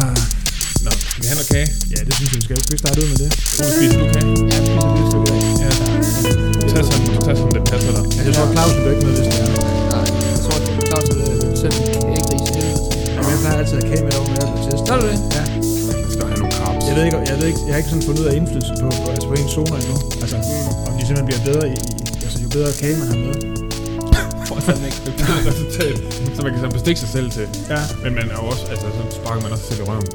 Ah, Nå, skal vi have noget kage? ja, det synes jeg, vi skal. Skal vi starte ud med det? Ole, spiser du kage? Ja, vi spiser lige et stykke af. Ja, tag sådan, tag sådan, det passer dig. Jeg tror, Claus vil ikke med, hvis det er. Nej, jeg tror, Claus er selv ikke til det. Jamen, jeg plejer altid at kage med over, når jeg er på test. Gør du det? Ja. Jeg skal have nogle carbs. Jeg ved ikke, jeg, ved ikke, jeg har ikke sådan fundet ud af indflydelsen på, altså på ens zoner endnu. Altså, om de simpelthen bliver bedre i, i altså jo bedre kage man har med. Jeg fandme ikke. Det er et resultat, så man kan sådan bestikke sig selv til. Ja, Men man er jo også, altså så sparker man også selv i røven.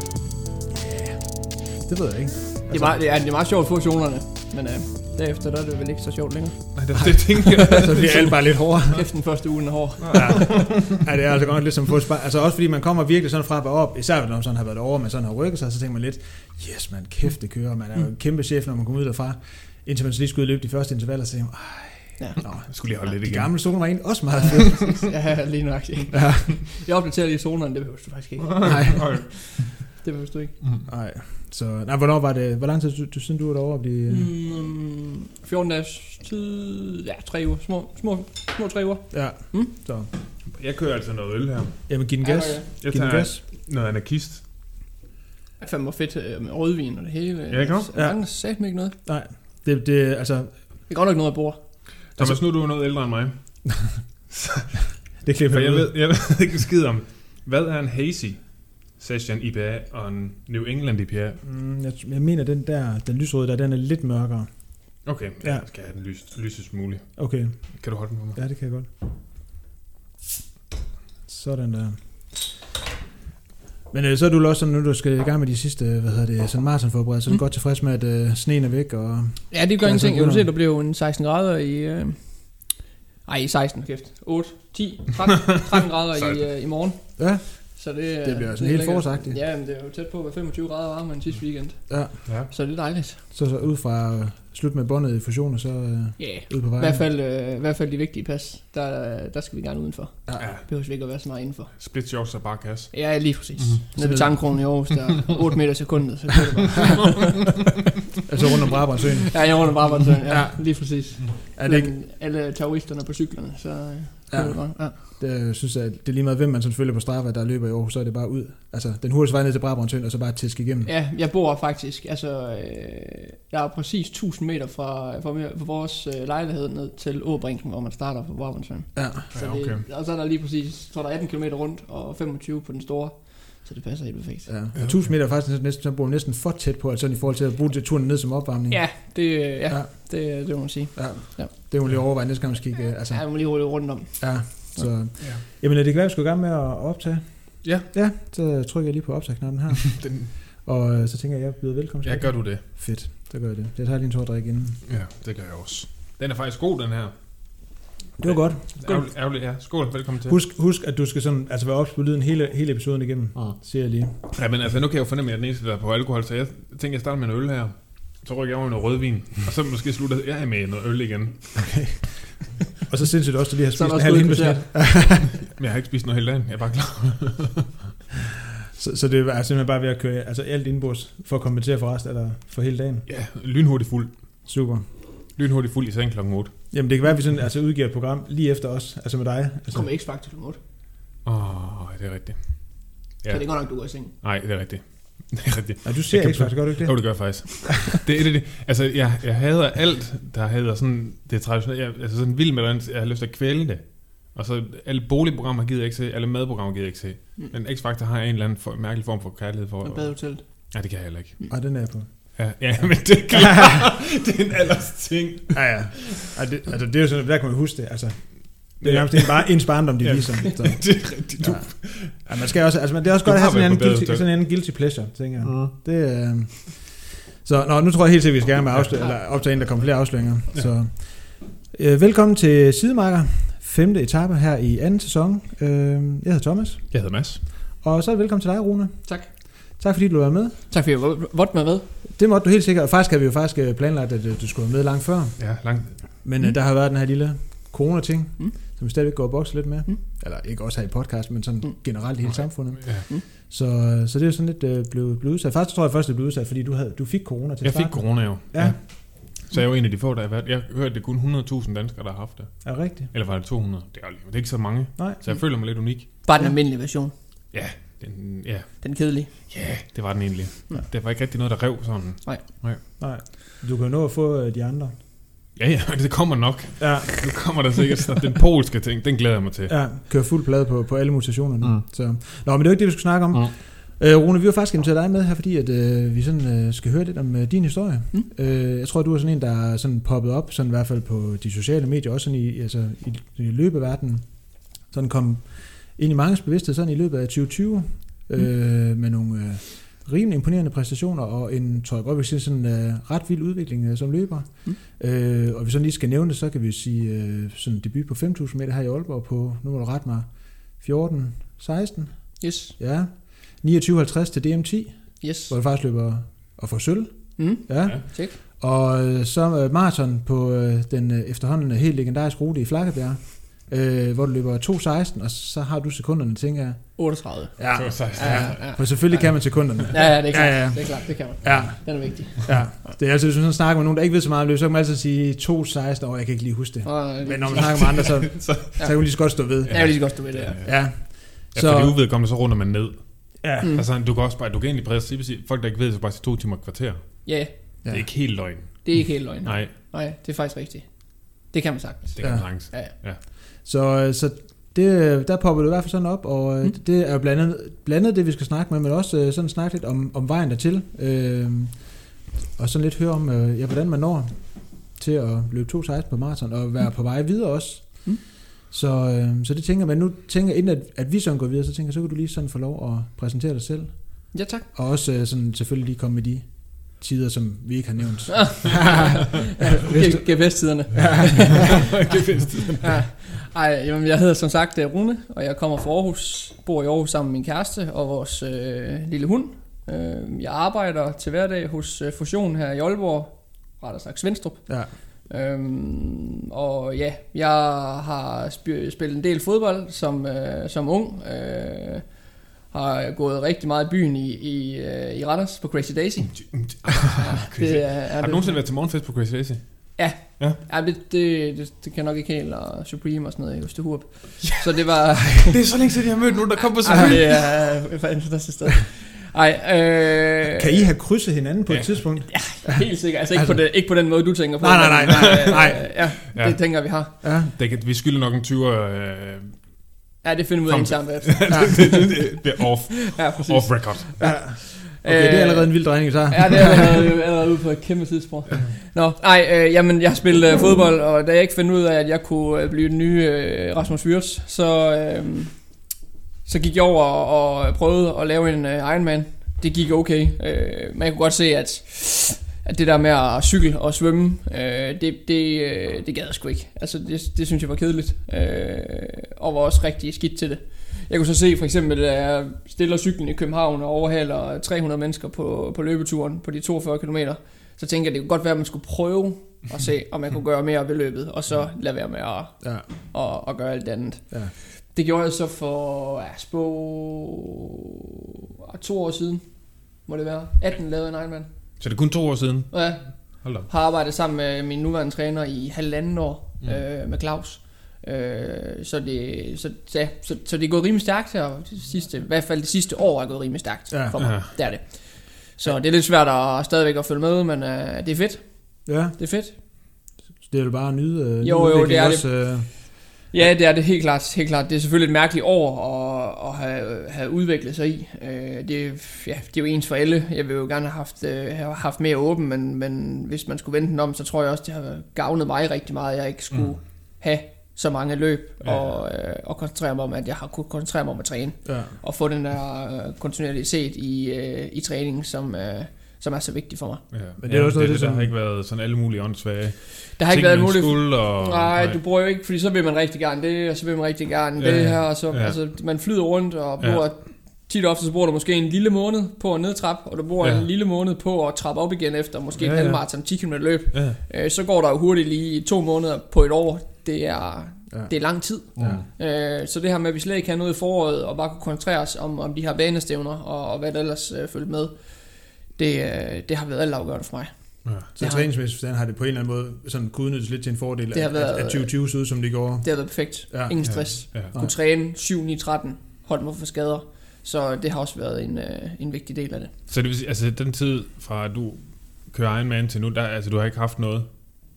det ved jeg ikke. Det er, meget, det, er, det er meget sjovt at få zonerne, men øh, derefter der er det vel ikke så sjovt længere. Nej, det, det tænker jeg. så bliver alt bare lidt hårdere. Kæft den første uge er hård. Ja. ja, det er altså godt lidt som at få spar. Altså også fordi man kommer virkelig sådan fra og op, især når man sådan har været over, men sådan har rykket sig, så tænker man lidt, yes man, kæft det kører, man er jo en kæmpe chef, når man kommer ud derfra. Indtil man så lige skulle løbe de første intervaller, så tænker man, Ja. Nå, Jeg skulle lige holde lidt de igen. gamle zoner var egentlig også meget fede. ja, lige nok. ja. Jeg opdaterer lige zonerne, det behøver du faktisk ikke. Nej. Det behøver du ikke. Nej. Så, nej, hvornår var det, hvor lang tid du, du siden du var derovre at blive... Mm. Mm, 14 dages tid, ja, tre uger, små, små, små tre uger. Ja. Mm. Så, Jeg kører altså noget øl her. jamen giv den Ja, gas. okay. Jeg Giv den tager gas. noget anarkist. Det er fandme fedt øh, med rødvin og det hele. Ja, ikke også? Ja. Ja. Jeg mangler satme ikke noget. Nej, det, det, altså, Det er godt nok noget, jeg bruger. Thomas, nu er du noget ældre end mig. det klipper For jeg ved, jeg ved ikke skid om, hvad er en hazy session IPA og en New England IPA? Mm, jeg, jeg mener, den der, den lysrøde der, den er lidt mørkere. Okay, Ja. ja. skal jeg have den lys, lysest muligt. Okay, Kan du holde den på mig? ja, det kan jeg godt. Sådan der. Men øh, så er du også sådan, nu du skal i gang med de sidste, hvad hedder det, sådan maratonforberedelser, så er du Mm. godt tilfreds med, at øh, sneen er væk, og Ja, det gør ingenting. Jeg vil se, der blev en 16 grader i... Øh... Ej, i 16, kæft. 8, 10, 13, 13 grader i, øh, i morgen. ja, Så det, øh, Det bliver sådan er helt forårsagtigt. Ja, men det er jo tæt på at være 25 grader varmere end sidste weekend. ja. Ja. Så det er dejligt. Så, så ud fra øh, slut med båndet i fusion, og så øh, yeah. ud på i vejen. hvert fald, øh, i hvert fald de vigtige pas, der, der skal vi gerne udenfor. Ja. ja. Behøver vi ikke at være så meget indenfor. Split shorts og bare gas. Ja, lige præcis. Mm-hmm. Nede ved tankkronen i Aarhus, der er 8 meter i sekundet, så kører det bare. Altså rundt om Brabrandsøen. Ja, jeg rundt om Brabrandsøen, ja, Ja. ja, lige præcis. Er det ikke, alle terroristerne på cyklerne, så øh, Ja. det. Ja. det, jeg synes, at det er lige meget, hvem man sådan følger på Strava, der løber i Aarhus, så er det bare ud. Altså, den hurtigste vej ned til Brabrandsøen, og så bare tæske igennem. Ja, jeg bor faktisk, altså, øh, jeg er præcis 1000 meter fra, fra, fra vores øh, lejlighed ned til Åbrinken, hvor man starter på Brabrandsøen. Ja. Så Ja, okay. det, og så er der lige præcis, så er der 18 km rundt og 25 på den store, så det passer helt perfekt. Ja. Okay. 1000 meter er faktisk næsten, så bor man næsten for tæt på, altså i forhold til at bruge det turen ned som opvarmning. Ja, det, øh, ja, Ja. Det, det må man sige. ja. Ja. Det må vi lige overveje næste gang, vi skal kigge. Altså, Ja, må lige rulle rundt om. ja. Så, Ja. jamen, er det at vi skal i gang med at optage. Ja. Ja, så trykker jeg lige på optagknappen her. Den, og øh, så tænker jeg, at jeg byder velkommen til. ja, gør du det? Fedt, så gør jeg det. Jeg tager lige en tår drik inden. Ja, det gør jeg også. Den er faktisk god, den her. Det var godt. Ærgerligt, ærgerligt, ja. Skål, velkommen til. Husk, husk at du skal sådan, altså være ops på lyden hele, hele episoden igennem, Mm. siger jeg lige. Ja, men altså, nu kan jeg jo fornemme, at jeg er den eneste, der er på alkohol, så jeg tænker, jeg starter med en øl her. Så rykker jeg over noget rødvin, og så måske slutter jeg med noget øl igen. Og så sindssygt også, at du lige har Så spist en halv også hindbærsnit. Men jeg har ikke spist noget hele dagen, jeg er bare klar. Så, så det er simpelthen bare ved at køre altså alt indbords for at kompensere for resten, eller for hele dagen. Ja, lynhurtigt fuld. Super. Lynhurtigt fuld i seng klokken 8. Jamen det kan være, at vi sådan, altså, udgiver et program lige efter os, altså med dig. Så Altså, kommer X-Factor til måde. Åh, oh, det er rigtigt. Ja. Så det er godt nok, du går i seng. Nej, det er rigtigt. Det er rigtigt. ja, du ser ikke faktisk, gør du ikke det? Jo, det gør jeg faktisk. det er et af det. Altså, jeg, jeg hader alt, der hedder sådan, det traditionelle, jeg, altså sådan vild med det, jeg har lyst til at kvæle det. Og så alle boligprogrammer gider jeg ikke se, alle madprogrammer gider jeg ikke se. Mm. Men X-Factor har en eller anden for, mærkelig form for kærlighed for. Og badehotellet. Ja, det kan jeg heller ikke. Nej, den er jeg på. Ja, ja men det er klart. det er en alders ting. Ja, ja. Ej, det, altså, det er jo sådan, der kan man huske det. Altså, det er nærmest en, bare ens barndom, de Ja. viser. Så, det er rigtigt. Ja. ja. man skal også, altså, men det er også Du godt at have sådan en, guilty, sådan en guilty pleasure, tænker jeg. Mm. Det, øh, så nå, nu tror jeg helt sikkert, vi skal gerne med afslø- eller optage en, der kommer flere afsløringer. Ja. Så, øh, velkommen til Sidemarker, femte etape her i anden sæson. Øh, jeg hedder Thomas, jeg hedder Mads. og så er velkommen til dig, Rune. Tak. Tak fordi du var med. Tak fordi jeg var med med. Det måtte du helt sikkert, og faktisk havde vi jo faktisk øh, planlagt, at øh, du skulle være med langt før. Ja, langt. Men Mm. mm. der har været den her lille corona-ting, Mm. mm. som vi stadigvæk går og bokser lidt med. Mm. Mm. Eller ikke også her i podcast, men sådan Mm. mm. generelt i hele samfundet. Ja. Så, så det er jo sådan lidt øh, blevet, blevet udsat. Faktisk tror jeg først, det blev udsat, fordi du, havde, du fik corona til Jeg start fik corona jo. Ja. Så jeg er jo en af de få, der har været. Jeg hørte, det er kun 100.000 danskere, der har haft det. Er det rigtigt? Eller var det 200? Det er, det er ikke så mange. Nej. Så jeg føler mig lidt unik. Bare den Ja. almindelige version. Ja, Den, ja, Den kedelige. ja, det var den egentlig. Ja. Det var ikke rigtig noget, der rev sådan. Nej. Du kan jo nå at få øh, de andre. Ja, ja, det kommer nok. Ja, Nu kommer der sikkert sådan, den polske ting, den glæder jeg mig til. ja køre fuld plade på, på alle mutationerne. Mm. Så. Nå, men det er jo ikke det, vi skulle snakke om. Mm. Øh, Rune, vi har faktisk inviteret dig med her, fordi at, øh, vi sådan, øh, skal høre lidt om øh, din historie. Mm. Øh, jeg tror, du er sådan en, der er sådan poppet op, sådan i hvert fald på de sociale medier, også sådan i, altså, i, i løbeverdenen. Sådan kom ind i manges bevidsthed sådan i løbet af 2020, øh, med nogle øh, rimelig imponerende præstationer, og en, tror jeg godt, vi kan sige, sådan øh, ret vild udvikling øh, som løber. Mm. Øh, og hvis vi sådan lige skal nævne det, så kan vi sige øh, sådan debut på 5.000 meter her i Aalborg på, nu må du rette mig, 14, 16, Yes. ja, 29.50 til DM10, Yes. hvor du faktisk løber og får sølv. Mm. Ja. Ja. Og øh, så øh, maraton på øh, den øh, efterhånden helt legendariske rute i Flakkebjerg, øh, hvor du løber 2.16, og så har du sekunderne, tænker jeg. 38. Ja, Så, så, Ja, ja, ja. for selvfølgelig kan man sekunderne. Ja, ja, det er klart. Ja, ja. Det er klart, det kan man. Ja, Den er vigtig. ja. Det er altid, hvis man snakker med nogen, der ikke ved så meget om løb, så kan man altid sige 2.16, og jeg kan ikke lige huske det. Øh, Men når man snakker med andre, så, så, så kan man lige så godt stå ved. Ja, jeg vil lige så godt stå ved det, ja. Ja. ja, for de uvedkommende, så runder man ned. ja. Mm. Altså, du kan også bare, du kan egentlig præcis sige, folk der ikke ved, så bare sige to timer kvarter. Ja, Det er ikke helt løgn. det er ikke helt løgn. Nej, Nej, det er faktisk rigtigt. Det kan man sagtens. det kan Ja. man sagtens. Ja, ja. Så, øh, så det, der popper det i hvert fald sådan op, og mm. Mm. det er jo blandt andet, blandt andet det, vi skal snakke med, men også øh, sådan snakke lidt om, om vejen dertil, øh, og sådan lidt høre om, øh, ja, hvordan man når til at løbe 2.16 på maraton, og være på vej videre også. Mm. Så, øh, så det tænker man nu, tænker inden at, at vi sådan går videre, så tænker så kan du lige sådan få lov at præsentere dig selv, Ja, tak. og også øh, sådan selvfølgelig lige komme med de tider, som vi ikke har nævnt. Ja, GPS-tiderne. ja. Ej, jamen, jeg hedder som sagt øh, Rune, og jeg kommer fra Aarhus. Bor i Aarhus sammen med min kæreste og vores øh, lille hund. Øh, jeg arbejder til hverdag hos øh, Fusion her i Aalborg, rettere sagt Svendstrup. Ja. Øhm, og ja, jeg har sp- spillet en del fodbold som, øh, som ung. Øh, har gået rigtig meget i byen i, i, øh, i Randers på Crazy Daisy. det er, er Har du nogensinde været til morgenfest på Crazy Daisy? Ja. Ja. ja det, det, det, det kan jeg nok ikke helt, og Supreme og sådan noget i Østerhurup. Så det var... det er så længe siden, jeg har mødt nogen, der kom på Ej, det er fantastisk sted. Ej, øh, Kan I have krydset hinanden på Ja. et tidspunkt? Helt sikkert. Altså ikke, Altså- på den, ikke på den måde, du tænker på. Nej, nej, men, nej, øh, nej. Ja, Ja. det tænker vi har. Ja. Det kan, vi skylder nok en 20'er. Øh, Ja, det finder vi ud af internt bagefter. det er off, Ja, præcis. off record. ja. Okay, det er allerede en vild drejning, så. Ja, det er allerede, allerede ude på et kæmpe tidsspor. Nå, nej, øh, jamen, jeg har spillet øh, fodbold, og da jeg ikke fandt ud af, at jeg kunne øh, blive den nye øh, Rasmus Wirtz, så, øh, så gik jeg over og prøvede at lave en øh, Ironman. Det gik okay, øh, men jeg kunne godt se, at, at det der med at cykle og svømme, øh, det, det, øh, det gad jeg sgu ikke. Altså, det, det synes jeg var kedeligt, øh, og var også rigtig skidt til det. Jeg kunne så se for eksempel, at jeg stiller cyklen i København og overhaler 300 mennesker på, på løbeturen på de 42 km. Så tænker jeg, det kunne godt være, at man skulle prøve at se, om man kunne gøre mere ved løbet, og så lade være med at, Ja. at, at gøre alt det andet. Ja. Det gjorde jeg så for ja, spå to år siden, må det være. 18 lavede en Ironman. Så det er kun to år siden. Ja, Hold da. har arbejdet sammen med min nuværende træner i halvanden år Mm. mm. øh, med Claus. Øh, så, det, så, ja, så, så det er gået rimelig stærkt her. Det sidste, I hvert fald det sidste år er gået rimelig stærkt Ja. for mig. Ja. Det er det. Så det er lidt svært at stadigvæk at følge med, men øh, det er fedt. Ja, Det er fedt. det er jo bare at nyde, øh, Jo, jo, det er det. også, Øh, Ja, det er det helt klart. Helt klart. Det er selvfølgelig et mærkeligt år at, at have, have udviklet sig i. Øh, det, er- ja, det er jo ens for alle. Jeg vil jo gerne have haft, øh, have haft mere åben, men, men hvis man skulle vente den om, så tror jeg også, det har gavnet mig rigtig meget, at jeg ikke skulle mm. have så mange løb, Ja. ja. og, øh, og koncentrere mig om, at jeg har kunnet koncentrere mig om at træne, ja. og få den der øh, kontinuitet i, øh, i træningen, som, øh, som er så vigtig for mig. Ja. Men det er også noget, det, det der som- har ikke været sådan alle mulige åndssvage Der har ikke været muligt... Skulle, og, Nej, du bruger jo ikke, fordi så vil man rigtig gerne det, og så vil man rigtig gerne Ja, det ja. her, og så, Ja. ja. altså, man flyder rundt og bruger, ja. tit og ofte så bruger du måske en lille måned på at nedtrappe, og du bruger Ja. ja. en lille måned på at trappe op igen efter måske Ja, ja, ja. en halvmarathon, 10 km løb. Ja. Øh, så går der jo hurtigt lige to måneder på et år. Det er, Ja. ja. det er lang tid. Ja. Øh, så det her med, at vi slet ikke har noget i foråret, og bare kunne koncentrere os om, om de her banestævner, og, og hvad der ellers øh, følger med, det, øh, det har været altafgørende for mig. Ja. Så Ja. træningsmæssigt har det på en eller anden måde sådan kunne udnyttes lidt til en fordel, Det har at, været- at, at 2020 så ud, som det gjorde. Det har været perfekt. Ja. Ja. Ingen stress. Ja. Kunne træne 7-9-13, holdt mig for skader. Så det har også været en, øh, en vigtig del af det. Så det vil sige, altså den tid fra at du kører Ironman til nu, der, altså du har ikke haft noget?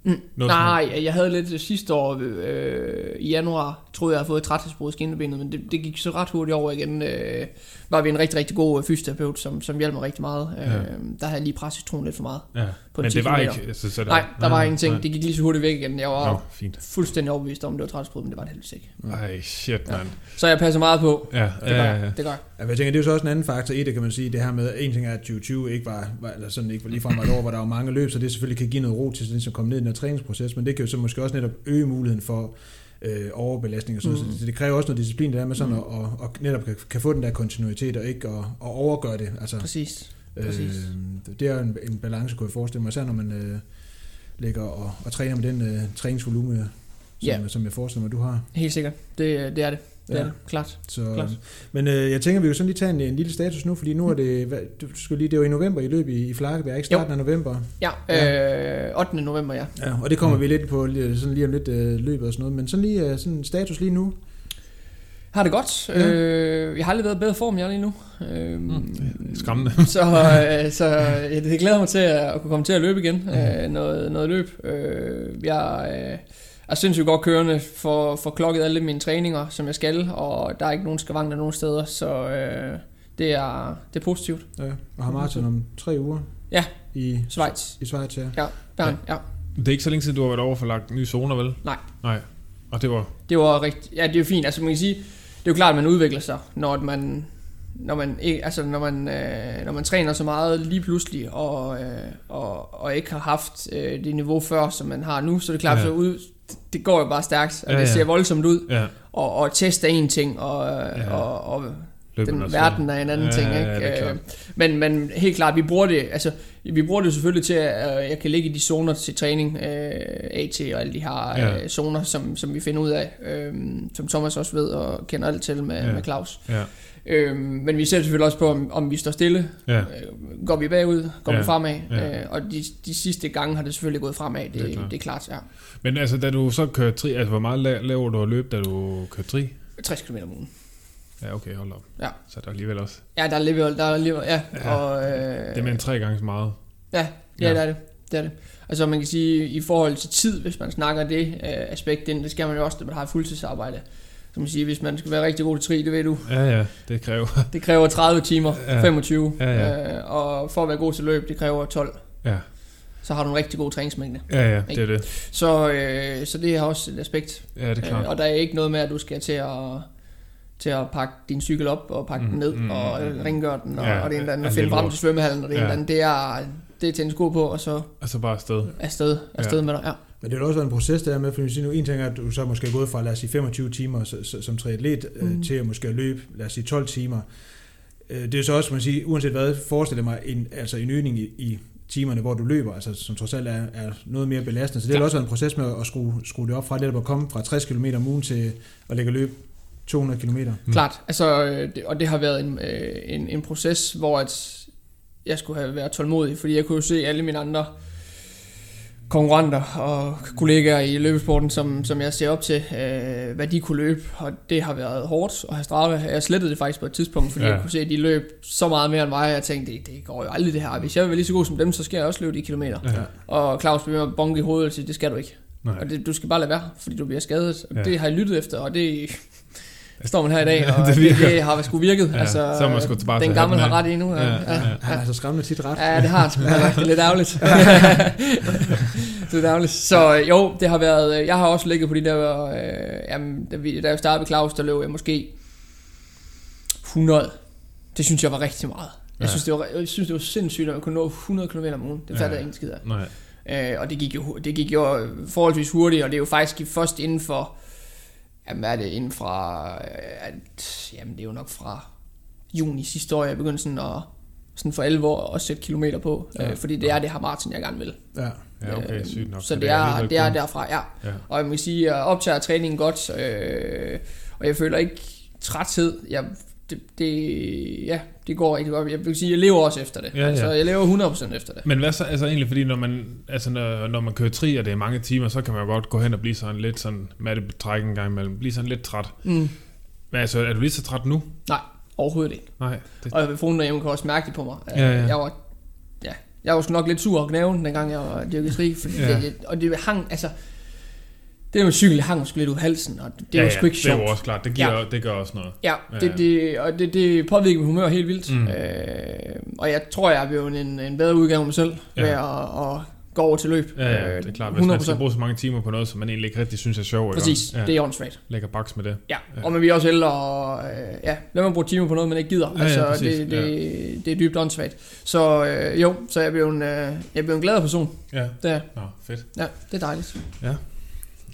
Mm. noget Nej, jeg havde lidt sidste år øh, i januar, troede jeg havde fået et træthedsbrud i skinnebenet, men det, det gik så ret hurtigt over igen. Øh, var vi en rigtig, rigtig god øh, fysioterapeut, som, som hjalp mig rigtig meget. Øh, Ja. Der havde jeg lige presset citronen lidt for meget. Ja. På Men 10 det var kilometer. ikke... Altså, så Nej, der var ingenting. Nej. Det gik lige så hurtigt væk igen. Jeg var Nå, fint. fuldstændig overbevist om, det var træthedsbrud, men det var det heldigvis ikke. Ej, shit, Ja. mand. Så jeg passer meget på. Ja, Det gør ja, jeg. ja. Det gør jeg. Ja, jeg tænker, det er jo så også en anden faktor i det, kan man sige. Det her med, en ting er, at 2020 ikke var, var eller sådan ikke var ligefrem var et år, hvor der var mange løb, så det selvfølgelig kan give noget ro til sådan, at komme ned i den her træningsproces, men det kan jo så måske også netop øge muligheden for øh, overbelastning og sådan Mm. mm. Så det kræver også noget disciplin, det der med sådan, mm. at, og, og netop kan, kan få den der kontinuitet og ikke at, at overgøre det. Altså, Præcis. Øh, det er jo en, en balance, kunne jeg forestille mig, især når man øh, ligger og, og træner med den øh, træningsvolume, som, Ja. som jeg forestiller mig, du har. Helt sikkert. Det, det er det. Det Ja. er det. Klart. Så, Klart. men øh, jeg tænker, vi kan sådan lige tage en, en lille status nu, fordi nu er det, hvad, du skal lige, det var i november, I løb i, i Flakkebjerg, ikke starten af november? Ja, øh, 8. november, ja. Ja, og det kommer Mm. vi lidt på lige- sådan lige om lidt øh, løbet og sådan noget, men sådan lige øh, sådan en status lige nu. Har det godt. Ja. Øh, jeg har aldrig været i bedre form, jeg er lige nu. Øh, Mm, skræmmende. Så, øh, så ja, det glæder mig til at, at kunne komme til at løbe igen. Mhm. Øh, noget, noget løb. Øh, jeg øh, er sindssygt godt kørende for, for klokket alle mine træninger, som jeg skal, og der er ikke nogen skavanker nogen steder, så øh, det, er, det er positivt. Ja, og har Martin om tre uger. Ja. I, Schweiz. I Schweiz, ja. Ja, Bern, ja. Det er ikke så længe siden, du har været over for lagt nye zoner, vel? Nej. Nej. Og det var... Det var rigtig, ja, det er fint. Altså man kan sige, det er jo klart, at man udvikler sig, når man, når man, ikke, altså når man, øh, når man træner så meget lige pludselig, og, øh, og, og ikke har haft øh, det niveau før, som man har nu, så er det klart, Ja. så ud, det går jo bare stærkt, og Ja, det ser voldsomt ud, Ja, og, og teste er en ting, og, Ja. og, og den verden er en anden Ja, ting, ikke? ja. Øh, men, men helt klart, vi bruger det, altså, vi bruger det selvfølgelig til, at øh, jeg kan ligge i de zoner til træning, øh, AT og alle de her Ja. øh, zoner, som, som vi finder ud af, øh, som Thomas også ved og kender alt til med, Ja. med Claus. Ja, Øh, men vi ser selvfølgelig også på, om, om vi står stille, ja. øh, går vi bagud, går Ja. vi fremad, Ja. øh, og de, de sidste gange har det selvfølgelig gået fremad, det, Det er klart. det er klart, ja. Men altså, da du så kørte tri, altså hvor meget la- laver du at løbe, da du kørte tri? 60 km om ugen. Ja, okay, hold op. Ja. Så er der alligevel også. Ja, der er alligevel, der er alligevel, ja, Ja. og... Øh, Det er mere end tre gange så meget. Ja, ja, Ja. det er det. det er det. Altså man kan sige, i forhold til tid, hvis man snakker det øh, aspekt ind, det skal man jo også, når man har et fuldtidsarbejde. Så man siger, hvis man skal være rigtig god til tri, det ved du, Ja, ja, det kræver. det kræver 30 timer, Ja. ja. 25. Ja, ja. Øh, og for at være god til løb, det kræver 12. Ja, Så har du en rigtig god træningsmængde. ja, ja det er det. Så, øh, så det er også et aspekt. Ja, det er Øh, klart. og der er ikke noget med, at du skal til at til at pakke din cykel op og pakke Mm, den ned mm, og mm, mm. rengøre den og, Ja, og det ene eller andet, ja, og er finde frem til svømmehallen og det ene Ja. eller andet. Det er, det er til en sko på, og så Og så bare afsted. afsted, afsted Ja. med dig. Ja. Men det har også været en proces der med, for vi siger nu, en ting er, at du så måske er gået fra, lad os sige, 25 timer så, så, som triatlet mm. Øh, til at måske at løbe, lad os sige, 12 timer. Øh, det er jo så også, man siger, uanset hvad, forestiller mig en, altså en øgning i, i timerne, hvor du løber, altså som trods alt er, er noget mere belastende. Så det har Klart. også været en proces med at skrue, skrue det op fra netop at komme fra 60 km om ugen til at lægge løb 200 km. Mm. Klart, altså, øh, det, og det har været en, øh, en, en proces, hvor at jeg skulle have været tålmodig, fordi jeg kunne jo se alle mine andre konkurrenter og kollegaer i løbesporten, som, som jeg ser op til, øh, hvad de kunne løbe, og det har været hårdt at have Strava. Jeg slettede det faktisk på et tidspunkt, fordi Ja. jeg kunne se, at de løb så meget mere end mig, og jeg tænkte, det, det går jo aldrig det her. Hvis jeg vil være lige så god som dem, så skal jeg også løbe de kilometer. Ja. Og Claus med at bonke i hovedet og sige, det skal du ikke. Nej. Og det, du skal bare lade være, fordi du bliver skadet. Og Ja. det har jeg lyttet efter, og det står man her i dag, og Det det, virker. det, det har sgu virket. Ja, altså, så man sgu bare den gamle har ret i nu. Ja, Ja, ja, ja. Han er så skræmmende tit ret. Ja, det har han sgu. Det er lidt ærgerligt. det er ærgerligt. Så jo, det har været... øh, Jeg har også ligget på de der... Øh, jamen, da, vi, da jeg startede ved Claus, der løb jeg måske 100. Det synes jeg var rigtig meget. Jeg, synes, det var, jeg synes, det var sindssygt, at man kunne nå 100 km om ugen. Det fattede Ja. jeg ikke skid af. Nej. Øh, og det gik, jo, det gik jo forholdsvis hurtigt, og det er jo faktisk først inden for, jamen hvad er det, inden fra, øh, at, jamen det er jo nok fra juni sidste år, jeg begyndte sådan at, sådan for alvor at sætte kilometer på, Ja. øh, fordi det er det her Martin, jeg gerne vil. Ja. Ja, okay, Øh, sygt nok. Så det er, alligevel det er derfra, ja. Ja. Og jeg må sige, at jeg optager træningen godt, øh, og jeg føler ikke træthed. Jeg, det, det, ja, det går rigtig godt. Jeg vil sige, jeg lever også efter det. Ja, ja. Så jeg lever 100% efter det. Men hvad så, altså egentlig, fordi når man, altså når, når man kører tri, og det er mange timer, så kan man jo godt gå hen og blive sådan lidt sådan, med det betræk en gang imellem, blive sådan lidt træt. Mm. Men altså, er du lige så træt nu? Nej, Overhovedet ikke. Nej, det, Og fruen derhjemme kan også mærke det på mig. Ja, ja. Jeg var, ja, jeg var sgu nok lidt sur og gnæven, dengang jeg var dyrkesrig, fordi Ja. ja. det, og det hang, altså, det med cykel hang sgu lidt ud halsen, og det ja, var sgu ikke det sjovt. er jo også klart. Det, giver, Ja. det gør også noget. Ja, Ja, det, det, og det, det påvirker mit humør helt vildt. Mm. Øh, og jeg tror, jeg er blevet en, en bedre udgave af mig selv, Ja. ja. ved at, at gå over til løb. Ja, ja, Øh, det er klart. Hvis man skal 100%. bruge så mange timer på noget, som man egentlig ikke rigtig synes er sjovt. Præcis, Ja, det er åndssvagt. lægger baks med det. Ja, Ja. ja. og man bliver også og øh, ja, lad mig bruge timer på noget, man ikke gider. Ja, ja, altså, præcis, det, det, det er dybt åndssvagt. Så øh, jo, så jeg blev en, øh, jeg blev en glad person. Ja, Det er, Nå, fedt. ja, det er dejligt.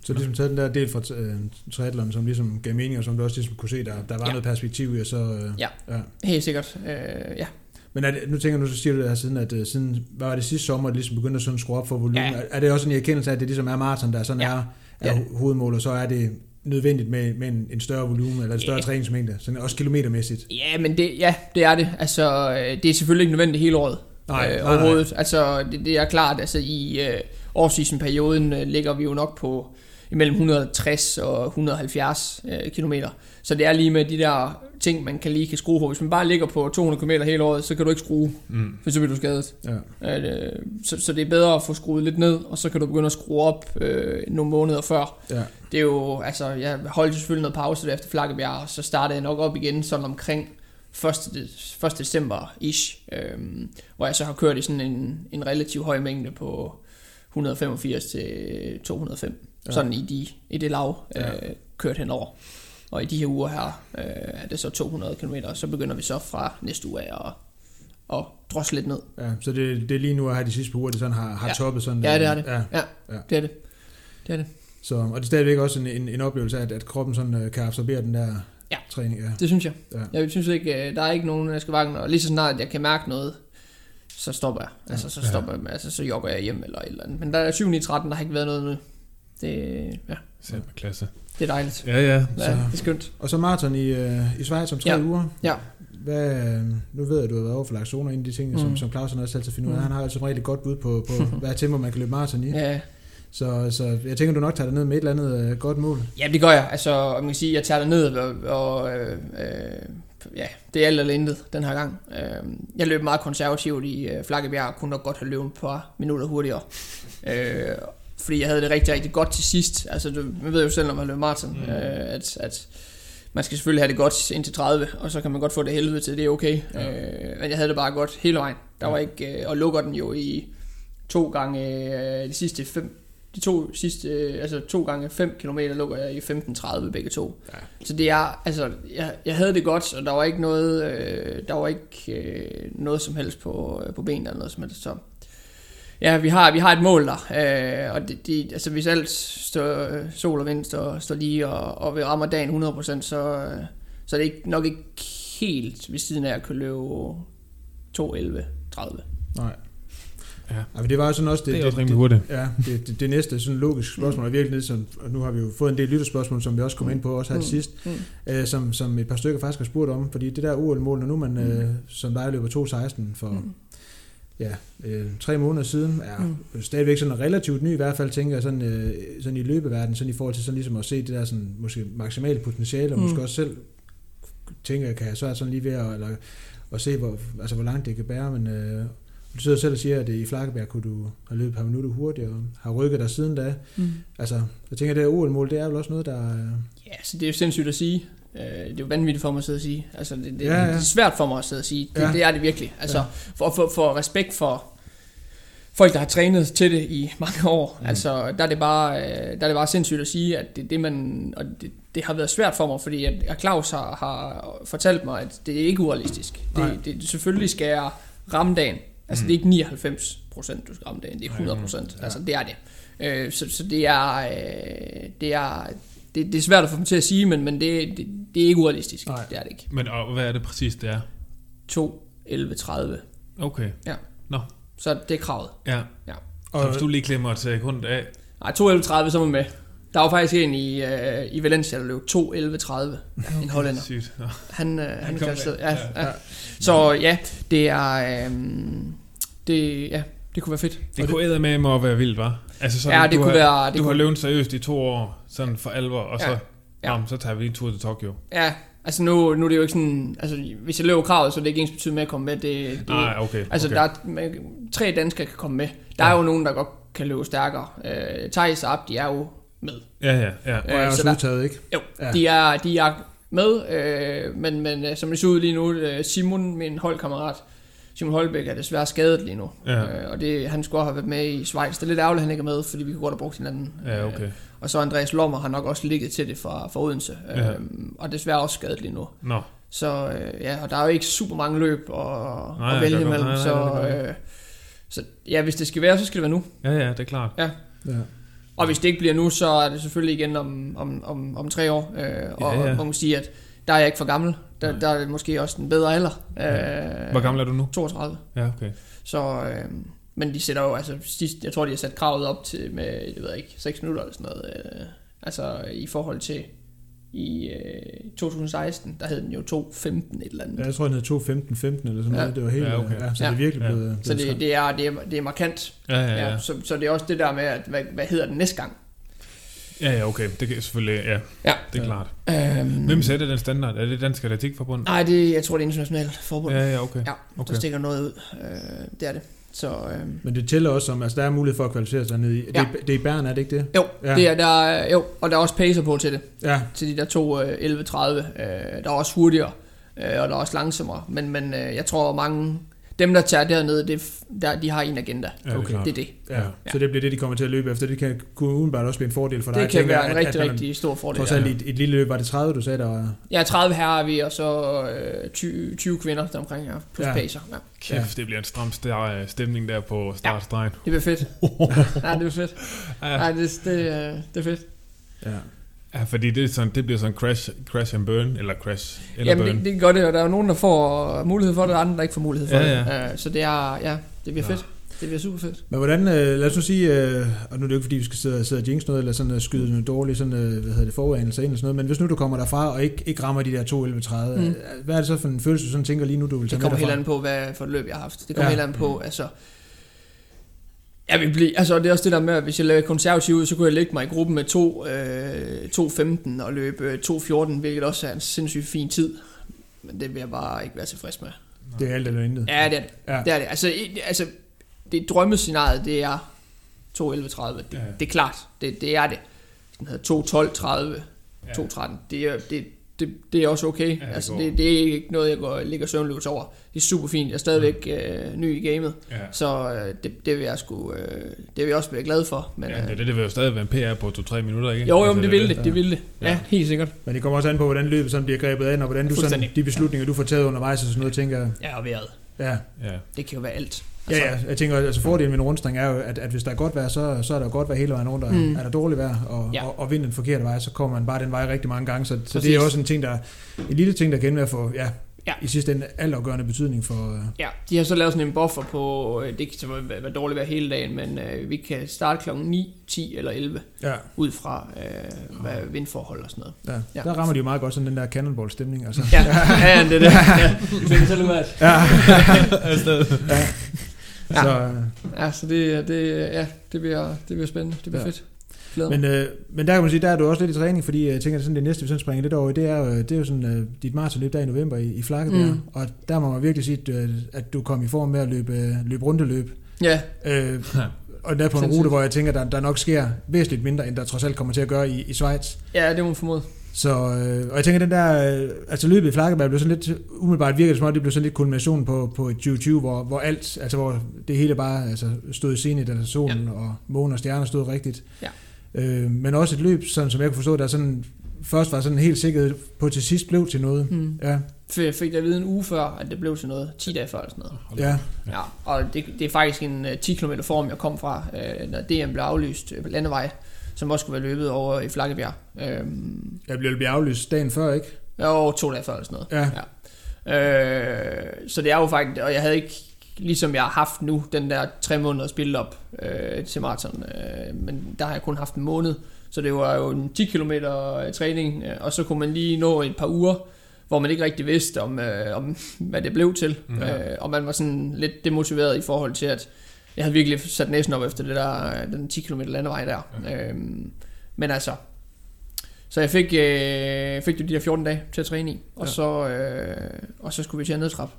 Så ligesom taget den der del fra øh, triathlon, som ligesom gav mening, og som du også ligesom kunne se, der, der var Ja. noget perspektiv i, og så... Øh, Ja. ja. Helt sikkert. Øh, ja. Men er det, nu tænker du, så siger du det her siden, at øh, siden, hvad var det sidste sommer, det ligesom begyndte at sådan skrue op for volumen. Ja. Er, det også en erkendelse af, at det ligesom er maraton, der sådan Ja. er, Ja. er ho- hovedmål, og så er det nødvendigt med, med en, en større volumen, eller en større Ja. træningsmængde, sådan også kilometermæssigt? ja, men det, ja, det er det. Altså, øh, det er selvfølgelig ikke nødvendigt hele året. Nej, øh, nej, overhovedet. Altså, det, det er klart, altså i øh, årsseason-perioden øh, ligger vi jo nok på imellem 160 og 170 øh, kilometer. Så det er lige med de der ting, man kan lige kan skrue på. Hvis man bare ligger på 200 km hele året, så kan du ikke skrue, Mm. for så bliver du skadet. Ja. Øh, så, så det er bedre at få skruet lidt ned, og så kan du begynde at skrue op øh, nogle måneder før. Ja. Det er jo, altså, jeg holdt selvfølgelig noget pause der efter Flakkebjerg, og så startede jeg nok op igen sådan omkring 1. de- 1. december-ish, øhm, hvor jeg så har kørt i sådan en, en relativt høj mængde på 185 til 205, Ja. ja. sådan i, de, i det lav øh, Ja. kørt henover. Og i de her uger her øh, er det så 200 km, og så begynder vi så fra næste uge af at, at drosle lidt ned. Ja, så det, det er lige nu at have de sidste par uger, det sådan har, har Ja. toppet sådan. Ja, det er øh, det. Ja. Det er det. Det er det. Så, og det er stadigvæk også en, en, en oplevelse af, at, at kroppen sådan, øh, kan absorbere den der Ja. træning. Ja. Det synes jeg. Ja. Ja. Jeg synes ikke, øh, der er ikke nogen, der skal vagne, og lige så snart jeg kan mærke noget, så stopper jeg. Altså, så Ja. stopper jeg, med- altså, så jogger jeg hjem eller et eller andet. Men der er 7 9 13, der har ikke været noget nu. Det, ja, Sæt med klasse. det er dejligt. Ja, ja. Ja, Så- det er skønt. Og så maraton i, øh, i Schweiz om tre Ja. uger. Ja. Hvad, øh, nu ved jeg, at du har været over for laksoner, en af de ting, mm. som, som Claus han også altid finder ud af. Mm. Han har jo som regel et godt bud på, på hvad tempo man kan løbe maraton i. Ja, Så, så jeg tænker, du nok tager det ned med et eller andet øh, godt mål. ja, det gør jeg. Altså, man kan sige, jeg tager det ned, og, og øh, øh, ja, det er alt eller intet den her gang. Øh, jeg løb meget konservativt i øh, Flakkebjerg, og kunne nok godt have løbet et par minutter hurtigere. Øh, fordi jeg havde det rigtig, rigtig godt til sidst. Altså, du, man ved jo selv, når man løber maraton, Mm. øh, at, at man skal selvfølgelig have det godt indtil 30, og så kan man godt få det helvede til, det er okay. Ja. Ja. Øh, men jeg havde det bare godt hele vejen. Der var ikke, øh, og lukker den jo i to gange øh, de sidste fem, de to sidste, øh, altså to gange 5 km lukker jeg i 15.30 begge to. Ja. Så det er, altså, jeg, jeg havde det godt, og der var ikke noget, øh, der var ikke øh, noget som helst på, øh, på benene eller noget som helst. Så ja, vi har, vi har et mål der, øh, og det, det, altså hvis alt står, sol og vind står, står lige, og, og vi rammer dagen 100%, så, så er det ikke, nok ikke helt ved siden af at kunne løbe 2.11.30. Nej. Ja. Ja, men det var jo sådan også det, Det er også rimelig hurtigt. Ja, det, det, det næste sådan logiske spørgsmål er virkelig sådan, og nu har vi jo fået en del lytterspørgsmål, som vi også kom ind på også her til Mm. sidst, Mm. øh, som, som et par stykker faktisk har spurgt om, fordi det der OL-mål, når nu man Mm. øh, som dig løber 2.16 for Mm. Ja, øh, tre måneder siden, er Mm. stadigvæk sådan relativt ny i hvert fald, tænker jeg, sådan, øh, sådan i løbeverdenen, sådan i forhold til sådan ligesom at se det der sådan, måske maksimale potentiale, og Mm. måske også selv tænker, kan jeg så er sådan lige ved at, eller, at se, hvor, altså, hvor langt det kan bære, men øh, du sidder selv og siger, at i Flakkeberg kunne du have løbet et par minutter hurtigere, og har rykket dig siden da. Mm. Altså, jeg tænker, at det her OL-mål, det er vel også noget, der... øh, Ja, så det er jo sindssygt at sige. Øh, Det er jo vanvittigt for mig at sidde og sige. Altså, det, det, Ja, ja, det er svært for mig at sidde og sige. Det, Ja. det er det virkelig. Altså, Ja. for, for, for respekt for folk, der har trænet til det i mange år. Mm. Altså, der er, det bare, øh, der er det bare sindssygt at sige, at det, det man, og det, det har været svært for mig, fordi at, at Claus har, har fortalt mig, at det er ikke urealistisk. Nej. Det, det, selvfølgelig skal jeg ramme dagen. Altså, Mm. det er ikke 99 procent, du skal ramme dagen. Det er 100 procent. Ja. Altså, det er det. Øh, så, så det er, øh, det er, det, det er svært at få mig til at sige, men, men det, det, det er ikke urealistisk. Nej. Det er det ikke. Men og hvad er det præcis, det er? 2, 11, 30. Okay. Så det er kravet. Ja. Ja. Og så hvis du lige klemmer et sekund af. Nej, 2, 11, 30, så er man med. Der var faktisk en i, øh, i Valencia, der løb 2, 11, 30. En hollænder. Sygt. Nå. Han, øh, han, kom kan med. Ja, Ja. ja. ja. Så ja, det er... Øh, det, ja, det kunne være fedt. Det kunne æde med at være vildt, var. Altså sådan, Ja, det du kunne har, være... Det Du har kunne, løbet seriøst i to år, sådan for alvor, og så, Ja. ja. Ja. Jamen, så tager vi en tur til Tokyo. ja, Altså nu, nu er det jo ikke sådan, altså hvis jeg løber kravet, så er det ikke ens betydet med at komme med. Det, det, Nej, okay. Altså okay. der er, man- tre danskere kan komme med. Der er jo nogen, der godt kan løbe stærkere. Øh, Thijs og Abdi er jo med. Ja, ja, ja. Og er Øh, også så der- udtaget, ikke? Jo, Ja. ja. de, er, de er med, øh, men, men øh, som det ser ud lige nu, øh, Simon, min holdkammerat, Simon Holbæk er desværre skadet lige nu. Ja. Øh, og det, han skulle have været med i Schweiz. Det er lidt ærgerligt, at han ikke er med, fordi vi kunne godt have brugt hinanden. Ja, okay. Øh, og så Andreas Lommer har nok også ligget til det fra, fra Odense. Ja. Øh, og desværre også skadet lige nu. Nå, Så øh, ja, og der er jo ikke super mange løb at, Nej, at vælge imellem. Nej, nej, så, er godt. øh, så ja, hvis det skal være, så skal det være nu. ja, ja, det er klart. Ja. Og hvis det ikke bliver nu, så er det selvfølgelig igen om, om, om, om tre år. Øh, og Ja, ja. man må sige, at der er jeg ikke for gammel. Der, der er måske også en bedre alder. Øh, Hvor gammel er du nu? 32. Ja, okay. Så, øh, men de sætter jo, altså sidst, jeg tror, de har sat kravet op til med, jeg ved ikke, 6 minutter eller sådan noget. Øh, altså i forhold til i øh, 2016, der hed den jo 2.15 et eller andet. Ja, jeg tror, den hed 2.15.15 eller sådan Ja. noget. Det var helt... Ja, okay. ja, så Ja. det er virkelig Ja. blevet... Så blevet det, det, er, det, er, det er markant. Ja, ja, ja. Ja, så, så det er også det der med, at hvad, hvad hedder den næste gang? Ja, ja, okay. Det kan selvfølgelig, ja. Ja. Det er Ja. klart. Øhm, Hvem sætter den standard? Er det Dansk Atletikforbund? Nej, det, jeg tror, det er internationalt forbund. Ja, ja, okay. Ja, Okay. der stikker noget ud. Øh, det er det. Så øhm, Men det tæller også som, altså der er mulighed for at kvalificere sig ned i. Det, Ja. er, det er i Bern, er det ikke det? jo, Ja. det er, der, er- jo, og der er også pacer på til det. Ja, Til de der to øh, 11.30. Øh, der er også hurtigere, øh, og der er også langsommere. Men, men øh, jeg tror, mange... Dem, der tager dernede, det, er der, de har en agenda. Ja, det er Okay. Det er det. ja. Ja. Så det bliver det, de kommer til at løbe efter. Det kan kunne udenbart også blive en fordel for dig. Det kan tænker, være en at- rigtig, at man rigtig stor fordel. Trods alt i et, et lille løb, var det 30, du sagde, der var... Ja, 30 herrer er vi, og så øh, 20, 20 kvinder der omkring her, plus Ja. ja. pacer. Ja. Kæft, det bliver en stram stær- stemning der på startstregen. Det bliver fedt. ja, det bliver fedt. Ja. Ja, det, det, øh, det er fedt. Ja. Ja, fordi det, er sådan, det bliver sådan crash, crash and burn, eller crash eller Jamen, burn. det, det gør det, og der er jo nogen, der får mulighed for det, og andre, der ikke får mulighed for Ja, det. Øh, så det er, ja, det bliver Ja. fedt. Det bliver super fedt. Men hvordan, øh, lad os nu sige, øh, og nu er det jo ikke fordi, vi skal sidde, sidde og jinx noget, eller sådan uh, skyde noget dårligt, sådan, øh, hvad hedder det, forudanelser ind eller sådan noget, men hvis nu du kommer derfra og ikke, ikke rammer de der 2.11.30, Mm. mm. hvad er det så for en følelse, du sådan tænker lige nu, du vil tage Det kommer helt an på, hvad for et løb, jeg har haft. Det kommer Ja. helt an på, altså... Jeg vil blive, altså det er også det der med, at hvis jeg laver konservativ ud, så kunne jeg lægge mig i gruppen med to, øh, 2.15 og løbe øh, 2.14, hvilket også er en sindssygt fin tid. Men det vil jeg bare ikke være tilfreds med. Det er alt eller intet. Ja, det er det. Ja. Det er det. Altså, altså det drømmescenariet, det er 2.11.30. Det, Ja. det er klart. Det, det er det. Den hedder 2.12.30, Ja. 2.13. Det er, det, det, det er også okay. det Ja, altså, går. det, det er ikke noget, jeg går, ligger søvnløs over. Det er super fint. Jeg er stadigvæk øh, ny i gamet. Ja. Så øh, det, det vil jeg sgu, øh, det vil jeg også være glad for. Men, Ja, det, øh, det, det vil jo stadig være en PR på 2-3 minutter, ikke? jo, jo, Altså, men det vil det. Det vil det. Ja, Ja. helt sikkert. Men det kommer også an på, hvordan løbet sådan bliver grebet an, og hvordan du sådan, de beslutninger, du får taget undervejs og sådan noget, tænker jeg, Ja, og vejret. ja. Ja. Det kan jo være alt. Ja, ja, jeg tænker, altså fordelen med en rundstring er jo, at, at hvis der er godt vejr, så, så er der jo godt vejr hele vejen rundt, og Mm. er der dårligt vejr, og, Ja. ja. og, og vinden den forkerte vej, så kommer man bare den vej rigtig mange gange, så, så det er også en ting, der, en lille ting, der kan at få, ja, Ja. i sidste ende altafgørende betydning for, øh, Ja, de har så lavet sådan en buffer på, øh, det kan så være, være dårligt vejr hele dagen, men øh, vi kan starte klokken 9, 10 eller 11, ja, ud fra øh, hvad vindforhold og sådan noget. ja, Ja. ja. Der rammer de jo meget godt sådan den der cannonball-stemning, altså. Ja, ja, det er det. Ja, vi finder selv ud af det. Ja, Ja. så, øh, Ja, så det, det, ja, det, bliver, det bliver spændende. Det bliver Ja. fedt. Glæder men, øh, men der kan man sige, der er du også lidt i træning, fordi jeg tænker, at sådan det næste, vi sådan springer lidt over i, det er jo, det er jo sådan øh, dit maratonløb der i november i, i Flakkebjerg, Mm. mm. og der må man virkelig sige, at, øh, at du kom i form med at løbe, øh, løbe rundeløb, Ja, Øh, og der er på en rute, hvor jeg tænker, der, der nok sker væsentligt mindre, end der trods alt kommer til at gøre i, i Schweiz. ja, det må man formode. Så, øh, og jeg tænker, den der, øh, altså løbet i Flakkeberg blev sådan lidt, umiddelbart virker det som om, det blev sådan lidt kulminationen på, på et 2020, hvor, hvor alt, altså hvor det hele bare altså, stod i scene, altså solen ja. og månen og stjerner stod rigtigt. Ja. Øh, men også et løb, sådan, som jeg kunne forstå, der sådan, først var sådan helt sikkert på til sidst blev til noget. Hmm. Ja, For jeg fik da vide en uge før, at det blev til noget. 10 dage før eller sådan noget. ja, Ja, og det, det er faktisk en uh, 10 km form, jeg kom fra, uh, når DM blev aflyst på landevej, som også skulle være løbet over i Flakkebjerg. Um, jeg blev aflyst dagen før, ikke? og to dage før eller sådan noget. Ja, Øh, så det er jo faktisk, og jeg havde ikke, ligesom jeg har haft nu, den der tre måneder spillet op øh, til maraton, øh, men der har jeg kun haft en måned, så det var jo en 10 km træning, øh, og så kunne man lige nå et par uger, hvor man ikke rigtig vidste om, øh, om hvad det blev til, Mm. øh, og man var sådan lidt demotiveret i forhold til, at jeg havde virkelig sat næsen op efter det der, den 10 km landevej der. Øh, men altså, Så jeg fik, øh, fik jo de der 14 dage til at træne i, og, Ja. så, øh, og så skulle vi til at nedtrappe.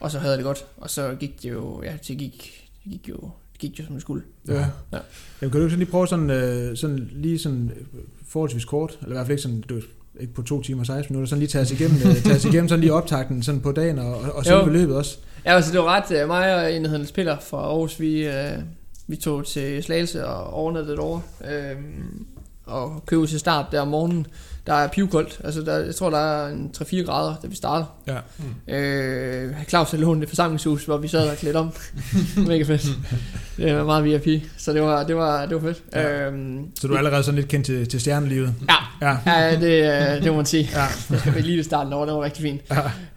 Og så havde jeg det godt, og så gik det jo, ja, det gik, det gik jo, det gik jo som det skulle. Ja. Ja. Jamen, kan du ikke sådan lige prøve sådan, øh, sådan lige sådan øh, forholdsvis kort, eller i hvert fald ikke sådan, du, ikke på to timer og 16 minutter, sådan lige tage os igennem, øh, tage os igennem sådan lige optakten sådan på dagen og, og, og selve Jo. beløbet også. Ja, altså det var ret, øh, mig og en, der hedder Piller fra Aarhus, vi, øh, vi tog til Slagelse og overnattede over, øh, og købte til start der om morgenen. Der er pivkoldt, altså der, jeg tror der er en 3-4 grader, da vi starter. Ja. Øh, Claus havde lånt et forsamlingshus, hvor vi sad og klædte om. Mega fedt. Det var meget VIP, så det var, det var, det var fedt. Ja. Øhm, Så du er allerede sådan lidt kendt til, til stjernelivet. Ja, Ja. ja det, øh, det må man sige. Ja. Jeg skal lige starten over, det var rigtig fint.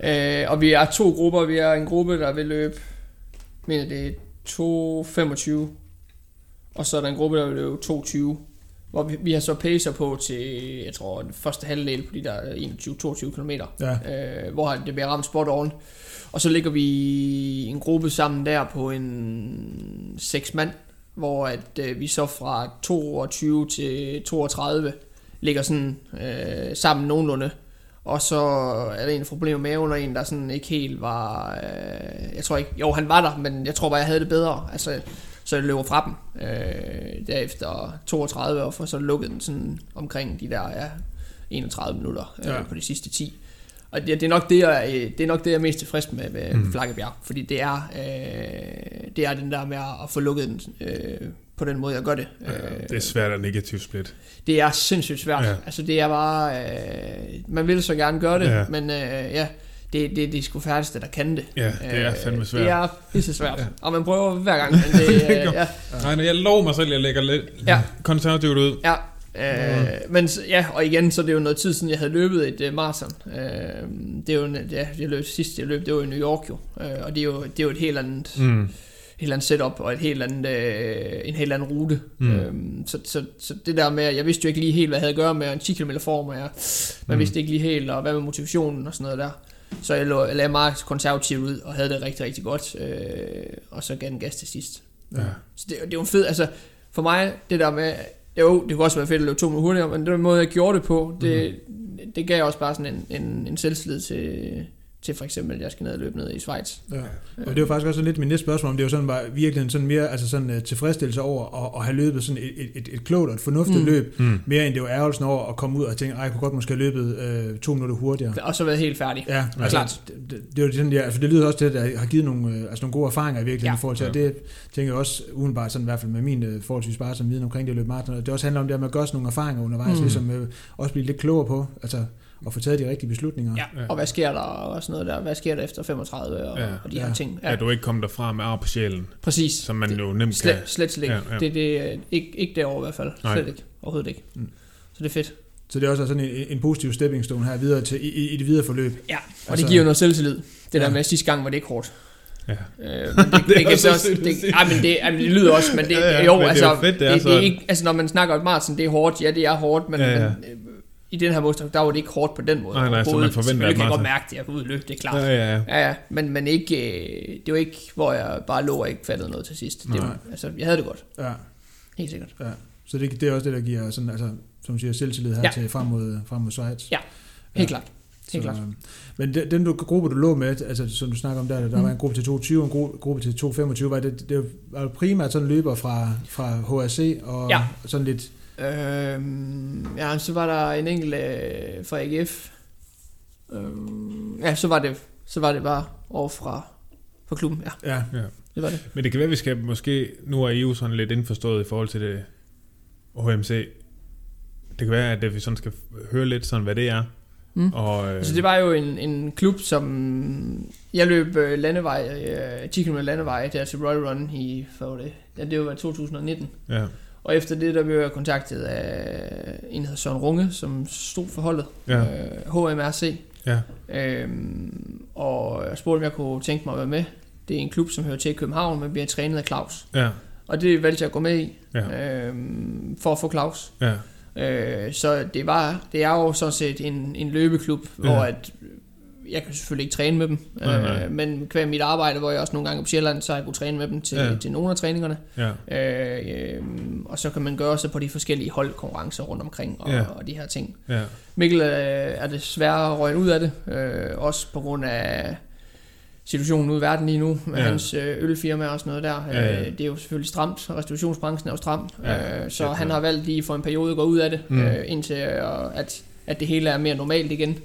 Ja. Øh, og vi er to grupper. Vi er en gruppe, der vil løbe, mener det er 2.25. Og så er der en gruppe, der vil løbe 2.20. Hvor vi, vi har så pacer på til, jeg tror, den første halvdel på de der 21-22 km. Ja. Øh, hvor det bliver ramt spot on. Og så ligger vi en gruppe sammen der på en 6 mand, hvor at øh, vi så fra 22 til 32 ligger sådan øh, sammen nogenlunde. Og så er der en problem med maven, og en, der sådan ikke helt var... Øh, jeg tror ikke... Jo, han var der, men jeg tror bare, jeg havde det bedre. Altså, så jeg løber fra dem øh, derefter 32, og så lukket den sådan omkring de der ja, 31 minutter øh, Ja. på de sidste 10. Og det, det, er nok det, jeg, øh, det er nok det, jeg er mest tilfreds med ved mm. Flakkebjerg, fordi det er, øh, det er den der med at få lukket den øh, på den måde, jeg gør det. Ja, det er svært at negativt split. Det er sindssygt svært. Ja. Altså det er bare, øh, man vil så gerne gøre det, ja. men øh, ja, det, det, det er sgu færdigste, der kan det. Ja, det er Øh, fandme svært. Det er pisse svært, Ja. og man prøver hver gang, men det, øh, ja, Nej, når jeg lover mig selv, at jeg lægger lidt Ja. konservativt ud. ja. Øh, men ja, og igen, så er det jo noget tid siden, jeg havde løbet et uh, maraton. Øh, det er jo, en- ja, jeg løb sidst, jeg løb, det var i New York jo. Øh, og det er jo, det er jo et helt andet, Mm. helt andet setup og et helt andet, øh, en helt anden rute. Mm. Øhm, så, så, så det der med, jeg vidste jo ikke lige helt, hvad jeg havde at gøre med, og en 10 km form, og jeg, man Mm. vidste ikke lige helt, og hvad med motivationen og sådan noget der. Så jeg, lå, lagde meget konservativt ud, og havde det rigtig, rigtig godt, øh, og så gav den gas til sidst. Ja. Så det, det er jo en fed, altså for mig, det der med, jo, det kunne også være fedt at løbe to minutter hurtigere, men den måde, jeg gjorde det på, det, mm. det gav også bare sådan en, en, en selvtillid til, til for eksempel, at jeg skal ned og løbe ned i Schweiz. Ja. Og det var faktisk også lidt mit næste spørgsmål, om det var sådan bare virkelig sådan mere altså sådan, uh, tilfredsstillelse over at, at, have løbet sådan et, et, et, et klogt og et fornuftigt mm. Løb, Mm. mere end det var ærgelsen over at komme ud og tænke, ej, jeg kunne godt måske have løbet øh, to minutter hurtigere. Og så været helt færdig. Ja, Ja, altså, klart. Det, det, det, er jo sådan, ja, altså, det lyder også til, at der har givet nogle, øh, altså nogle gode erfaringer i virkeligheden ja. I forhold til, og Ja. det tænker jeg også udenbart sådan i hvert fald med min øh, forholdsvis bare som viden omkring det at løbe maraton, at det også handler om det, at man gør sådan nogle erfaringer undervejs, mm. Mm. ligesom øh, også blive lidt klogere på, altså at få taget de rigtige beslutninger. Ja, Ja. og hvad sker der og sådan noget der? Hvad sker der efter 35 og, Ja. ja. og de her Ja. ting? Ja. Ja, du ikke kommer derfra med ar på sjælen, præcis. som man det, jo nemt slet, kan. slet, slet ikke. Ja, Ja, ja. ja. Det, det er ikke, ikke derovre i hvert fald. Nej. Slet ikke. Overhovedet ikke. Mm. Så det er fedt. Så det er også sådan en, en positiv stepping stone her videre til, i, i, det videre forløb. Ja, og Altså- altså, det giver jo noget selvtillid. Det Ja. der med, at sidste gang var det ikke hårdt. Ja. Øh, men det, det, kan også så også, det, ej, men det, ej, men det lyder også, men det, Ja, ja, jo, men det er altså, jo fedt, det er det, det, er ikke, altså, når man snakker om Martin, det er hårdt, ja, det er hårdt, men, Ja, ja, ja. ja. men øh, i den her målstok, der var det ikke hårdt på den måde. Nej, nej, så man forventer, at kan jeg godt mærke det, jeg og løbe, det er klart. Ja, ja, ja. Ja, ja, men, men ikke, øh, det var ikke, hvor jeg bare lå og ikke fattede noget til sidst. Det var, altså, jeg havde det godt, Ja, helt sikkert. ja. Så det, det er også det, der giver sådan, altså, som du siger, selvtillid her ja. Ja. til frem mod, frem mod Schweiz. Ja, Helt klart. Helt klart. øh, Men den, den du, gruppe, du lå med, altså, som du snakker om der, der Mm. var en gruppe til 22, en gru- gruppe til 225, var det, det var primært sådan løber fra, fra HRC og Ja. sådan lidt, Øhm, ja, så var der en enkelt øh, fra AGF. Øhm, ja, så var det, så var det bare over fra, fra klubben. Ja, ja, ja. det var det. Men det kan være, at vi skal måske... Nu er I jo sådan lidt indforstået i forhold til det HMC. Det kan være, at vi sådan skal høre lidt sådan, hvad det er. Mm. Og, øh, Altså det var jo en, en klub, som... Jeg løb øh, landevej, øh, 10 km landevej der til Royal Run i, hvad var det? Ja, det var 2019. Ja, Og efter det, der blev jeg kontaktet af en, der hedder Søren Runge, som stod for holdet. Ja. Øh, HMRC. ja, Øhm, og jeg spurgte, om jeg kunne tænke mig at være med. Det er en klub, som hører til i København, men bliver trænet af Claus. ja, Og det valgte jeg at gå med i, ja, øhm, for at få Claus. ja, Øh, så det, var, det er jo sådan set en, en løbeklub, Ja. hvor at jeg kan selvfølgelig ikke træne med dem, Nej, nej. Øh, men kvæm mit arbejde, hvor jeg også nogle gange er på Sjælland, så har jeg kunne træne med dem til, Ja. til nogle af træningerne. Ja. Øh, øh, og så kan man gøre sig på de forskellige holdkonkurrencer rundt omkring og, Ja. og de her ting. Ja. Mikkel øh, er desværre røget ud af det, øh, også på grund af situationen ude i verden lige nu, med Ja. hans øh, ølfirma og sådan noget der. Ja, ja. Øh, det er jo selvfølgelig stramt, og restaurationsbranchen er jo stram, Ja, øh, så han har valgt lige for en periode at gå ud af det, Mm. mm. øh, indtil øh, at, at det hele er mere normalt igen.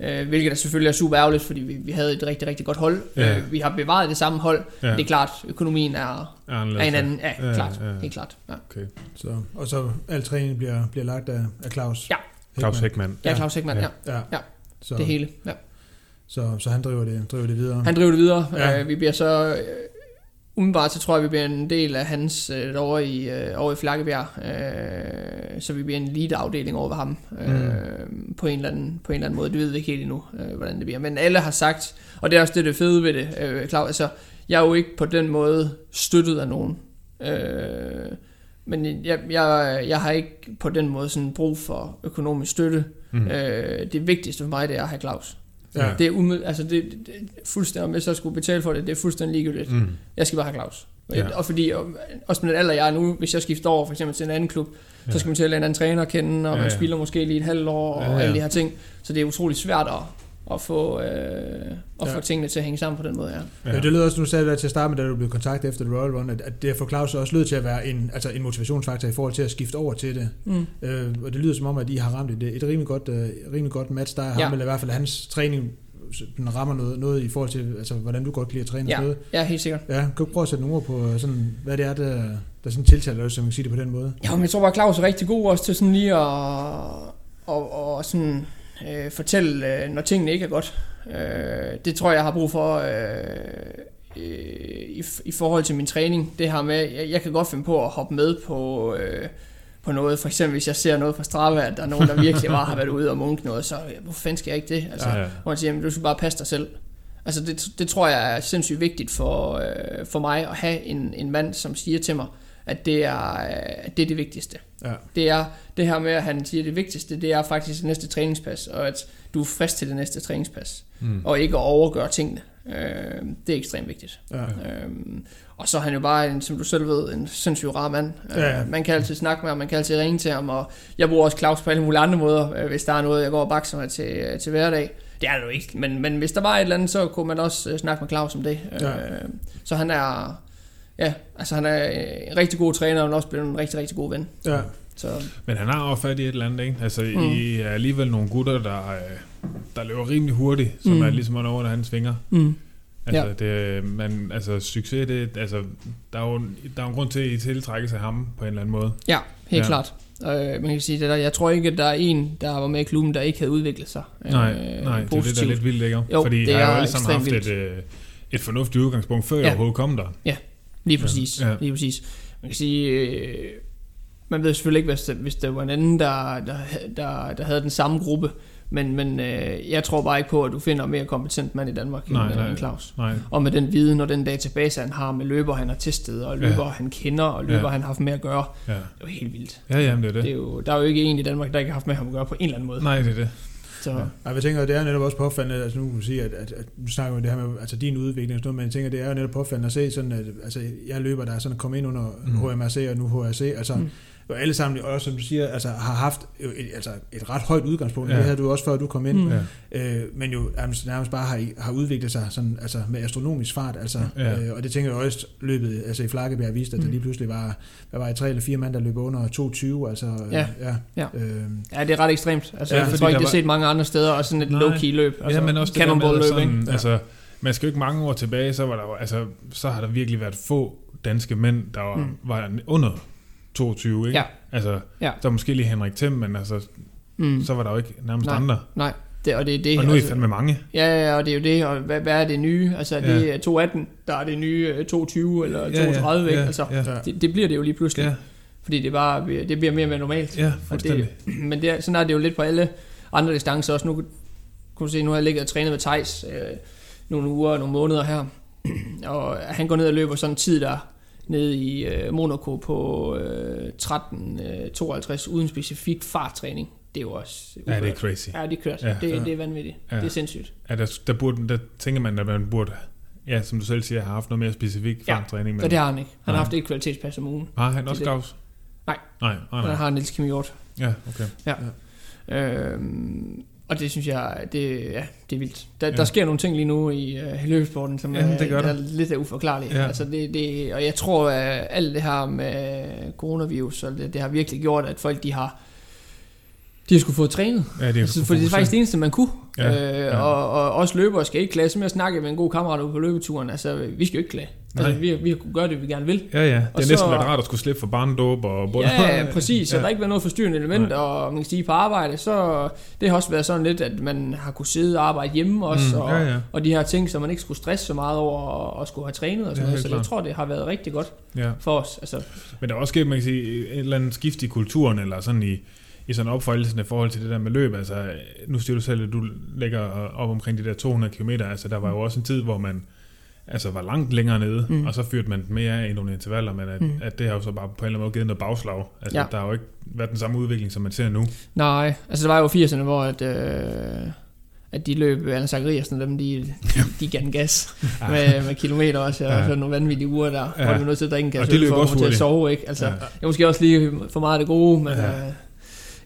Øh, hvilket er selvfølgelig er super ærgerligt, fordi vi, vi havde et rigtig, rigtig godt hold. Ja. Øh, vi har bevaret det samme hold. Ja. Det er klart, økonomien er, Er er anderledes, en anden. Ja, Ja, klart. ja. Ja. Helt klart. Ja, Okay. Så, og så al træning bliver, bliver lagt af, af Claus. Ja. Claus Hækman. ja. Claus Hækman, Ja. ja. Ja. Ja. Så, Det hele. Ja. så, så han driver det, driver det videre. Han driver det videre. Ja. Ja. Øh, vi bliver så... Umiddelbart så tror jeg, vi bliver en del af hans øh, over i, øh, over i Flakkebjerg. Øh, så vi bliver en lead-afdeling over ved ham. Øh, på, en eller anden, på en eller anden måde. Det ved vi ikke helt endnu, øh, hvordan det bliver. Men alle har sagt, og det er også det, det fede ved det, øh, Claus, altså, jeg er jo ikke på den måde støttet af nogen. Øh, men jeg, jeg, jeg har ikke på den måde sådan brug for økonomisk støtte. Mm. Mm. Øh, det vigtigste for mig, det er at have Claus. Ja. Det er umid, altså det, det, det fuldstændig, om jeg så skulle betale for det, det er fuldstændig ligegyldigt. Mm. Jeg skal bare have Claus. Ja. Og fordi, og, også med den alder jeg er nu, hvis jeg skifter over for eksempel til en anden klub, Ja. så skal man til at lade en anden træner kende, og Ja, man ja. spiller måske lige et halvt år, og Ja, ja. alle de her ting. Så det er utrolig svært at, at få, øh, at Ja. få tingene til at hænge sammen på den måde, ja. Ja. Det lyder også, nu sagde til at starte med, da du blev kontaktet efter The Royal Run, at, at det for Claus også lød til at være en, altså en motivationsfaktor i forhold til at skifte over til det. Mm. Øh, og det lyder som om, at I har ramt et, et rimelig, godt, øh, rimelig godt match der. Ja. Ja. Ham, eller i hvert fald hans træning den rammer noget, noget i forhold til, altså, hvordan du godt kan lide at træne Ja. noget. Ja, helt sikkert. Ja, kan du prøve at sætte nogle ord på, øh, sådan, hvad det er, der, der sådan tiltaler dig, så man kan sige det på den måde? Ja, men jeg tror bare, Claus er rigtig god også til sådan lige at og, og sådan, øh, fortælle, øh, når tingene ikke er godt. Øh, det tror jeg, har brug for øh, øh, i, i forhold til min træning. Det her med, jeg, jeg kan godt finde på at hoppe med på, øh, på noget. For eksempel, hvis jeg ser noget fra Strava, at der er nogen, der virkelig bare har været ude og munke noget, så hvorfor fanden skal jeg ikke det? Altså, Ja, ja. Hvor man siger, jamen, du skal bare passe dig selv. Altså det, det tror jeg er sindssygt vigtigt for, øh, for mig at have en, en mand, som siger til mig, at det er, øh, at det er det vigtigste. Ja. Det er det her med, at han siger, at det vigtigste, det er faktisk det næste træningspas, og at du er frisk til det næste træningspas, Mm. og ikke at overgøre tingene. Øh, det er ekstremt vigtigt. Ja. Øhm, og så er han jo bare, en, som du selv ved, en sindssygt rar mand. Ja, ja. Øh, man kan altid snakke med ham, man kan altid ringe til ham, og jeg bruger også Claus på alle mulige andre måder, øh, hvis der er noget, jeg går og bakser mig til, øh, til hverdag. Det er det jo ikke, men, men hvis der var et eller andet, så kunne man også øh, snakke med Claus om det. Ja. Øh, så han er, ja, altså han er en rigtig god træner, og også blevet en rigtig, rigtig god ven. Ja. Så Men han har også fat i et eller andet, ikke? Altså, Mm. I er alligevel nogle gutter, der, øh, der løber rimelig hurtigt, som Mm. er ligesom over hans fingre. mm. Altså, Ja. det, man, altså succes, det, altså, der er jo der er jo en grund til, at I tiltrækker sig ham på en eller anden måde. Ja, helt Ja. ja. klart. Øh, man kan sige det der. Jeg tror ikke, at der er en, der var med i klubben, der ikke havde udviklet sig. Nej, øh, nej, det er det, der er lidt vildt, ikke? Jo, Fordi det har jo er alle sammen haft et, øh, et fornuftigt udgangspunkt, før jeg Ja. overhovedet kom der. Lige præcis. Ja. Ja. Lige præcis. Man kan sige, øh, man ved selvfølgelig ikke, hvis det, hvis det var en anden, der, der, der, der havde den samme gruppe. Men, men øh, jeg tror bare ikke på, at du finder mere kompetent mand i Danmark Nej, end, nej. end Claus. Nej, Og med den viden og den database, han har med løber, han har testet, og løber, Ja. han kender, og løber, Ja. han har haft med at gøre. ja. Det er jo helt vildt. Ja, jamen, det er det. Det er jo, der er jo ikke en i Danmark, der ikke har haft med ham at gøre på en eller anden måde. Nej, det er det. Så, Ja. Jeg tænker, det er netop også påfaldende, altså nu kan man sige, at, at, at nu snakker vi om det her med altså din udvikling og sådan noget, men jeg tænker, det er jo netop påfaldende at se sådan, at altså, jeg løber, der er sådan kommet ind under mm. HMRC og nu HRC, altså Mm. Jo alle sammen, også som du siger, altså har haft et, altså et ret højt udgangspunkt, Ja. det havde du også før du kom ind, Mm. Ja. øh, men jo nærmest, nærmest bare har, har udviklet sig sådan, altså med astronomisk fart, altså, Ja. øh, og det tænker jeg også løbet, altså i Flakkebjerg viste, at der Mm. lige pludselig var, hvad var det, tre eller fire mand, der løb under 2.20, altså, øh, Ja. ja, Ja. Øh, ja, det er ret ekstremt. Altså, Ja, jeg tror ikke, der det er set mange andre steder, og sådan et low-key løb. Altså, ja, men også det der med, at løb, sådan, ikke? Ja. altså, man skal jo ikke mange år tilbage, så var der altså, så har der virkelig været få danske mænd, der var, mm. var under 22, ikke? Ja. Altså, Ja. der var måske lige Henrik Thiem, men altså, Mm. så var der jo ikke nærmest Nej. andre. Nej, det, og det er det. Og nu er I altså, fandme mange. Ja, ja, og det er jo det, og hvad, hvad er det nye? Altså, er det Ja. ja. 218, der er det nye øh, 22 eller Ja, ja, 32, ikke? ja, Altså, ja. ja. det, det bliver det jo lige pludselig, Ja, fordi det, bare, bliver- det bliver mere og mere normalt. ja, fuldstændig. det, men det, er- sådan er det jo lidt på alle andre distancer også. Nu kunne du se, nu har jeg ligget og trænet med Thijs øh, nogle uger og nogle måneder her. og han går ned og løber sådan en tid der nede i øh, Monaco på øh, 13.52 uden specifik farttræning. det er jo også... Ja, det er crazy. Ja, det er kørt. Ja. Ja, det, Ja. det er vanvittigt. Ja. Ja. Det er sindssygt. Ja, der, der, burde, der tænker man, at man burde, ja, som du selv siger, have haft noget mere specifik Ja, fangtræning. Og det har han ikke. Han har Nej. haft et kvalitetspas om ugen. Har han også det- Claus? Nej. Nej, nej, Han nej. har Niels Kim Hjort. Ja, okay. Øhm, og det synes jeg, det, ja, det er vildt. Der, Ja. der sker nogle ting lige nu i uh, løbesporten, som Ja, er, det gør er der. lidt uforklarlige. Ja. Altså det, det, og jeg tror, at alt det her med coronavirus, og det, det har virkelig gjort, at folk de har de har skulle få trænet. Ja, det er Altså, for det er faktisk det eneste, man kunne. Ja, øh, ja. Og, og også løbere skal ikke klage. Som jeg snakkede med en god kammerat ude på løbeturen. Altså, vi skal jo ikke klage. Altså, Nej. vi, vi har kunnet gøre det, vi gerne vil. Ja, ja. Det Og er næsten så- lidt rart at skulle slippe for barndåb og bund. Ja, præcis. Så Ja. der har ikke været noget forstyrrende element, Nej. og man kan sige på arbejde, så det har også været sådan lidt, at man har kunne sidde og arbejde hjemme også, Mm, og, ja, ja. og de her ting, så man ikke skulle stresse så meget over at skulle have trænet og sådan noget. helt Så klart. jeg tror, det har været rigtig godt ja. for os. Altså, Men der er også sket, man kan sige, et eller andet skift i kulturen, eller sådan i, i sådan opfoldelsen i forhold til det der med løb. Altså, nu siger du selv, at du ligger op omkring de der 200 km. Altså, der var jo også en tid, hvor man altså, var langt længere nede, mm. Og så fyrte man den mere af i nogle intervaller, men at, mm. At det har jo så bare på en eller anden måde givet noget bagslag. Altså, ja. Der har jo ikke været den samme udvikling, som man ser nu. nej, altså der var jo 80'erne, hvor at, øh, at de løb, Anna Zachariasen, dem, de, de, de gav gas med, med kilometer også, og Ja. ja. så nogle vanvittige uger der, Ja. hvor vi var nødt til at drikke en Og kasse de for til at sove, ikke? Altså, Ja. Jeg måske også lige for meget af det gode, men... Ja. Øh,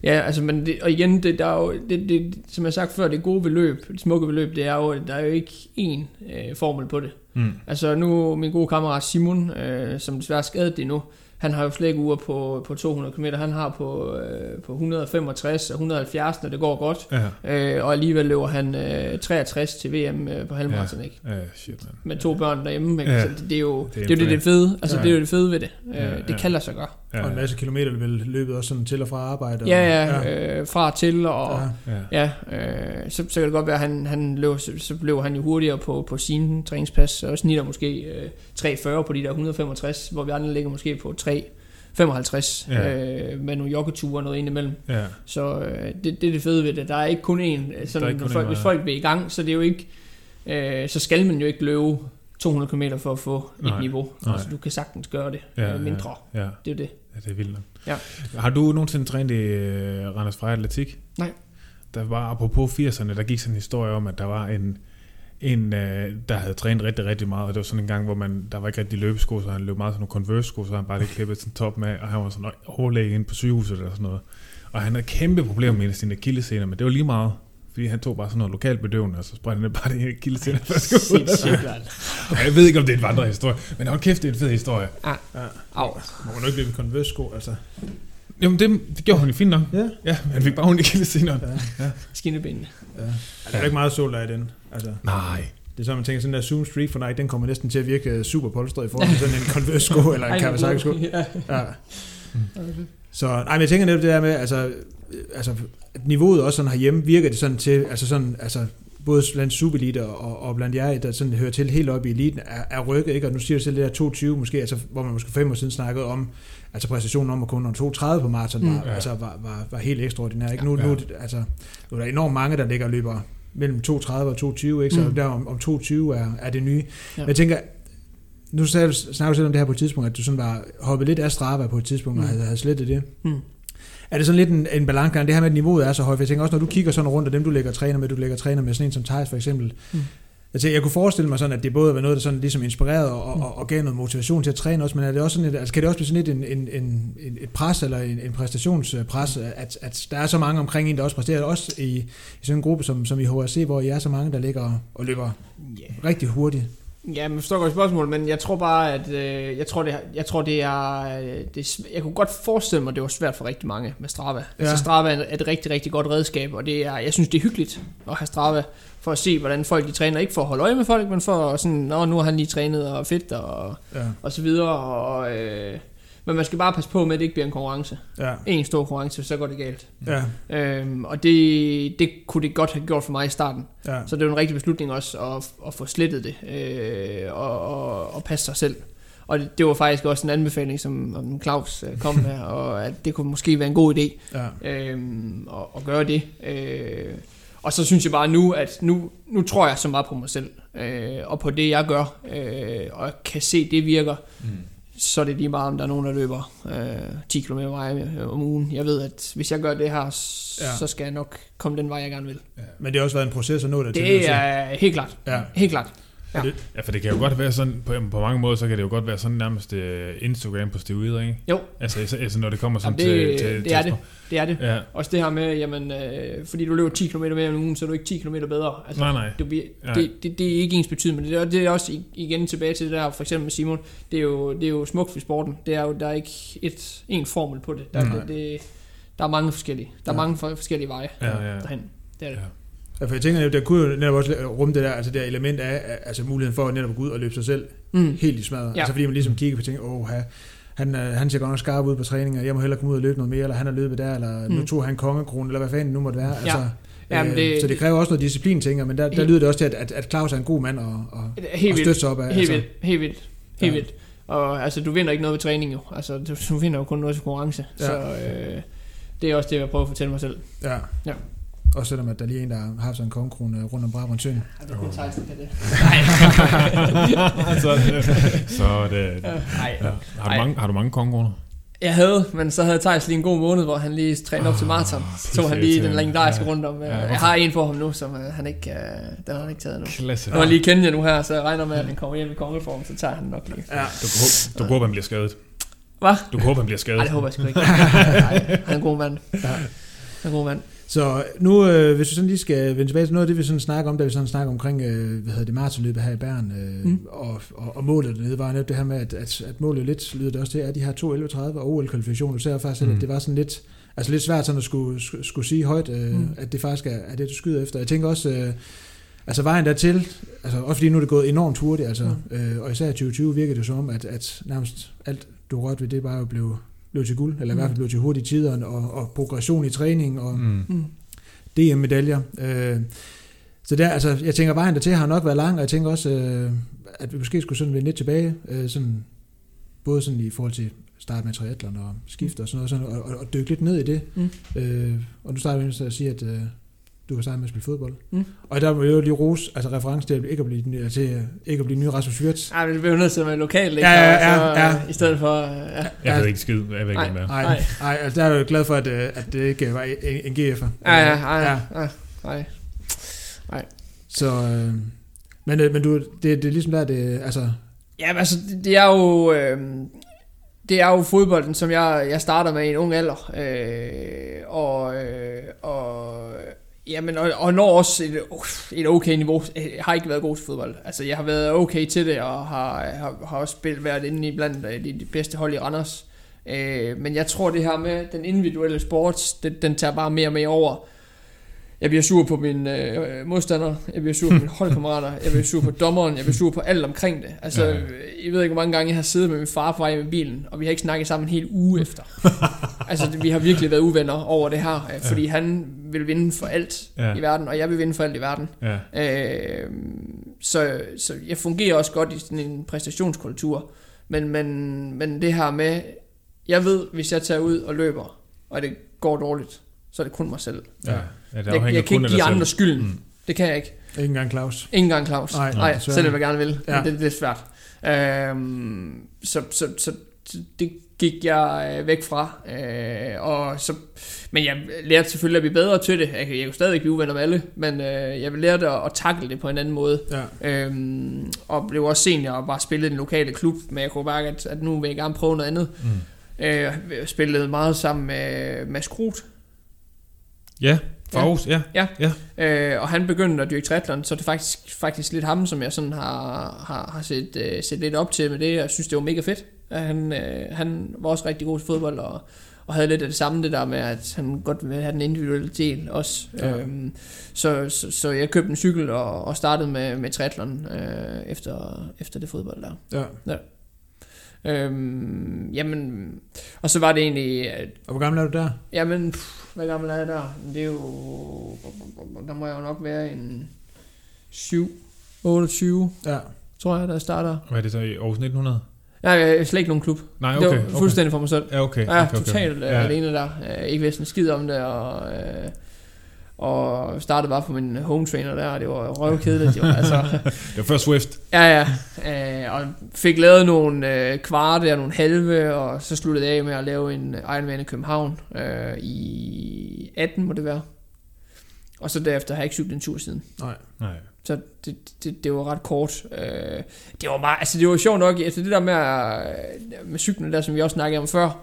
ja, altså, men det, og igen, det, der er jo, det, det, som jeg har sagt før, det gode ved løb, det smukke ved løb, det er jo, der er jo ikke én øh, formel på det. Mm. Altså nu, min gode kammerat Simon, øh, som desværre er skadet det nu, han har jo slet ikke uger på, på 200 km, han har på, øh, på 165 og 170, når det går godt, Ja. øh, og alligevel løber han øh, 63 til VM øh, på halvmarathon, ikke? Ja, shit, man. Med to børn derhjemme, ikke? Ja. Så det, det er jo Det er det, det, det fede, altså Ja. det er jo det fede ved det. Øh, Ja, det ja. kan lade sig gøre. Ja, Og en masse kilometer vel løbet også sådan til og fra arbejde. og- Ja, ja, øh, fra og til, og ja. ja. ja, øh, så, så kan det godt være, at han, han løb, så, så blev han jo hurtigere på, på sin træningspas, og snitter måske øh, 3.40 på de der 165, hvor vi andre ligger måske på 3.55 Ja. ja. øh, med nogle joggeture og noget ind imellem. ja. Så øh, det, det er det fede ved det. Der er ikke kun én. øh, Der er Sådan, ikke kun folk, én hvis folk vil i gang, så det er jo ikke, øh, så skal man jo ikke løbe 200 km for at få et Nej, niveau. nej. Altså, du kan sagtens gøre det Ja, øh, mindre. Ja, ja. Det er det. Ja, det er vildt. Ja. Har du nogensinde trænet i uh, Randers Freja Atletik? Nej. Der var, apropos 80'erne, der gik sådan en historie om, at der var en, en uh, der havde trænet rigtig, rigtig meget, og det var sådan en gang, hvor man, der var ikke rigtig løbesko, så han løb meget sådan nogle Converse-sko, så han bare lige klippet sådan top med, og han var sådan overlæge inde på sygehuset eller sådan noget. Og han havde kæmpe problemer med sine akillescener, men det var lige meget, fordi han tog bare sådan noget lokalt bedøvende, og så sprang han bare det ud. Sindssygt, mand. Og Jeg ved ikke, om det er en vandrehistorie, men hold kæft, det er en fed historie. Au. Må man jo ikke løbe en Converse-sko, altså. Jamen, det, det gjorde han jo fint nok. Ja. Ja, han fik bare ondt i akillescenerne. ja. Skinnebenene. ja. Altså, der er ikke meget sol der i den. Altså, Nej. det er så, man tænker, sådan der Zoom Street for Night, den kommer næsten til at virke super polstret i forhold til sådan en Converse-sko eller en Kawasaki-sko. Ja. Ja. Så, nej, men jeg tænker netop det der med, altså, altså niveauet også sådan herhjemme, virker det sådan til, altså sådan, altså både blandt superelite og, og blandt jer, der sådan hører til helt op i eliten, er, er rykket, ikke? Og nu siger du selv det der 22 måske, altså, hvor man måske fem år siden snakkede om, altså præstationen om at kunne nå 2.30 på maraton, Mm. var, Ja. altså, var, var, var helt ekstraordinær, ikke? Nu, Ja. nu, altså, nu er der enormt mange, der ligger og løber mellem 2.30 og 2.20, ikke? Så Mm. der om, om 2.20 er, er det nye. Ja. Men jeg tænker, nu sagde snakker du selv om det her på et tidspunkt, at du sådan var hoppet lidt af Strava på et tidspunkt, og Mm. havde, havde slettet det. Mm. Er det sådan lidt en, en balancegang, det her med, at niveauet er så højt? For jeg tænker også, når du kigger sådan rundt, og dem du lægger træner med, du lægger træner med sådan en som Thijs for eksempel, Mm. jeg, tænker, jeg kunne forestille mig sådan, at det både var noget, der sådan ligesom inspirerede og, og, og gav noget motivation til at træne også, men er det også sådan et, altså kan det også blive sådan lidt en, en, en, en, et pres eller en, en præstationspres, at, at der er så mange omkring en, der også præsterer, også i, i sådan en gruppe som, som i HRC, hvor I er så mange, der ligger og løber Ja. rigtig hurtigt. Ja, men forstår godt spørgsmål, men jeg tror bare, at øh, jeg tror, det, jeg tror, det er, øh, det jeg kunne godt forestille mig, at det var svært for rigtig mange med Strava. Ja. Altså Strava er et rigtig, rigtig godt redskab, og det er, jeg synes, det er hyggeligt at have Strava, for at se, hvordan folk de træner. Ikke for at holde øje med folk, men for sådan, Nå, nu har han lige trænet og fedt og, Ja, og så videre. Og, øh, men man skal bare passe på med, at det ikke bliver en konkurrence. ja, En stor konkurrence, så går det galt. ja, Øhm, og det, det kunne det godt have gjort for mig i starten. ja. Så det var en rigtig beslutning også at, at få slettet det øh, og, og, og passe sig selv. Og det, det var faktisk også en anbefaling, som som Claus øh, kom med, og at det kunne måske være en god idé ja. øh, at, at gøre det. Øh, og så synes jeg bare nu, at nu, nu tror jeg så meget på mig selv, øh, og på det jeg gør, øh, og kan se, det virker. Mm. Så er det lige meget, om der er nogen, der løber øh, 10 km vej øh, om ugen. Jeg ved, at hvis jeg gør det her, Ja. så skal jeg nok komme den vej, jeg gerne vil. Men det har også været en proces at nå der til. Det er helt klart. Ja. Helt klart. Ja. Ja, for det kan jo godt være sådan, på, på mange måder, så kan det jo godt være sådan nærmest uh, Instagram på steroider, ikke? Jo. Altså, altså, altså når det kommer sådan Jamen, det- til, til, det til er det. Det er det. Ja, Også det her med, jamen, øh, fordi du løber 10 km mere om ugen, så er du ikke 10 km bedre. Altså, nej, nej. Du, Ja. det, det, det, er ikke ens betydning, men det er, det er også igen tilbage til det der, for eksempel med Simon, det er jo, det er jo smukt ved sporten. Det er jo, der er ikke et, en formel på det. Der, det, det der er mange forskellige. Der er Ja. mange for- forskellige veje Ja, ja. derhen. Det er det. Ja. Ja, for jeg tænker, der kunne jo netop også rumme det der, altså det der element af, altså muligheden for at netop gå ud og løbe sig selv Mm. helt i smadret. Ja. Altså fordi man ligesom kigger på ting, åh, han, han, øh, han ser godt nok skarp ud på træning, og jeg må hellere komme ud og løbe noget mere, eller han har løbet der, eller mm. nu tog han kongekrone, eller hvad fanden nu måtte være. Ja. Altså, Jamen, øh, det- så det kræver også noget disciplin, tænker men der, der lyder det også til, at, at, at Claus er en god mand og, og, og Helt vildt. støtte sig op af. Helt altså, vildt. Helt vildt. Helt Ja. vildt. Og altså, du vinder ikke noget ved træning jo. Altså, du, du vinder jo kun noget til konkurrence. Ja. Så øh, det er også det, jeg prøver at fortælle mig selv. Ja. Ja. Også selvom, at der lige er en, der har haft sådan en kongekrone rundt om Brabrand Søen. Ja, det er kun 16, kan det. så, så det, Nej. ja. Har, du mange, har du mange kongrunder? Jeg havde, men så havde Thijs lige en god måned, hvor han lige trænede op til maraton. Så tog han lige den legendariske Ja. rundt om. Ja, Ja, jeg har en for ham nu, som uh, han ikke, uh, den har han ikke taget nu. Klasse. Nu har jeg lige kendt jer nu her, så jeg regner med, at han kommer hjem i kongeform, så tager han den nok lige. Ja. Du, kan håbe- du kan håbe, han bliver skadet. Hvad? Du kan håbe, han bliver skadet. Nej, det håber jeg sgu ikke. Nej, han er en god mand. Ja. Han er en god mand. Så nu, øh, hvis vi sådan lige skal vende tilbage til noget af det, vi sådan snakker om, da vi sådan snakker omkring, øh, hvad hedder det, maratonløbet her i Bern, øh, Mm. og, og, og, målet dernede, var netop det her med, at, at, at målet lidt, lyder det også til, er de her 2.11.30 og OL-kvalifikationer. Du ser faktisk selv, Mm. at det var sådan lidt, altså lidt svært sådan at skulle, skulle, skulle sige højt, øh, Mm. at det faktisk er, er det, du skyder efter. Jeg tænker også, øh, altså vejen dertil, altså også fordi nu er det gået enormt hurtigt, altså, Mm. øh, og især i 2020 virker det som om, at, at nærmest alt, du rørte ved, det bare blev, blev til guld, eller i Mm. hvert fald blev til hurtige tider, og, og progression i træning, og, Mm. Mm. DM-medaljer. Øh, så der, altså, jeg tænker, vejen dertil har nok været lang, og jeg tænker også, øh, at vi måske skulle sådan vende lidt tilbage, øh, sådan, både sådan i forhold til start med triathlon og skift og sådan noget, sådan, og, og, og dykke lidt ned i det. Mm. Øh, og nu starter vi med at sige, at øh, du var startet med at spille fodbold. Mm. Og der jeg jo lige rose, altså reference til ikke at blive, til, ikke at blive ny Rasmus Wirtz. Ej, men det bliver jo nødt til at være lokalt, ikke? Ja, ja, ja, Så, ja. I stedet for... Ja. Jeg ved ikke skid, jeg ved ikke, Nej. er. Nej, Nej. nej, altså der er jeg jo glad for, at, øh, at det ikke var en, en GF'er. Ja, ja, ja, ja. ja, ja. Så, øh, men, øh, men du, det, det er ligesom der, det, altså, Ja, altså, det, det er jo... Øh, det er jo fodbolden, som jeg, jeg starter med i en ung alder. Øh, og, øh, og, jamen, og, og når også et, et okay niveau. Jeg har ikke været god til fodbold. Altså, jeg har været okay til det, og har, har, har også spillet, været inde i blandt øh, de, de bedste hold i Randers. Øh, men jeg tror, det her med den individuelle sport, det, den tager bare mere og mere over. Jeg bliver sur på mine øh, modstandere, jeg bliver sur på mine holdkammerater, jeg bliver sur på dommeren, jeg bliver sur på alt omkring det. Altså, Ja, ja. ja. jeg ved ikke, hvor mange gange jeg har siddet med min far på vej med bilen, og vi har ikke snakket sammen en hel uge efter. altså, vi har virkelig været uvenner over det her, øh, fordi han vil vinde for alt Ja. ja. i verden, og jeg vil vinde for alt i verden. Ja. Øh, så, så jeg fungerer også godt i sådan en præstationskultur, men, men, men det her med, jeg ved, hvis jeg tager ud og løber, og det går dårligt, så er det kun mig selv. Ja. Ja, det Jeg, jeg kan ikke give selv. andre skylden. Mm. Det kan jeg ikke. ikke engang Claus. Ingen gang Claus. Nej, Nej, selvom jeg gerne vil. Ja. Ja. Det, det er lidt svært. Øhm, så, så, så det gik jeg øh, væk fra. Øh, og så, men jeg lærte selvfølgelig at blive bedre til det. Jeg kan, jeg kan stadig blive uvenner med alle, men øh, jeg lærte at, at takle det på en anden måde. Ja. Øhm, og blev også senior og bare spillede i den lokale klub, men jeg kunne mærke, at, at nu vil jeg gerne prøve noget andet. Mm. Øh, jeg spillede meget sammen med Mads Krut, Ja, for Aarhus, ja. Øh, og han begyndte at dyrke triathlon, så det er faktisk, faktisk lidt ham, som jeg sådan har, har, har set, øh, set lidt op til med det. Jeg synes, det var mega fedt. Han, øh, han var også rigtig god til fodbold, og, og havde lidt af det samme, det der med, at han godt ville have den individuelle del også. Ja. Ja. Øhm, så, så, så jeg købte en cykel og, og startede med, med triathlon øh, efter, efter det fodbold der. ja. Øhm, jamen, og så var det egentlig, at Og hvor gammel er du der? Jamen, pff, hvad gammel er jeg der? Det er jo... Der må jeg jo nok være en 7, 28, Ja. tror jeg, der starter. Hvad er det så i Aarhus 1900? Nej, jeg er slet ikke nogen klub. Nej, det okay. var okay. fuldstændig for mig selv. Ja, okay. Jeg er okay, okay. totalt øh, Ja. alene der. Jeg ikke vidste en skid om det, og... Øh, og startede bare på min home trainer der, og det var røvkedeligt jo. Altså, Det var først Swift. Ja, ja. Øh, og fik lavet nogle øh, kvarte og nogle halve, og så sluttede jeg af med at lave en Ironman i København øh, i 18, må det være. Og så derefter har jeg ikke cyklet en tur siden. Nej. Nej. Så det, det, det var ret kort. Øh, det var meget, altså det var sjovt nok, altså det der med, øh, med cyklen der, som vi også snakkede om før,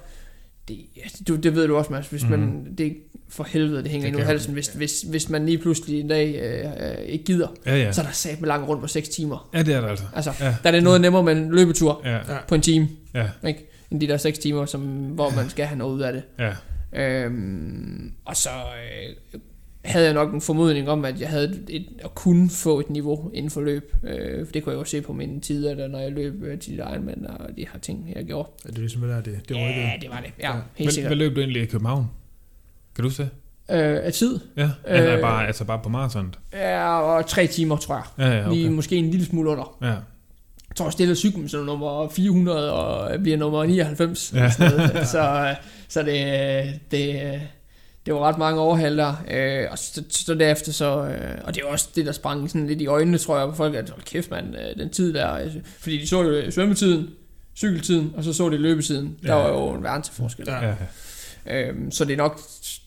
det, altså, du, det ved du også, Mads, hvis man, Mhm. det for helvede, det hænger Det ind i halsen, hvis, hvis, hvis man lige pludselig en dag øh, øh, ikke gider, Ja, ja. så er der sat med lang rundt på 6 timer. Ja, det er det altså. Altså, Ja. der er det noget nemmere med en løbetur Ja, Ja. på en time, ja, ikke? end de der 6 timer, som, hvor man skal have noget ud af det. ja. Øhm, og så øh, havde jeg nok en formodning om, at jeg havde et, at kunne få et niveau inden for løb. Øh, for det kunne jeg jo se på mine tider, der, når jeg løb øh, til Ironman og de her ting, jeg gjorde. Ja, det er ligesom der, det, det rykkede. Ja, det var det. Ja, Ja. helt Hvad, sikkert. hvad løb du egentlig i København? Kan du huske det? Øh, af tid? Ja, øh, Øh, bare, altså bare på maratonet. Ja, og tre timer, tror jeg. Ja, ja, Lige okay. måske en lille smule under. Ja, Jeg tror, jeg stillede cyklen som nummer 400, og bliver nummer 99. Ja. Ja. så så det, det, det var ret mange overhald der. Øh, og så, så derefter så... Øh, og det er også det, der sprang sådan lidt i øjnene, tror jeg, på folk, at hold kæft, mand, øh, den tid der... Altså, fordi de så jo svømmetiden, cykeltiden, og så så de løbetiden. Der Ja. var jo en verden til forskel. Ja. ja. Øhm, så det er nok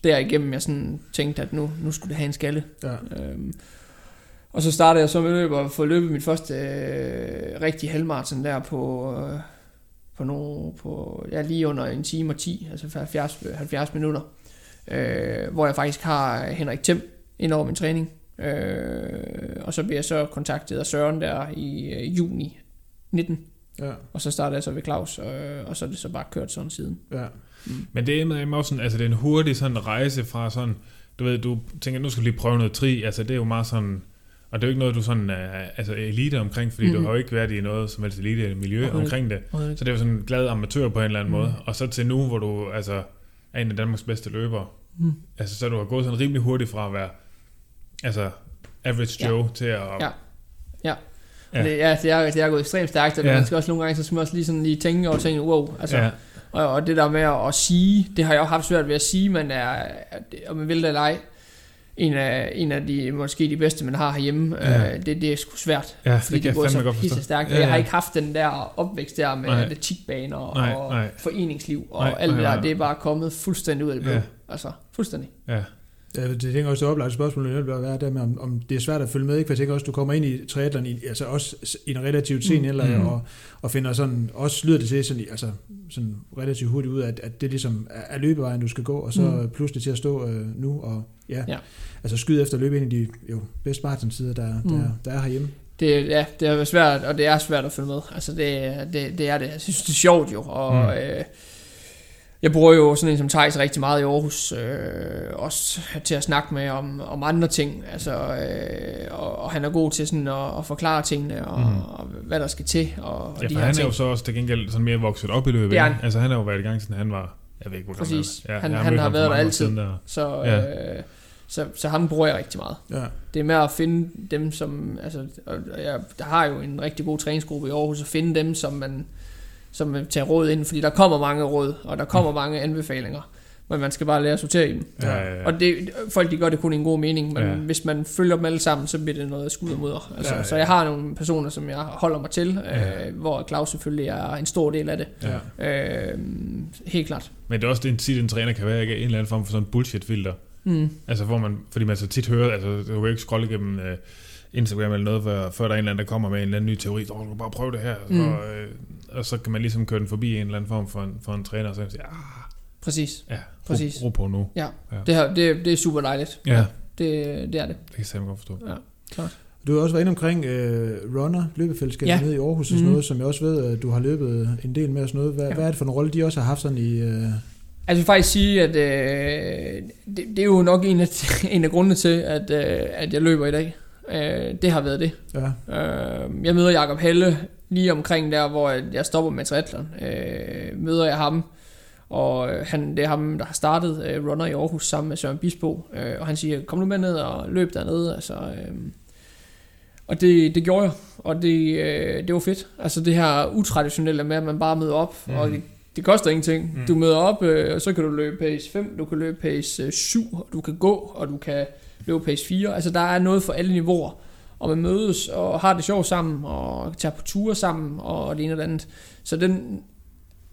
derigennem, jeg sådan tænkte, at nu, nu skulle det have en skalle. Ja. Øhm, og så startede jeg så med løb og få løbet mit første øh, rigtige halvmarathon der på, øh, på, no, på ja, lige under en time og 10, altså 70, 70 minutter. Øh, hvor jeg faktisk har Henrik Thiem ind over min træning. Øh, og så bliver jeg så kontaktet af Søren der i øh, juni 19. Ja. Og så startede jeg så ved Claus, øh, og så er det så bare kørt sådan siden. Ja. Men det er med også sådan, altså det er en hurtig sådan rejse fra sådan, du ved, du tænker, nu skal du lige prøve noget tri, altså det er jo meget sådan, og det er jo ikke noget, du sådan er altså elite omkring, fordi mm. du har jo ikke været i noget som helst elite miljø Overhovedet omkring det. Og Så det er jo sådan en glad amatør på en eller anden Mm. måde. Og så til nu, hvor du altså er en af Danmarks bedste løbere, Mm. altså så du har gået sådan rimelig hurtigt fra at være, altså average Ja. Joe til at... Ja. Ja. Ja. Det, ja, det er, det er gået ekstremt stærkt, og Ja. man skal også nogle gange, så skal man også lige, sådan lige tænke over tingene, wow, altså, ja, og, og, det der med at, at, sige, det har jeg jo haft svært ved at sige, man er, om man vil det eller ej, en af, en af de, måske de bedste, man har herhjemme, Ja. øh, det, det er sgu svært, ja, fordi det det går så pisse stærkt. Ja, Ja, Jeg har ikke haft den der opvækst der med atletikbaner og, Nej, foreningsliv og Nej, alt det nej, der, nej. det er bare kommet fuldstændig ud af det blå. Ja. Altså, fuldstændig. Ja, Ja, det tænker også, det oplagte spørgsmål vil være der med, om, om det er svært at følge med, ikke? For jeg tænker også, du kommer ind i triathlon, i, altså også i en relativt sen Mm. alder, Mm. og, og finder sådan, også lyder det til sådan, altså sådan relativt hurtigt ud, at, at det ligesom er, løbevejen, du skal gå, og så Mm. pludselig til at stå øh, nu, og ja, Ja. altså skyde efter at løbe ind i de jo, bedste maratonsider, der, Mm. der, der er herhjemme. Det, ja, det er svært, og det er svært at følge med. Altså, det, det, det er det. Jeg synes, det er sjovt jo, og mm. øh, jeg bruger jo sådan en som Thijs rigtig meget i Aarhus, øh, også til at snakke med om, om andre ting, altså, øh, og, og han er god til sådan at, at forklare tingene, og, Mm. og hvad der skal til, og, og ja de for han er ting. jo så også til gengæld sådan mere vokset op i løbet. Er han. Altså han har jo været i gang, siden han var, jeg ved ikke, hvor gammel han er. Han- jeg han mødt har været der altid. Der. Så, Ja. øh, så, så ham bruger jeg rigtig meget. Ja, Det er med at finde dem, som... Altså, og jeg der har jo en rigtig god træningsgruppe i Aarhus, at finde dem, som man som vil tage råd ind, fordi der kommer mange råd, og der kommer mange anbefalinger, men man skal bare lære at sortere i dem. Ja, ja, ja. Og det, folk de gør det kun i en god mening, men Ja. hvis man følger dem alle sammen, så bliver det noget skud og mudder. Altså, Ja, ja. Så jeg har nogle personer, som jeg holder mig til, Ja. øh, hvor Claus selvfølgelig er en stor del af det. ja. Øh, helt klart. Men det er også det, tit en træner kan være, ikke? En eller anden form for sådan bullshit-filter. Mm. Altså hvor man, fordi man så tit hører, altså du kan jo ikke scrolle igennem øh, Instagram eller noget, før, før der er en eller anden, der kommer med en eller anden ny teori, så du kan bare prøve det her, mm. Mm. og, øh, og så kan man ligesom køre den forbi en eller anden form for en, for en træner, og så kan man sige, ah, Præcis. ja, Præcis. Ro, ro på nu. Ja. Ja. Det, her, det, det er super dejligt. Ja, Det, det er det. det kan jeg simpelthen godt forstå. Du har også været inde omkring øh, runner, løbefællesskabet ja. Ja. nede i Aarhus og sådan Mhm. noget, som jeg også ved, at du har løbet en del med og sådan noget. Hvad, ja. Ja. hvad er det for en rolle, de også har haft sådan i... Øh, Altså jeg vil faktisk sige, at øh, det, det er jo nok en af, en af grundene til, at, øh, at jeg løber i dag. Øh, det har været det. ja, Øh, jeg møder Jakob Helle lige omkring der, hvor jeg stopper med triathlon. Øh, møder jeg ham, og øh, han, det er ham, der har startet øh, runner i Aarhus sammen med Søren Bisbo. Øh, og han siger, kom nu med ned og løb dernede. Altså, øh, og det, det gjorde jeg, og det, øh, det var fedt. Altså det her utraditionelle med, at man bare møder op, Mm. og det, det koster ingenting. Mm. Du møder op, øh, og så kan du løbe pace 5, du kan løbe pace øh, 7, og du kan gå, og du kan løber pace 4. Altså der er noget for alle niveauer. Og man mødes og har det sjovt sammen, og tager på ture sammen, og det ene og det andet. Så den,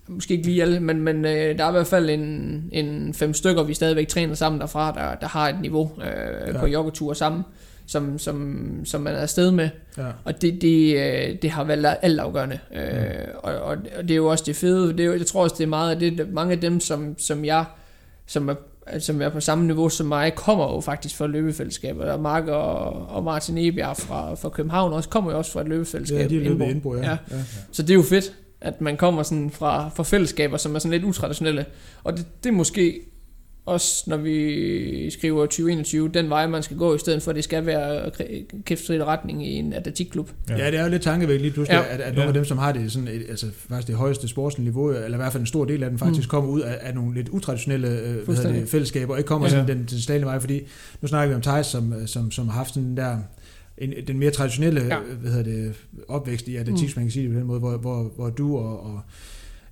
måske ikke lige alle, men, men øh, der er i hvert fald en, en fem stykker, vi stadigvæk træner sammen derfra, der, der har et niveau øh, ja. på joggeture sammen, som, som, som man er afsted med. Ja. Og det, det, øh, det har været altafgørende. Øh, og, og, og det er jo også det fede. Det er jo, jeg tror også, det er meget af det, mange af dem, som, som jeg, som er, som er på samme niveau som mig, kommer jo faktisk fra løbefællesskaber. Og Mark og, og Martin Ebjerg fra, fra København også kommer jo også fra et løbefællesskab. Ja, de er løbet Indbo, ja. Ja. ja. Så det er jo fedt, at man kommer sådan fra, fra fællesskaber, som er sådan lidt utraditionelle. Og det, det er måske også, når vi skriver 2021, den vej, man skal gå, i stedet for, at det skal være kæftfri retning i en atletikklub. Ja. ja, det er jo lidt tankevægt lige pludselig, Ja. at, at nogle Ja. af dem, som har det sådan et, altså faktisk det højeste sportslige niveau, eller i hvert fald en stor del af den, faktisk Mm. kommer ud af, af nogle lidt utraditionelle øh, hvad det, fællesskaber, og ikke kommer Ja. sådan den, den stadige vej, fordi nu snakker vi om Thijs, som, øh, som, som har haft sådan der en, den mere traditionelle Ja. ja. hvad hedder det, opvækst i atletik, mm. man kan sige det på den måde, hvor, hvor, hvor du og, og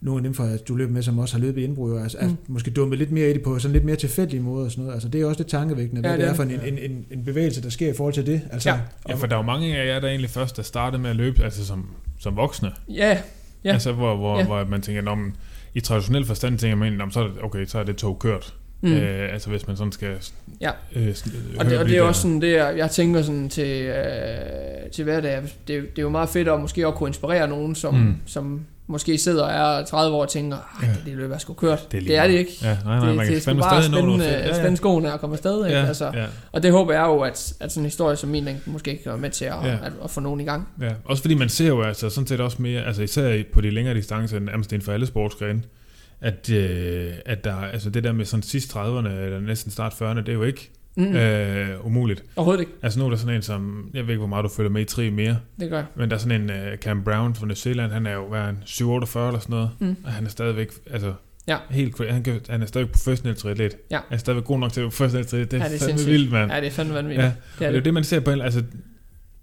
nogle af dem, fra, du løber med, som også har løbet i indbrud, altså, mm. Er måske dummet lidt mere i det på sådan lidt mere tilfældige måder og sådan noget. Altså, det er også lidt tankevækkende, hvad Ja, det, det det er er for en, en, en, en bevægelse, der sker i forhold til det. Altså, Ja. Ja, for der er jo mange af jer, der egentlig først er startet med at løbe, altså som, som voksne. Ja, Ja. Altså, hvor, hvor, Ja. hvor man tænker, om i traditionel forstand tænker man, "Nå, men så er det, okay, så er det tog kørt. mm. Øh, altså, hvis man sådan skal... Ja. Øh, Og det, og det er også sådan, det er, jeg tænker sådan til, øh, til hverdag, det, det er jo meget fedt at måske også kunne inspirere nogen, som. Mm. som måske sidder og er 30 år og tænker, "Ej, Ja. det, det løber jeg sgu kørt. Det er Det, det er det ikke. Ja, nej, nej, det, man det kan er sgu fandme bare stadig spænde, fedt. ja, spænde skoene og komme afsted. Ikke? Ja, Altså, ja, Og det håber jeg jo, at, at sådan en historie som min, den måske kan være med til at, Ja. at, at få nogen i gang. ja. Også fordi man ser jo altså sådan set også mere, altså især på de længere distancer, nærmest inden for alle sportsgrene, at, øh, at der, altså det der med sådan sidst 30'erne, eller næsten start 40'erne, det er jo ikke Mm. øh, umuligt. Overhovedet ikke. Altså nu er der sådan en som, jeg ved ikke, hvor meget du følger med i tri mere, Det gør men der er sådan en uh, Cam Brown fra New Zealand, han er jo hvad er han, 748 eller sådan noget, Mm. og han er stadigvæk, altså, Ja. helt, han, kan, han er stadigvæk professionel triatlet. Ja. Han er stadigvæk god nok til at være professionel triatlet. Det er, Ja, det er fandme sindssygt. vildt, mand. Ja, det er fandme vanvittigt. Ja. Det er det. det, man ser på en, altså,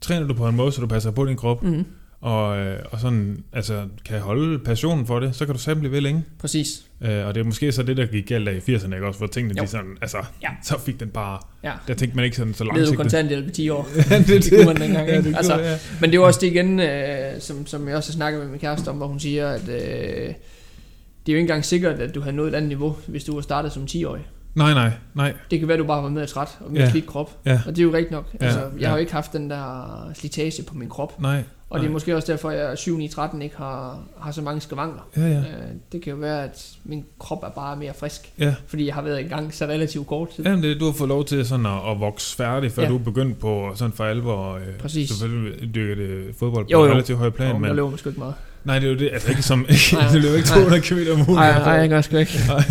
træner du på en måde, så du passer på din krop, Mm. Og, øh, og sådan, altså, kan holde passionen for det, så kan du sammen blive ved længe. Præcis. Øh, og det er måske så det, der gik galt af i 80'erne, ikke også? Hvor tingene, Jo. de sådan, altså, Ja. så fik den bare, Ja. der tænkte man ikke sådan så Led jo langsigtet. kontanthjælp i 10 år. det, Det kunne man dengang, ja, ikke? det Altså, ja. Men det er jo også det igen, øh, som, som jeg også har snakket med min kæreste om, hvor hun siger, at øh, det er jo ikke engang sikkert, at du har nået et andet niveau, hvis du har startet som 10-årig. Nej, nej, nej. Det kan være, at du bare var med træt og med Ja. ja. slidt krop. Ja. Og det er jo rigtigt nok. Ja, Altså, jeg ja. har jo ikke haft den der slitage på min krop. Nej. Og det er Nej. måske også derfor, at jeg 7 9 13 ikke har, har så mange skavanker. Ja, ja. Øh, det kan jo være, at min krop er bare mere frisk. Ja. Fordi jeg har været i gang så relativt kort tid. Jamen, det, du har fået lov til sådan at, at vokse færdig, før Ja. du er begyndt på sådan for alvor. Øh, Præcis. Selvfølgelig dyrker det fodbold på Jo, jo, jo. jo. relativt høj plan, Og der men... løber man sgu ikke meget. Nej, det er jo det. Altså ikke som... Det løber ikke Nej. 200 km om ugen. Nej, nej, jeg gør sgu ikke. Nej.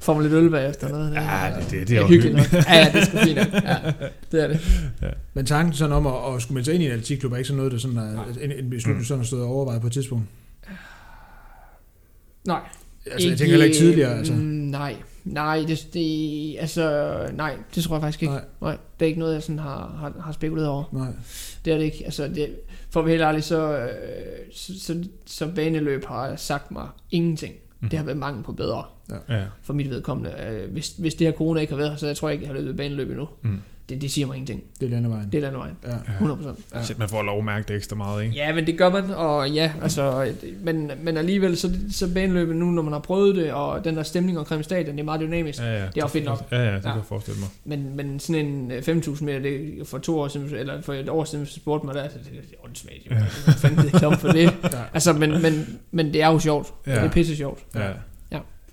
Får man lidt øl bagefter. Noget. Ja, det- det- det er det er jo hyggeligt. hyggeligt. nok. Ja, ja, det er sgu fint. Ja, det er det. Men tanken sådan om at, at skulle melde sig ind i en atletikklub er ikke sådan noget, der sådan er, en, en beslutning, Mm. du sådan har stået og overvejet på et tidspunkt. Nej. Altså, jeg tænker heller ikke tidligere, altså. Mm, nej, nej, det, det, altså, nej, det tror jeg faktisk ikke. Nej. Nej. nej det er ikke noget, jeg sådan har, har, har spekuleret over. Nej. Det er det ikke. Altså, det, for at være helt ærlig, så, øh, så, så, så baneløb har sagt mig ingenting. Mhm. Det har været mangel på bedre Ja. for mit vedkommende. Øh, hvis, hvis det her corona ikke har været her, så jeg tror jeg ikke, jeg har løbet baneløb endnu. Mm. Det, det siger mig ingenting. Det er landevejen. Det er landevejen. Ja. 100%. Ja. Shit, man får lov at mærke det ekstra meget, ikke? Ja, men det gør man, og ja, altså, men, men alligevel, så, så baneløbet nu, når man har prøvet det, og den der stemning omkring stadion, det er meget dynamisk. Ja, ja. Det er også fedt nok. Ja, ja, det Ja. kan jeg forestille mig. Men, men sådan en øh, 5.000 meter, det, for to år siden, eller for et år siden, hvis du spurgte mig der, så det, det er åndssvagt. Ja. Ja. Hvad fanden kloppe for det? Ja. Altså, men, men, men det er jo sjovt. Ja. Ja. Det er pisse sjovt. Ja.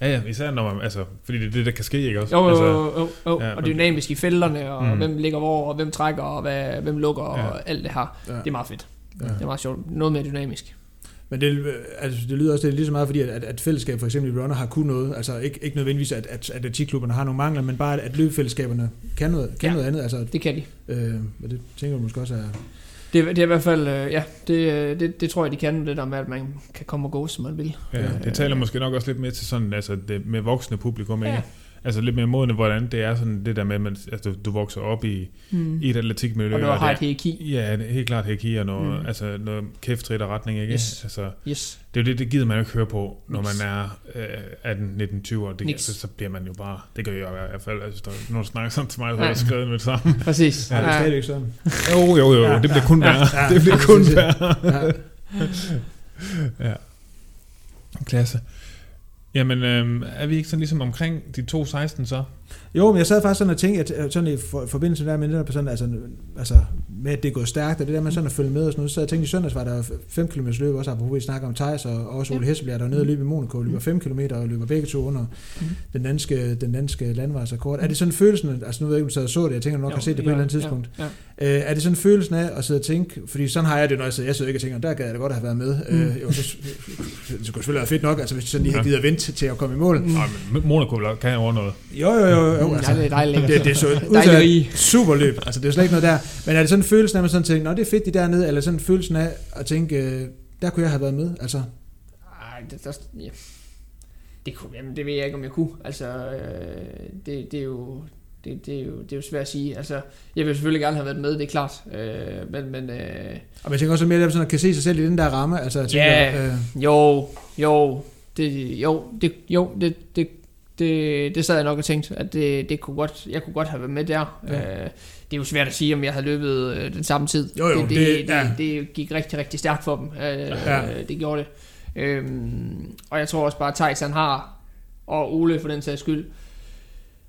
Ja. Ja, især når man, altså, fordi det er det, der kan ske, ikke også? Jo, jo, altså, jo, jo, jo. ja, og dynamisk i felterne, og Mm. hvem ligger hvor, og hvem trækker, og hvad, hvem lukker, Ja. og alt det her. Ja. Det er meget fedt. Ja. Det er meget sjovt. Noget mere dynamisk. Men det, øh, altså, det lyder også det er lige så meget, fordi at, at, at fællesskab for eksempel i runner har kun noget, altså ikke, ikke nødvendigvis, at, at atletikklubberne har nogle mangler, men bare at, at løbefællesskaberne kan noget, kan Ja. noget andet. Altså, Det kan de. øh, og det tænker jeg måske også er... Det, det er i hvert fald, øh, ja, det, øh, det, det tror jeg, de kan, det der med, at man kan komme og gå, som man vil. Ja, Øh, det taler måske nok også lidt mere til sådan, altså det med voksne publikum, ikke? Altså lidt mere modne, hvordan det er sådan det der med, at man, altså, du, du vokser op i, Mm. i et atletikmiljø. Og du har det et hierarki. Ja, det er helt klart hierarki og noget, Mm. altså noget kæftrit og retning, ikke? Yes. Altså, Yes. det er jo det, det gider man jo ikke høre på, når man er øh, 18, 19, 20 år. Det, Niks. så, så bliver man jo bare, det gør jeg i hvert fald, altså, der, når du snakker sådan til mig, så har jeg skrevet med det samme. Præcis. Ja, det er stadigvæk sådan. Jo, jo, jo, Ja, det bliver ja, kun ja, værre. ja. det bliver kun værre. Ja. ja. Klasse. Jamen, øh, er vi ikke sådan ligesom omkring de to 16 så? Jo, men jeg sad faktisk sådan og tænkte, at sådan i for, forbindelse med med, sådan, altså, altså, med at det er gået stærkt, og det der med sådan at følge med og sådan noget, så jeg tænkte, i søndags var der 5 km løb, også apropos, vi snakker om Thijs, og også Ole Hesselbjerg, der var nede og løb i Monaco, løber 5 km og løber begge to under Mhm. den danske, den danske landvejsrekord. Er det sådan følelsen, altså nu ved jeg ikke, om du sad og så det, jeg tænker, du nok har set det på et eller andet tidspunkt. Ja, ja. Øh, er det sådan følelsen af at sidde og tænke, fordi sådan har jeg det, når jeg sidder, jeg sidder ikke og tænker, der gad jeg da godt have været med. Mm. Øh, jo, så, det kunne selvfølgelig være fedt nok, altså hvis de sådan lige havde Ja. givet at vente til at komme i mål. Mm. Nej, men Monaco kan over noget. Jo, jo, jo, jo altså, ja, det er dejligt det, det er så Dejligt udtaget super løb, altså det er jo slet ikke noget der. Men er det sådan følelsen af, at man sådan tænker, nå det er fedt de dernede, eller sådan følelsen af at tænke, øh, der kunne jeg have været med, altså. Ej, det, der, ja. det, kunne, jamen, det ved jeg ikke, om jeg kunne. Altså, øh, det, det, er jo, det, det, er jo, det er jo svært at sige. Altså, jeg vil selvfølgelig gerne have været med, det er klart. Øh, men, men øh, Og jeg tænker også mere, at sådan at kan se sig selv i den der ramme, altså jeg tænker, Ja. øh, jo, jo, det, jo, det, jo, det, det, det, det sad jeg nok og tænkte, at det, det kunne godt, jeg kunne godt have været med der. Ja. Øh, det er jo svært at sige, om jeg havde løbet øh, den samme tid. Jo, jo, det, det, det- ja. det, det gik rigtig, rigtig stærkt for dem. Øh, Ja. ja. Det gjorde det. Øhm, og jeg tror også bare, at Thijs han har, og Ole for den sags skyld,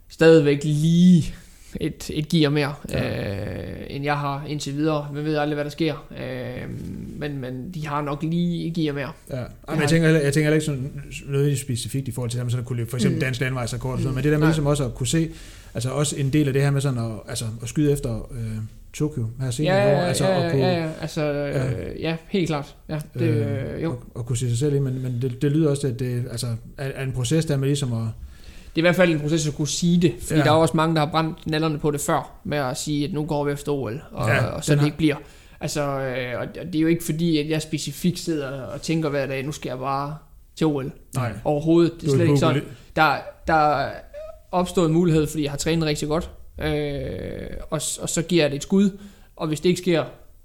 stadigvæk lige et, et gear mere, ja. øh, end jeg har indtil videre. Man ved aldrig, hvad der sker. Øh, men, men de har nok lige et gear mere. ja. Ej, men jeg tænker, jeg tænker heller ikke sådan noget specifikt i forhold til, at man sådan at kunne løbe for eksempel Mm. dansk landvejsrekord og sådan noget, men det der med Nej. ligesom også at kunne se, altså også en del af det her med sådan at, altså at skyde efter øh, Tokyo her senere Ja, ja, altså ja, at kunne, ja, ja, altså, Ja. øh, ja, helt klart. Ja, det, øh, øh, jo. at, at kunne se sig selv i, men, men det, det lyder også, at det altså, er, er en proces der med ligesom at, Det er i hvert fald en proces at kunne sige det, fordi Ja. der er også mange, der har brændt nallerne på det før, med at sige, at nu går vi efter OL, og, Ja, og så det har- ikke bliver. Altså, øh, og det er jo ikke fordi, at jeg specifikt sidder og tænker hver dag, nu skal jeg bare til OL. nej, Overhovedet, det er slet ikke sådan. Der, der er opstået en mulighed, fordi jeg har trænet rigtig godt, øh, og, og så giver jeg det et skud, og hvis det ikke sker,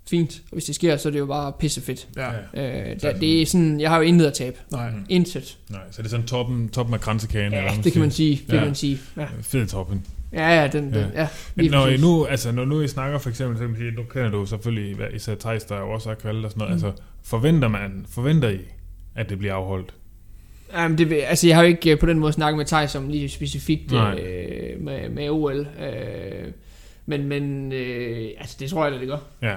fint. Og hvis det sker, så er det jo bare pissefedt. Ja, Øh, der, det er sådan, jeg har jo intet at tabe. nej. Intet. Nej, så det er sådan toppen, toppen af kransekagen. eller Ja, hvad det kan man sige. Det Ja. kan man sige. Ja, Fed toppen. ja, ja den, den, Ja. ja. Men når I nu, altså, når nu I snakker for eksempel, så kan man sige, nu kender du selvfølgelig hvad, især Thijs, der jo også er kvalget og sådan noget. Mm. Altså, forventer man, forventer I, at det bliver afholdt? Jamen, det, vil- altså, jeg har jo ikke øh, på den måde snakket med Thijs om lige specifikt Nej. øh, med, med OL. Øh, men men øh, altså, det tror jeg, at det gør. Ja,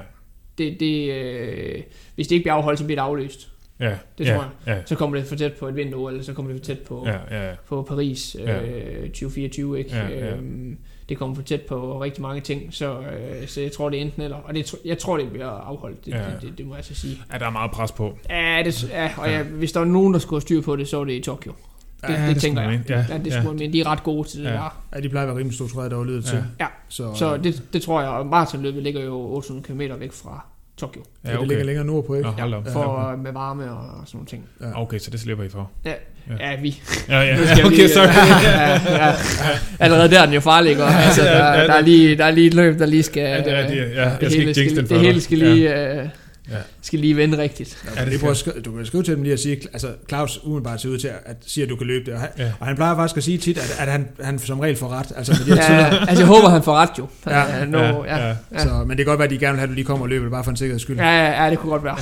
Det, det, øh, hvis det ikke bliver afholdt, så bliver det aflyst. ja, Det ja, tror jeg. Ja, Så kommer det for tæt på et vinter-OL, eller så kommer det for tæt på, ja. ja, ja, på Paris øh, Ja. 2024. Ikke? Ja, ja. Øhm, det kommer for tæt på rigtig mange ting, så, øh, så jeg tror, det er enten eller. Og det, jeg tror, det bliver afholdt, det, Ja. ja. det, det, det må jeg så sige. ja, der er meget pres på. Ja, det, ja og Ja. ja. hvis der var nogen, der skulle have styr på det, så var det i Tokyo. Det, Ja, ja, det, det tænker jeg. Ja, Ja, det ja. skulle man, de er ret gode til det Ja. ja. der. Ja, de plejer at være rimelig struktureret, der var lydet Ja. til. Ja. Så, Så det, det tror jeg, maratonløbet ligger jo 800 km væk fra Tokyo. ja, det ligger længere nordpå, ikke? Nå, hold op. For Ja, øh, med varme og sådan nogle ting. Ja. Okay, så det slipper I for. Ja, Ja. ja vi. Ja, ja, skal okay, lige, så øh, ja, ja. Allerede der er den jo farlig, ikke? Altså, der, Ja, ja, der, er lige, der er lige et løb, der lige skal... Ja, det er det. Ja, jeg det skal hele ikke jinx den for Det hele skal Ja. lige, øh, Ja. skal lige vende rigtigt. Ja, Ja, du, det kan prøve at skal- skrive, du kan skrive til dem lige og sige, altså Claus umiddelbart ser ud til at, at sige, at du kan løbe det. Og han, Ja. og han plejer faktisk at sige tit, at, at han, han som regel får ret. Altså med de Ja, tider. altså jeg håber, han får ret jo. Ja, Øh, nu, ja, ja. Ja. Så, men det kan godt være, at de gerne vil have, at du lige kommer og løber det bare for en sikkerheds skyld. Ja, ja, ja, det kunne godt være.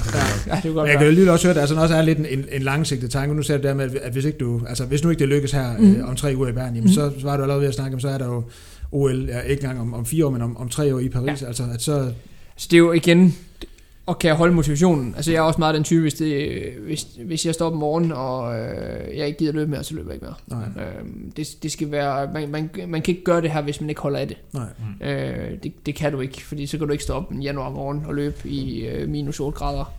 Ja, det kunne godt Men jeg kan jo lige også høre, at der sådan også er lidt en, en, en langsigtet tanke. Nu ser du der med, at- at hvis, ikke du, altså, hvis nu ikke det lykkes her mm. øh, om tre uger i Bern, jamen, Mm. så, så var du allerede ved at snakke om, så er der jo OL, ja, ikke engang om, om fire år, men om, om tre år i Paris. Ja. Altså, at så, Så det er jo igen, og kan jeg holde motivationen? Altså jeg er også meget den type, hvis, det, hvis, hvis jeg står op om morgenen, og øh, jeg ikke gider løbe mere, så løber jeg ikke mere. nej, Øhm, det, det skal være, man, man, man kan ikke gøre det her, hvis man ikke holder af det. nej, Øh, det. Det kan du ikke, fordi så kan du ikke stå op en januar morgen og løbe i øh, minus 8 grader.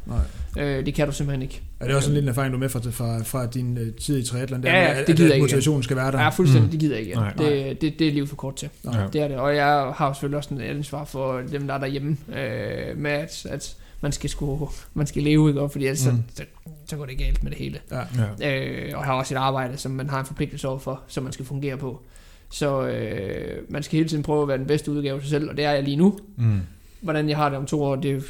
nej. Øh, det kan du simpelthen ikke. Er det også en lille erfaring, du er med fra, fra, fra din uh, tid i triathlon? Der, Ja, ja, det gider at, at ikke. motivationen skal være der? Ja, fuldstændig, Mm. det gider jeg ikke. Nej. Det, det, det er livet for kort til. Nej. Ja. Det er det, og jeg har selvfølgelig også en ansvar for dem, der er derhjemme, øh, med at, at man skal, sku, man skal leve, ikke? Og fordi ellers Mm. så, så, så går det galt med det hele. Ja. Ja. Øh, og har også et arbejde, som man har en forpligtelse over for, som man skal fungere på. Så øh, man skal hele tiden prøve at være den bedste udgave af sig selv, og det er jeg lige nu. Mm. Hvordan jeg har det om to år, det,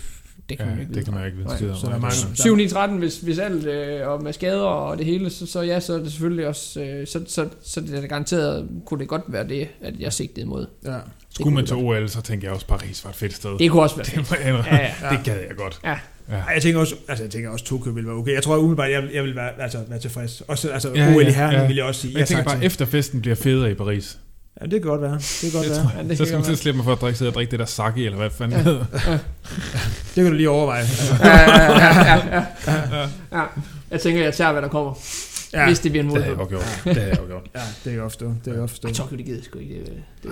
det kan Ja, man ikke det vide. kan man ikke vide Nej. Så der er mange- 7 9 13 hvis, hvis alt øh, og med skader og det hele så, så ja så er det selvfølgelig også øh, så, så, så det er garanteret kunne det godt være det at jeg sigtede imod Ja. Skulle man til OL, så tænker jeg også, Paris var et fedt sted. det kunne også være Det, må jeg ja, ja. det gad jeg godt. Ja. Ja. Jeg tænker også, altså jeg tænker også Tokyo ville være okay. Jeg tror umiddelbart, jeg, vil- jeg vil være, altså, være tilfreds. Også, altså Ja, OL i ja, herren ja. vil jeg også sige. Men jeg tænker bare, til. efter festen bliver federe i Paris. Ja, det kan godt være. Det kan godt Det være. tror Ja, jeg. det Så skal man godt til at slippe mig for at drikke, sidde og drikke det der sake, eller hvad fanden Ja. det hedder. Det kan du lige overveje. Altså, ja, ja, ja, ja, ja, ja. jeg tænker jeg tager hvad der kommer ja. ja, hvis det bliver en Det har mulighed jeg jo gjort. Det har jeg jo gjort. ja, det kan jeg forstå. Det kan jeg forstå. Ej, Tokyo det gider jeg sgu ikke det, det, det, det.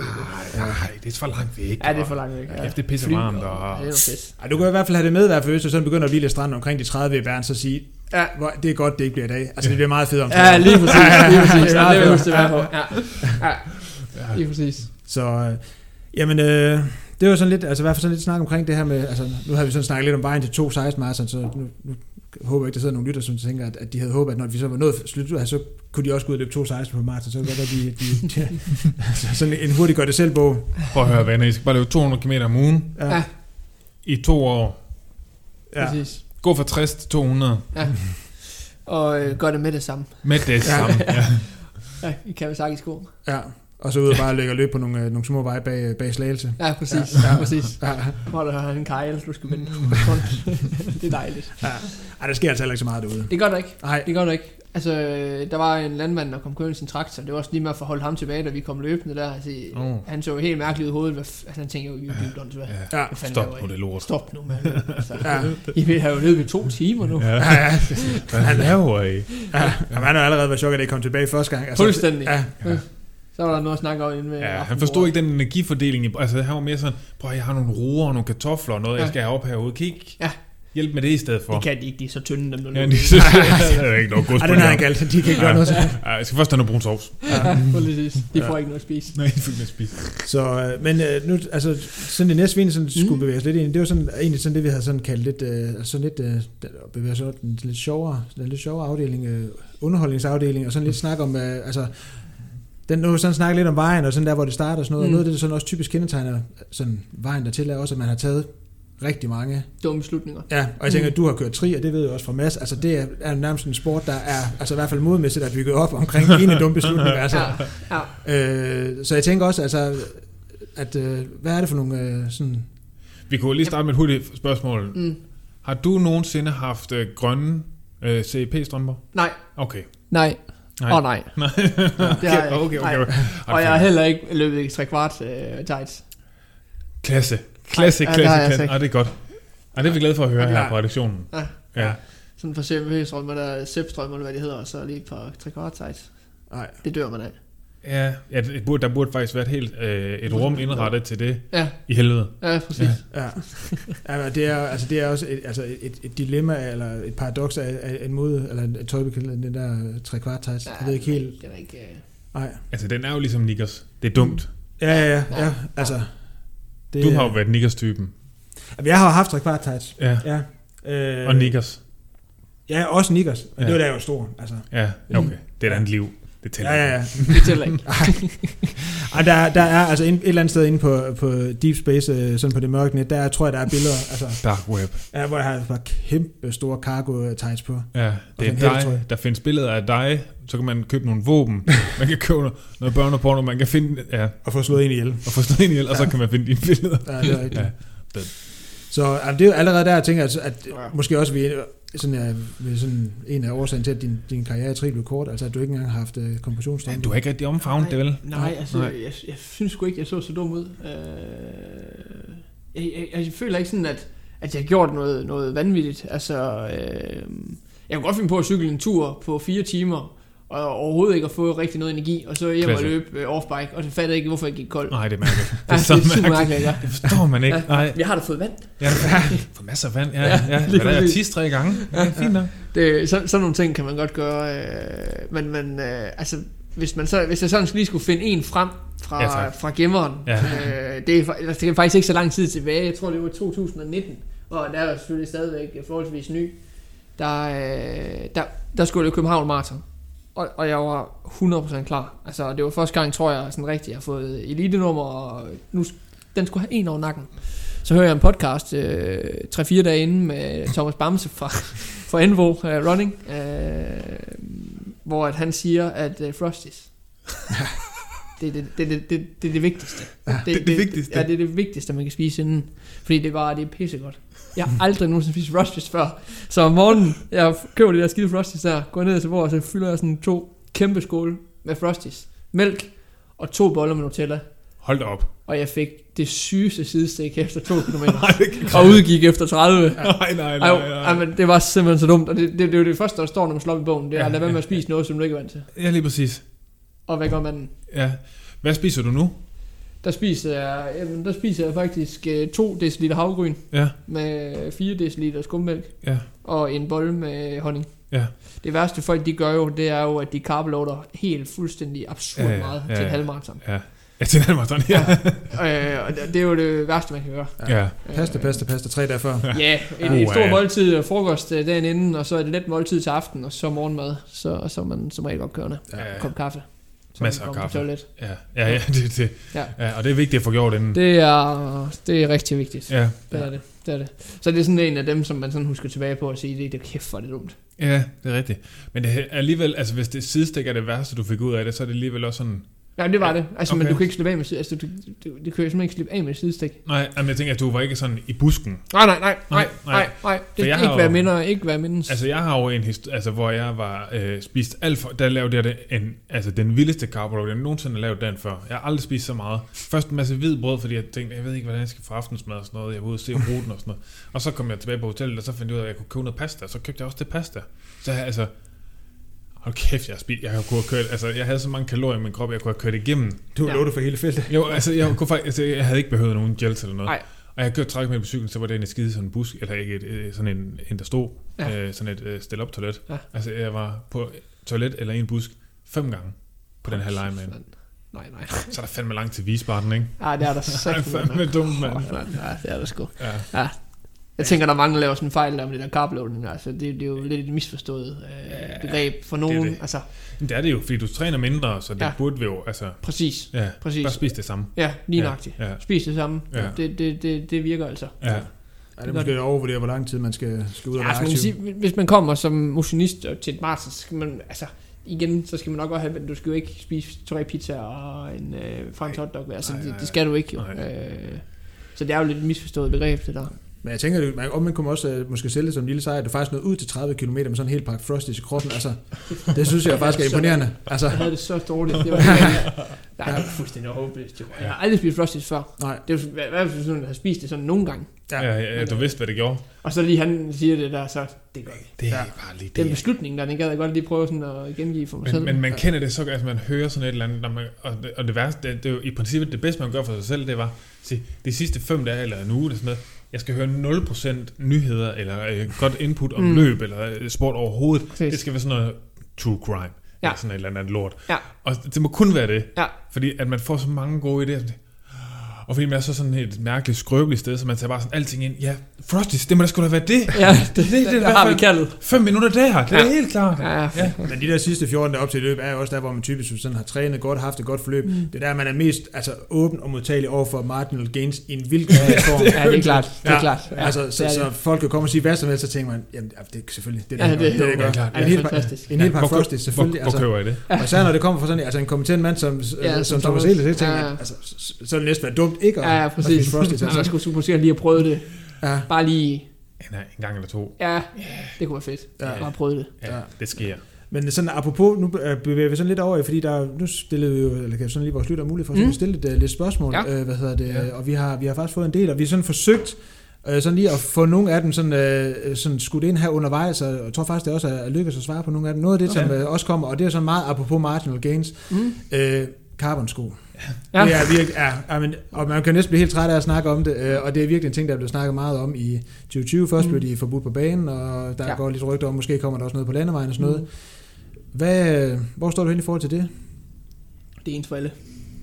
Nej, det er for langt væk. Ja, det er for langt væk. Ja, det er pisse varmt, og- Ja, det er. Ej, du kan i hvert fald have det med, i hvert fald, hvis du sådan begynder at blive lidt strand omkring de 30 i Bern, så sige, Ja. hvor, det er godt, det ikke bliver i dag. Altså, det bliver meget fedt om Ja, lige præcis. Lige præcis. Ja, det er Ja, jo det være på. Ja. ja. Lige præcis. Så, øh, jamen, øh, det var sådan lidt, altså i hvert fald sådan lidt snak omkring det her med, altså nu har vi sådan snakket lidt om vejen til 2.16 marathon, så nu, nu håber jeg ikke, der sidder nogle lytter, som tænker, at, at de havde håbet, at når vi så var nået slut, altså, så kunne de også gå ud og løbe 2.16 på marathon, så være, at de, de, de, altså, sådan en hurtig gør det selv bog. Prøv at høre, venner. I skal bare løbe 200 km om ugen Ja. i to år. ja. Præcis. Gå fra 60 til 200 Og øh, gør det med det samme. med det samme. Ja. Ja, i Kawasaki-sko. ja. Og så ud og bare lægge og løbe på nogle, øh, nogle små veje bag, bag slagelse. Ja, præcis. Ja. Ja, præcis. Ja. Hvor der har en kejl, du skal vende rundt. det er dejligt. Ja. Ej, der sker altså heller ikke så meget derude. Det gør der ikke. Nej, Det gør der ikke. Altså, øh, der var en landmand, der kom kørende i sin traktor. Det var også lige med at forholde ham tilbage, da vi kom løbende der. Altså, Oh. Han så jo helt mærkeligt ud i hovedet. Altså, han tænkte jo, I er hvad? Ja. ja. Hvad fanden Stop på det lort. Stop nu, mand. Altså, Ja. I vil have jo løbet i to timer nu. Ja. Ja, ja. Hvad laver I? ja. Jamen, han har allerede været chokeret, at det kom tilbage første gang. Altså, Fuldstændig. Ja, Ja. Så var der noget at snakke om inden ved Ja, han forstod ikke den energifordeling. i- Altså, han var mere sådan, prøv jeg har nogle roer og nogle kartofler og noget, Ja. jeg skal have op herude. Kan I ikke Ja. hjælpe med det i stedet for? Det kan de ikke, de er så tynde, dem der Ja, løber. de synes, det er ikke noget gods Ej, på den har det. kaldt. De kan ikke gøre noget. Ja, jeg skal først have noget brun sovs. Ja, præcis. De får Ja. ikke noget at spise. Nej, jeg fik med at spise. Så, øh, men øh, nu, altså, sådan det næste, vi sådan skulle Mm. bevæge os lidt ind i, det var sådan, egentlig sådan det, vi havde sådan kaldt lidt, øh, altså sådan lidt, øh, bevæge os den lidt sjovere, den lidt sjovere afdeling, underholdningsafdeling, og sådan lidt snak om, altså, den, nu sådan snakket lidt om vejen, og sådan der, hvor det starter og sådan noget, mm. Og noget af det, der sådan også typisk kendetegner sådan vejen dertil, er også, at man har taget rigtig mange. Dumme beslutninger. Ja, og jeg tænker, Mm. at du har kørt tri, og det ved jeg også fra Mads, altså det er, er nærmest en sport, der er, altså i hvert fald modmæssigt, er bygget op omkring en af dumme beslutninger, altså. Ja, ja. Øh, så jeg tænker også, altså, at, øh, hvad er det for nogle øh, sådan... Vi kunne lige starte med et hurtigt spørgsmål. Mm. Har du nogensinde haft øh, grønne øh, CEP-strømper? Nej, Okay. nej. Nej. Åh oh, nej. Nej. Det har jeg okay, okay, Nej. okay. Og jeg har heller ikke løbet i tre kvart øh, tights. Klasse. Klasse, Nej, klasse, det jeg klasse. altså Ah, det er godt. Ah, det er vi glade for at høre Ja. her på redaktionen. Ja. Ja. Sådan for CMV-strømmer, der SEP-strømmer, eller hvad de hedder, og så lige et par tre kvart tights. Nej. Det dør man af. Ja, ja det burde, der burde faktisk være et helt øh, et rum indrettet til det Ja, i helvede. ja, præcis. Ja. Ja. Ja. ja men det er, altså, det er også et, altså et, et dilemma, eller et paradoks af, af en måde, eller en tøjbekald, den der øh, tre kvart tights. Jeg ved ikke helt... Den er ikke... øh, Nej. Altså, den er jo ligesom Nickers. Det er dumt. Ja, ja, ja. ja altså, det, Du har jo været Nickers-typen. Jamen, Jeg har haft tre kvart tights. Ja. Ja. Øh, Og Nickers. Ja, også Nickers. Men Ja. det var da jeg var stor. Altså. Ja, okay. Det er et andet liv. Det tæller Ja, ja, ja. Det tæller ikke. Ej, der, der er altså en, et eller andet sted inde på, på Deep Space, øh, sådan på det mørke net, der tror jeg, der er billeder, altså, Dark web. ja, hvor jeg har bare kæmpe store cargo tights på. Ja, det er dig. jeg. Der findes billeder af dig. Så kan man købe nogle våben. Man kan købe noget, børneporno. Man kan finde... Ja, Og få slået en ihjel. og få slået ind ihjel, og så Ja. kan man finde dine billeder. Ja, det er rigtigt. Ja. Så altså, det er jo allerede der, jeg tænker, at, at Ja. måske også vi sådan, er, sådan en af årsagen til, at din, din karriere i tri blev kort, altså at du ikke engang har haft Ja, kompressionsstrømpe. du har ikke rigtig omfavnet det, vel? Nej, altså, Nej. Jeg, jeg synes sgu ikke, jeg så så dum ud. Øh, jeg, jeg, jeg føler ikke sådan, at, at jeg har gjort noget, noget vanvittigt. Altså, øh, jeg kunne godt finde på at cykle en tur på fire timer, og overhovedet ikke at få rigtig noget energi, og så hjem Klasse. og løbe øh, offbike, og så fattede jeg ikke, hvorfor jeg gik kold. Nej, det er mærkeligt. Det Ja, er så det er super mærkeligt. ja. Det forstår man ikke. Ja. Nej. Jeg har da fået vand. Ja, for masser af vand. Ja, Ja, ja. Hvad er det? Tre gange? Ja, fint nok. Det, så, sådan nogle ting kan man godt gøre, øh, men, men øh, altså, hvis, man så, hvis jeg sådan lige skulle finde en frem fra, Ja, ja, tak. fra gemmeren, Ja. øh, det, er, altså, det er faktisk ikke så lang tid tilbage, jeg tror det var 2019, og der er selvfølgelig stadigvæk forholdsvis ny, der, øh, der, der skulle jeg løbe København Marathon, og, og jeg var 100% klar. Altså, det var første gang, tror jeg, sådan rigtigt, jeg har fået elitenummer, og nu, den skulle have en over nakken. Så hører jeg en podcast øh, 3-4 dage inden med Thomas Bamse fra, fra Envo uh, Running, øh, hvor at han siger, at uh, Frosties, det er det, det, det, det, det, er det vigtigste. Ja, det er det vigtigste. Ja, det er det vigtigste, man kan spise inden. Fordi det bare, det er pissegodt. Jeg har aldrig nogensinde spist Frosties før. Så om morgenen, jeg køber de der skide Frosties der, går ned til bordet, og så fylder jeg sådan to kæmpe skåle med Frosties. Mælk og to boller med Nutella. Hold da op. Og jeg fik det sygeste sidestik efter to kilometer. Nej, det kan og udgik efter 30. Nej, nej, nej, Ej, nej. ej, men det var simpelthen så dumt. Og det, det, det, er jo det første, der står, når man slår op i bogen. Det er Ja, at lade være med ja, at spise noget, som du ikke er vant til. Ja, lige præcis. Og hvad gør man? Ja. Hvad spiser du nu? Der spiser jeg, jamen, der spiser jeg faktisk øh, 2 dl havgryn Ja, med 4 dl skummælk ja, og en bolle med honning. ja. Det værste folk de gør jo, det er jo, at de carbloader helt fuldstændig absurd Ja, ja, ja, meget ja, til en ja. halvmarathon. Ja. Ja, til den marathon, ja. øh, og det er jo det værste, man kan gøre. Ja. Pasta, pasta, pasta, tre dage før. Ja, et, Uh, et stort ja. måltid og frokost øh, dagen inden, og så er det let måltid til aften, og så morgenmad, så, og så er man som regel opkørende. Ja, Ja. ja. Kop kaffe. Masser af kaffe. toilet. Ja, ja, ja, det, det. Ja. ja. og det er vigtigt at få gjort inden. Det er, det er rigtig vigtigt. Ja, Det er det. det er det. Så det er sådan en af dem, som man sådan husker tilbage på og sige, det, det er kæft, hvor er det dumt. ja, det er rigtigt. Men det er alligevel, altså hvis det sidestik er det værste, du fik ud af det, så er det alligevel også sådan... Ja, det var det. Altså, okay. men du kan ikke slippe af med altså, du, du, du, du kan simpelthen ikke slippe af med sidestik. Nej, jamen, jeg tænker, at du var ikke sådan i busken. Nej, nej, nej, nej, Nej, nej, Det jeg har ikke hvad minder, ikke hvad mindes. Altså, jeg har jo en historie, altså, hvor jeg var øh, spist alt for... Der lavede jeg det en, altså, den vildeste carbo, jeg nogensinde har lavet dagen før. Jeg har aldrig spist så meget. Først en masse hvid brød, fordi jeg tænkte, jeg ved ikke, hvordan jeg skal få aftensmad og sådan noget. Jeg var ude og se ruten og sådan noget. Og så kom jeg tilbage på hotellet, og så fandt jeg ud af, at jeg kunne købe noget pasta. Og så købte jeg også det pasta. Så altså... Hold kæft, jeg har spist. Jeg kunne have kørt, altså, jeg havde så mange kalorier i min krop, jeg kunne have kørt igennem. Du Ja. ja. lovet for hele feltet. Jo, altså, jeg, kunne faktisk, altså, jeg havde ikke behøvet nogen gels eller noget. Nej. Og jeg kørte træk med på cyklen, så var det en skide sådan en bus, eller ikke et, øh, sådan en, en der stod, Ja. ja. øh, sådan et øh, stil op toilet. Ja. Altså jeg var på toilet eller en busk fem gange på den her line, man. Nej, nej. Så er der fandme langt til Wiesbaden, ikke? Ja, det er der Det er sagt. fandme dumt, mand. Ja, det er der sgu. Ja. Jeg tænker, der er mange, der laver sådan en fejl der med det der carbloading. Altså, det, det er jo lidt et misforstået øh, begreb for nogen. det. Altså, Men det er det jo, fordi du træner mindre, så det Ja. burde vi jo, altså... præcis. Ja, Præcis. bare spise det samme. Ja, lige Ja, nøjagtigt. ja. Spis det samme. Ja. Det, det, det, det virker altså. Ja. Ja, det er måske at overvurdere, hvor lang tid man skal, skal ud og Ja, være altså, man sige, hvis man kommer som motionist til et maraton, så skal man, altså, igen, så skal man nok godt have, du skal jo ikke spise tre pizzaer og en øh, fransk hotdog. Altså, Nej, det, nej, det skal du ikke jo. nej. Øh, så det er jo lidt et misforstået begreb, det der. Men jeg tænker, man, om man kunne også øh, måske sælge det som en lille sejr, at du faktisk nåede ud til 30 km med sådan en hel pakke Frosties i kroppen. Altså, det synes jeg faktisk er imponerende. Altså, Jeg havde det så dårligt. Det var nej, det var fuldstændig håbløst. Jeg har aldrig spist Frosties før. nej. Det jo, hvad, hvis du har spist det sådan nogle gange? Ja, ja, ja, du vidste, hvad det gjorde. Og så lige han siger det der, så det gør vi. Det er Ja. bare lige Den det. beslutning der, den gad jeg godt lige prøve sådan at gengive for mig selv. Men, men man kender det så godt, at man hører sådan et eller andet, når man, og, det, og det værste, det, det er jo i princippet det bedste, man gør for sig selv, det var, se, de sidste fem dage eller en uge, eller sådan noget, jeg skal høre 0% nyheder, eller øh, godt input om Mm. løb, eller øh, sport overhovedet. Præcis. Det skal være sådan noget true crime, ja. eller sådan et eller andet lort. Ja. Og det må kun være det, Ja. fordi at man får så mange gode idéer. Og fordi man er så sådan et mærkeligt skrøbeligt sted, så man tager bare sådan alting ind. Ja, Frosties, det må da sgu da være det. Ja, det, det, det det, er det har vi kaldet. Fem minutter der, det er Ja. helt klart. Ja, ja. Ja. Men de der sidste 14 dage op til løb er jo også der, hvor man typisk sådan har trænet godt, haft et godt forløb. Mm. Det er der, man er mest altså, åben og modtagelig over for marginal gains i en vild form. ja, det er klart. Det er Ja, klart. Ja, altså, så, det er så det. folk kan komme og sige hvad som helst, så tænker man, jamen ja, det er selvfølgelig, det er Ja, det, det- det, det, det, klart. Ja, En det er hel fantastisk. en hel pakke Frosties, selvfølgelig. Hvor, hvor køber I det? og især når det kommer fra sådan, altså en kompetent mand som, Ja, ja, Thomas. Ehlers, så tænker Ja, man, ja. altså, så, så er det næsten være dumt ikke at, Ja, ja, at præcis. spise Frosties. Ja, man Altså. skulle måske lige have prøvet det. Ja, Bare lige, En, en gang eller to. ja, det kunne være fedt. Ja. Bare prøve det. Ja, Ja. det sker. Men sådan apropos, nu øh, bevæger vi sådan lidt over i, fordi der, nu stillede vi jo, eller kan sådan lige vores lytter mulighed for Mm. mm. at stille lidt, uh, lidt spørgsmål, Ja. øh, hvad hedder det, Ja. og vi har, vi har faktisk fået en del, og vi har sådan forsøgt, øh, sådan lige at få nogle af dem sådan, øh, sådan skudt ind her undervejs, og jeg tror faktisk, det også er lykkedes at svare på nogle af dem. Noget af det, Okay. som øh, også kommer, og det er sådan meget apropos marginal gains, Mm. øh, carbon-sko. Ja. Ja. Det er virkelig, ja, ja, men, og man kan næsten blive helt træt af at snakke om det, øh, og det er virkelig en ting, der er blevet snakket meget om i 2020. Først Mm. blev de forbudt på banen, og der Ja. går lidt rygter om, måske kommer der også noget på landevejen og sådan noget. Mm. Hvad, hvor står du hen i forhold til det? Det er ens for alle.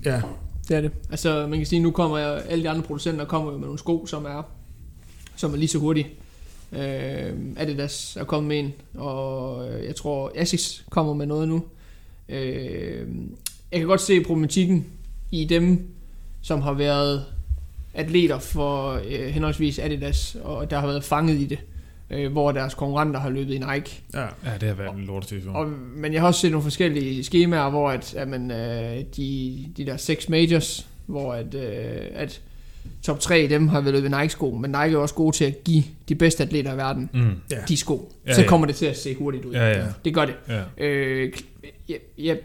Ja, Det er det. Altså, man kan sige, nu kommer jeg, alle de andre producenter kommer jo med nogle sko, som er, som er lige så hurtige. Øh, Adidas er kommet med en, og øh, jeg tror Asics kommer med noget nu. Øh, jeg kan godt se problematikken i dem, som har været atleter for øh, henholdsvis Adidas, og der har været fanget i det, øh, hvor deres konkurrenter har løbet i Nike. Ja. Ja, det har været en lortesituation. Og, men jeg har også set nogle forskellige skemaer, hvor at, at man, øh, de, de der seks majors, hvor at, øh, at top 3 af dem har været løbet i Nike-sko, men Nike er også gode til at give de bedste atleter i verden Mm. De sko. Ja, så ja. kommer det til at se hurtigt ud. Ja, ja. Det gør det. Ja. Øh, ja, ja,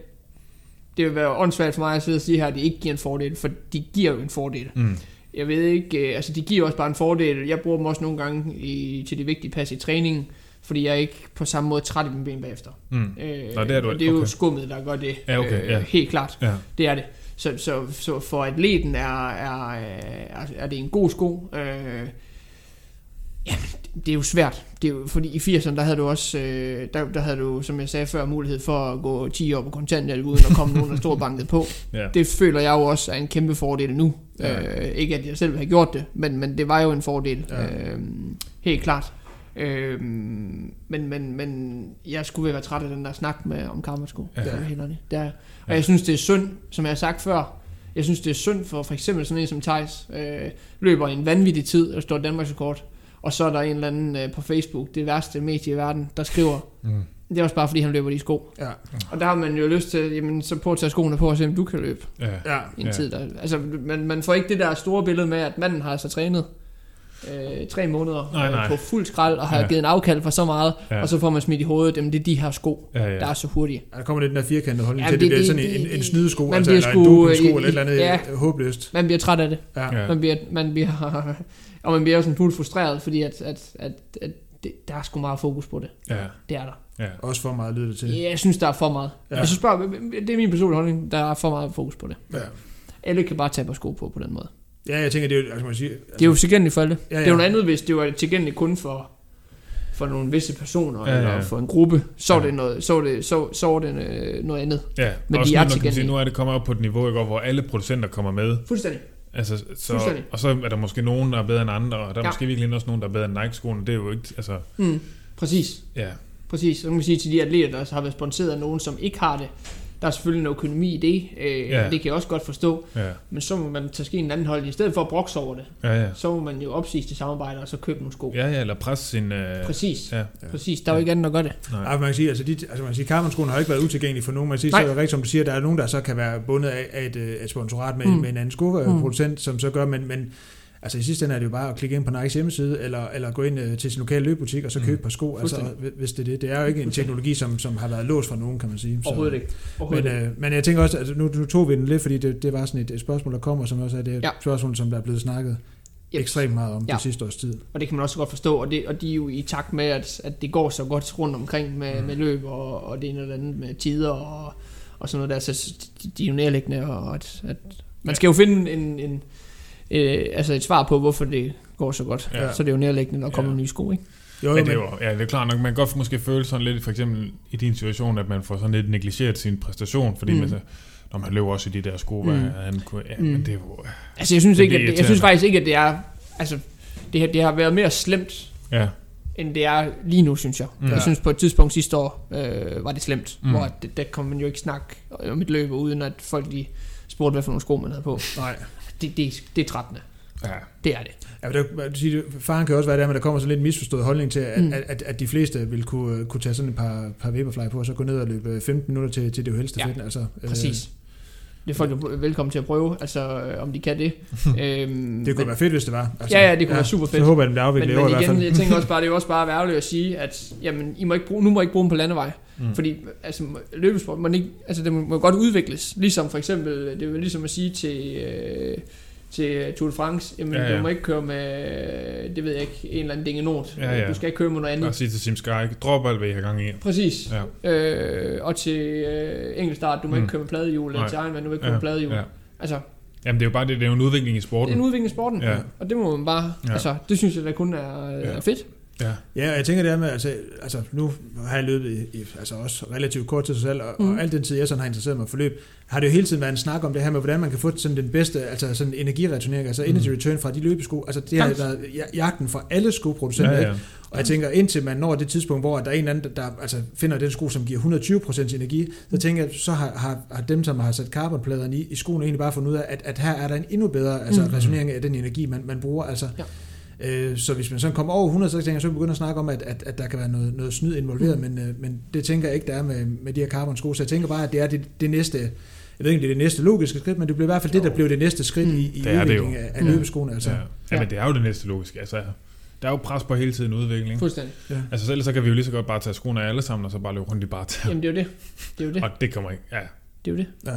det vil være åndssvagt for mig at sidde og sige her, at de ikke giver en fordel, for de giver jo en fordel. Mm. Jeg ved ikke, øh, altså de giver også bare en fordel. Jeg bruger dem også nogle gange i, til de vigtige pas i træningen, fordi jeg er ikke på samme måde træt i mine ben bagefter. Mm. Øh, Nå, det er du- og det er jo okay. skummet, der gør det. Ja, okay, øh, ja. Helt klart, Ja. det er det. Så, så, så for atleten er, er, er, er det en god sko. Øh, jamen, det er jo svært. Det er jo, fordi i 80'erne, der havde du også, øh, der, der havde du, som jeg sagde før, mulighed for at gå 10 år på kontanthjælp, uden at komme nogen, der stod banket på. Ja. Det føler jeg jo også er en kæmpe fordel nu. Ja. Ja. Øh, ikke at jeg selv har gjort det, men, men det var jo en fordel. Ja. Ja. Øh, helt klart. Øh, men, men, men jeg skulle være træt af den der snak med om karmasko. Ja. Ja. Det er helt ærligt. Det er, og Ja. jeg synes, det er synd, som jeg har sagt før, jeg synes, det er synd for for eksempel sådan en som Thijs, øh, løber i en vanvittig tid og står Danmarks rekord, og så er der en eller anden øh, på Facebook, det værste medie i verden, der skriver, Mm. det er også bare fordi, han løber de sko. Ja. Og der har man jo lyst til, jamen, så prøv at tage skoene på og se, om du kan løbe Ja. Ja. i en Ja. tid. Der, altså, man, man får ikke det der store billede med, at manden har så trænet øh, tre måneder Nej, nej. Øh, på fuld skrald og har Ja. givet en afkald for så meget, Ja. og så får man smidt i hovedet, jamen det er de her sko, Ja, ja. der er så hurtige. Der kommer lidt den der firkantede holdning Ja, til, det, det- det, bliver det- sådan en, det- en snydesko, man altså, eller en sgu, dopingsko, øh, eller et eller andet ja. ja. håbløst. Man bliver træt af det. Ja. Man bliver, man bliver, og man bliver også en smule frustreret, fordi at, at, at, at det, der er sgu meget fokus på det. Ja. Det er der. Ja. Også for meget lyder det til. Ja. Jeg synes, der er for meget. Ja. Jeg synes bare, det er min personlige holdning, der er for meget fokus på det. Ja. Alle kan bare tage på sko på på den måde. Ja, jeg tænker, det er jo, altså, man siger, altså, Det er jo tilgængeligt for alle. Ja, Ja. Det er jo noget andet, hvis det var tilgængeligt kun for, for nogle visse personer, Ja, ja, eller for en gruppe, så Ja. det noget, så det, så, så det øh, noget andet. Ja, Men også de er nu, når man kan sige, nu er det kommet op på et niveau, ikke, hvor alle producenter kommer med. Fuldstændig. Altså, så, Fuldstændig. og så er der måske nogen, der er bedre end andre, og der er Ja. måske virkelig også nogen, der er bedre end Nike-skoene. Det er jo ikke, altså, Mm, præcis. ja. Præcis. Så kan man sige til de atleter, der har været sponsoreret af nogen, som ikke har det, der er selvfølgelig noget økonomi i det, øh, Ja. ja. det kan jeg også godt forstå, Ja, men så må man tage ski en anden hold, i stedet for at brokse over det, ja, ja. så må man jo opsige til samarbejde, og så købe nogle sko. Ja, ja, eller presse sin... Øh, Præcis. Ja, Præcis. Der er jo ikke andet at gøre det. nej. Ja, man kan sige, altså, de, altså man kan sige, Karmanskoene har ikke været utilgængelige for nogen. Man kan sige, så Nej. er det rigtigt, som du siger, der er nogen, der så kan være bundet af, af et, øh, et sponsorat med, mm. Mm. med en anden skoproducent, som så gør, men, men altså i sidste ende er det jo bare at klikke ind på Nikes hjemmeside, eller, eller gå ind øh, til sin lokale løbebutik, og så Mm. købe et par sko, altså, hvis det er det. Det er jo ikke en teknologi, som, som har været låst for nogen, kan man sige. Så- Overhovedet ikke. Men, Overhovedet ikke. øh, men jeg tænker også, altså nu, nu tog vi den lidt, fordi det, det var sådan et, et spørgsmål, der kommer, som også er det et Ja. spørgsmål, som der er blevet snakket Yep. ekstremt meget om Ja. det sidste års tid. Og det kan man også godt forstå, og, det, og de er jo i takt med, at, at det går så godt rundt omkring med, Mm. med løb og, og det ene det andet med tider og, og sådan noget der, så de, de er jo nærliggende, og at, at man skal jo finde en, en øh, altså et svar på, hvorfor det går så godt. Ja. Ja. Så det er jo nærliggende, når der kommer Ja. nye sko, ikke? Jo, Men det er jo, ja, det er klart nok, man kan godt måske føle sådan lidt, for eksempel i din situation, at man får sådan lidt negligeret sin præstation, fordi mm. Man, så, når man løber også i de der sko, mm. Mm. han kunne, ja, mm. Men det er jo, Altså jeg synes, Det ikke, at det, jeg synes faktisk ikke, at det er, altså det, har- det har været mere slemt, ja, end det er lige nu, synes jeg. Mm. Mm. Jeg synes på et tidspunkt sidste år, øh, var det slemt, Mm. hvor det, der kom man jo ikke snak om et løb, uden at folk de spurgte, hvad for nogle sko man havde på. Nej. Det, det, det er trættende. ja, Det er det. Ja, men der, sige, faren kan også være der, men der kommer sådan lidt misforstået holdning til, at, mm. At, at, at de fleste vil kunne, kunne tage sådan et par, par Vaporfly på, og så gå ned og løbe 15 minutter til, til det helste Ja, fedt. Altså, Præcis. Det er folk jo velkommen til at prøve, altså øh, om de kan det. øhm, Øh, det kunne være fedt, hvis det var. Altså, Ja, ja, det kunne være super Så fedt. håber jeg, at den bliver afviklet men, i år i men hvert igen, fald. jeg tænker også bare, det er jo også bare ærgerligt at sige, at jamen, I må ikke bruge, nu må I ikke bruge dem på landevej. Mm. Fordi altså, løbesport, man ikke, altså, det må, godt udvikles. Ligesom for eksempel, det er ligesom at sige til, øh, til Tour de France, jamen Ja, ja, du må ikke køre med, det ved jeg ikke, en eller anden ding i nord. Ja, ja. Du skal ikke køre med noget andet. bare sige til Sim Sky, drop alt, hvad I har gang i. Præcis. Ja, Øh, og til øh, enkeltstart, du må Mm. ikke køre med pladehjul, eller til Ironman, du må ikke køre Ja, med pladehjul. ja. Altså, Jamen det er jo bare det, det er jo en udvikling i det er sporten. en udvikling i sporten, Ja. og det må man bare, ja. altså, det synes jeg da kun er, Ja. er fedt. Ja, Ja, og jeg tænker det her med, altså, altså nu har jeg løbet i, i altså også relativt kort tid sig selv, og, mm. Og al den tid, jeg sådan har interesseret mig for løb, har det jo hele tiden været en snak om det her med, hvordan man kan få sådan den bedste, altså sådan energireturnering, altså energy Mm. return fra de løbesko, altså det har været ja- jagten for alle skoproducenter, ja, ja, ja. Og jeg tænker, indtil man når det tidspunkt, hvor der er en eller anden, der, altså, finder den sko, som giver 120% energi, så tænker jeg, så har, har, har dem, som har sat carbonpladerne i, i skoene, egentlig bare fundet ud af, at, at her er der en endnu bedre altså, Mm. resonering af den energi, man, man bruger. Altså, Øh, så hvis man sådan kommer over 100, så tænker jeg, så begynder at snakke om, at, at, at der kan være noget, noget snyd involveret, Mm. men, øh, men det tænker jeg ikke, der er med, med de her carbon-sko. Så jeg tænker bare, at det er det, det næste, jeg ved ikke, om det er det næste logiske skridt, men det bliver i hvert fald det, der bliver det næste skridt Mm. i, i udviklingen af, af Mm. løbeskoene. Altså. Ja. ja, men det er jo det næste logiske. Altså, der er jo pres på hele tiden udvikling. Fuldstændig. Altså selv så kan vi jo lige så godt bare tage skoene af alle sammen, og så bare løbe rundt i bare Jamen, det er jo det. Det er jo det. Og det kommer ikke. Ja, Det er jo det. Ja.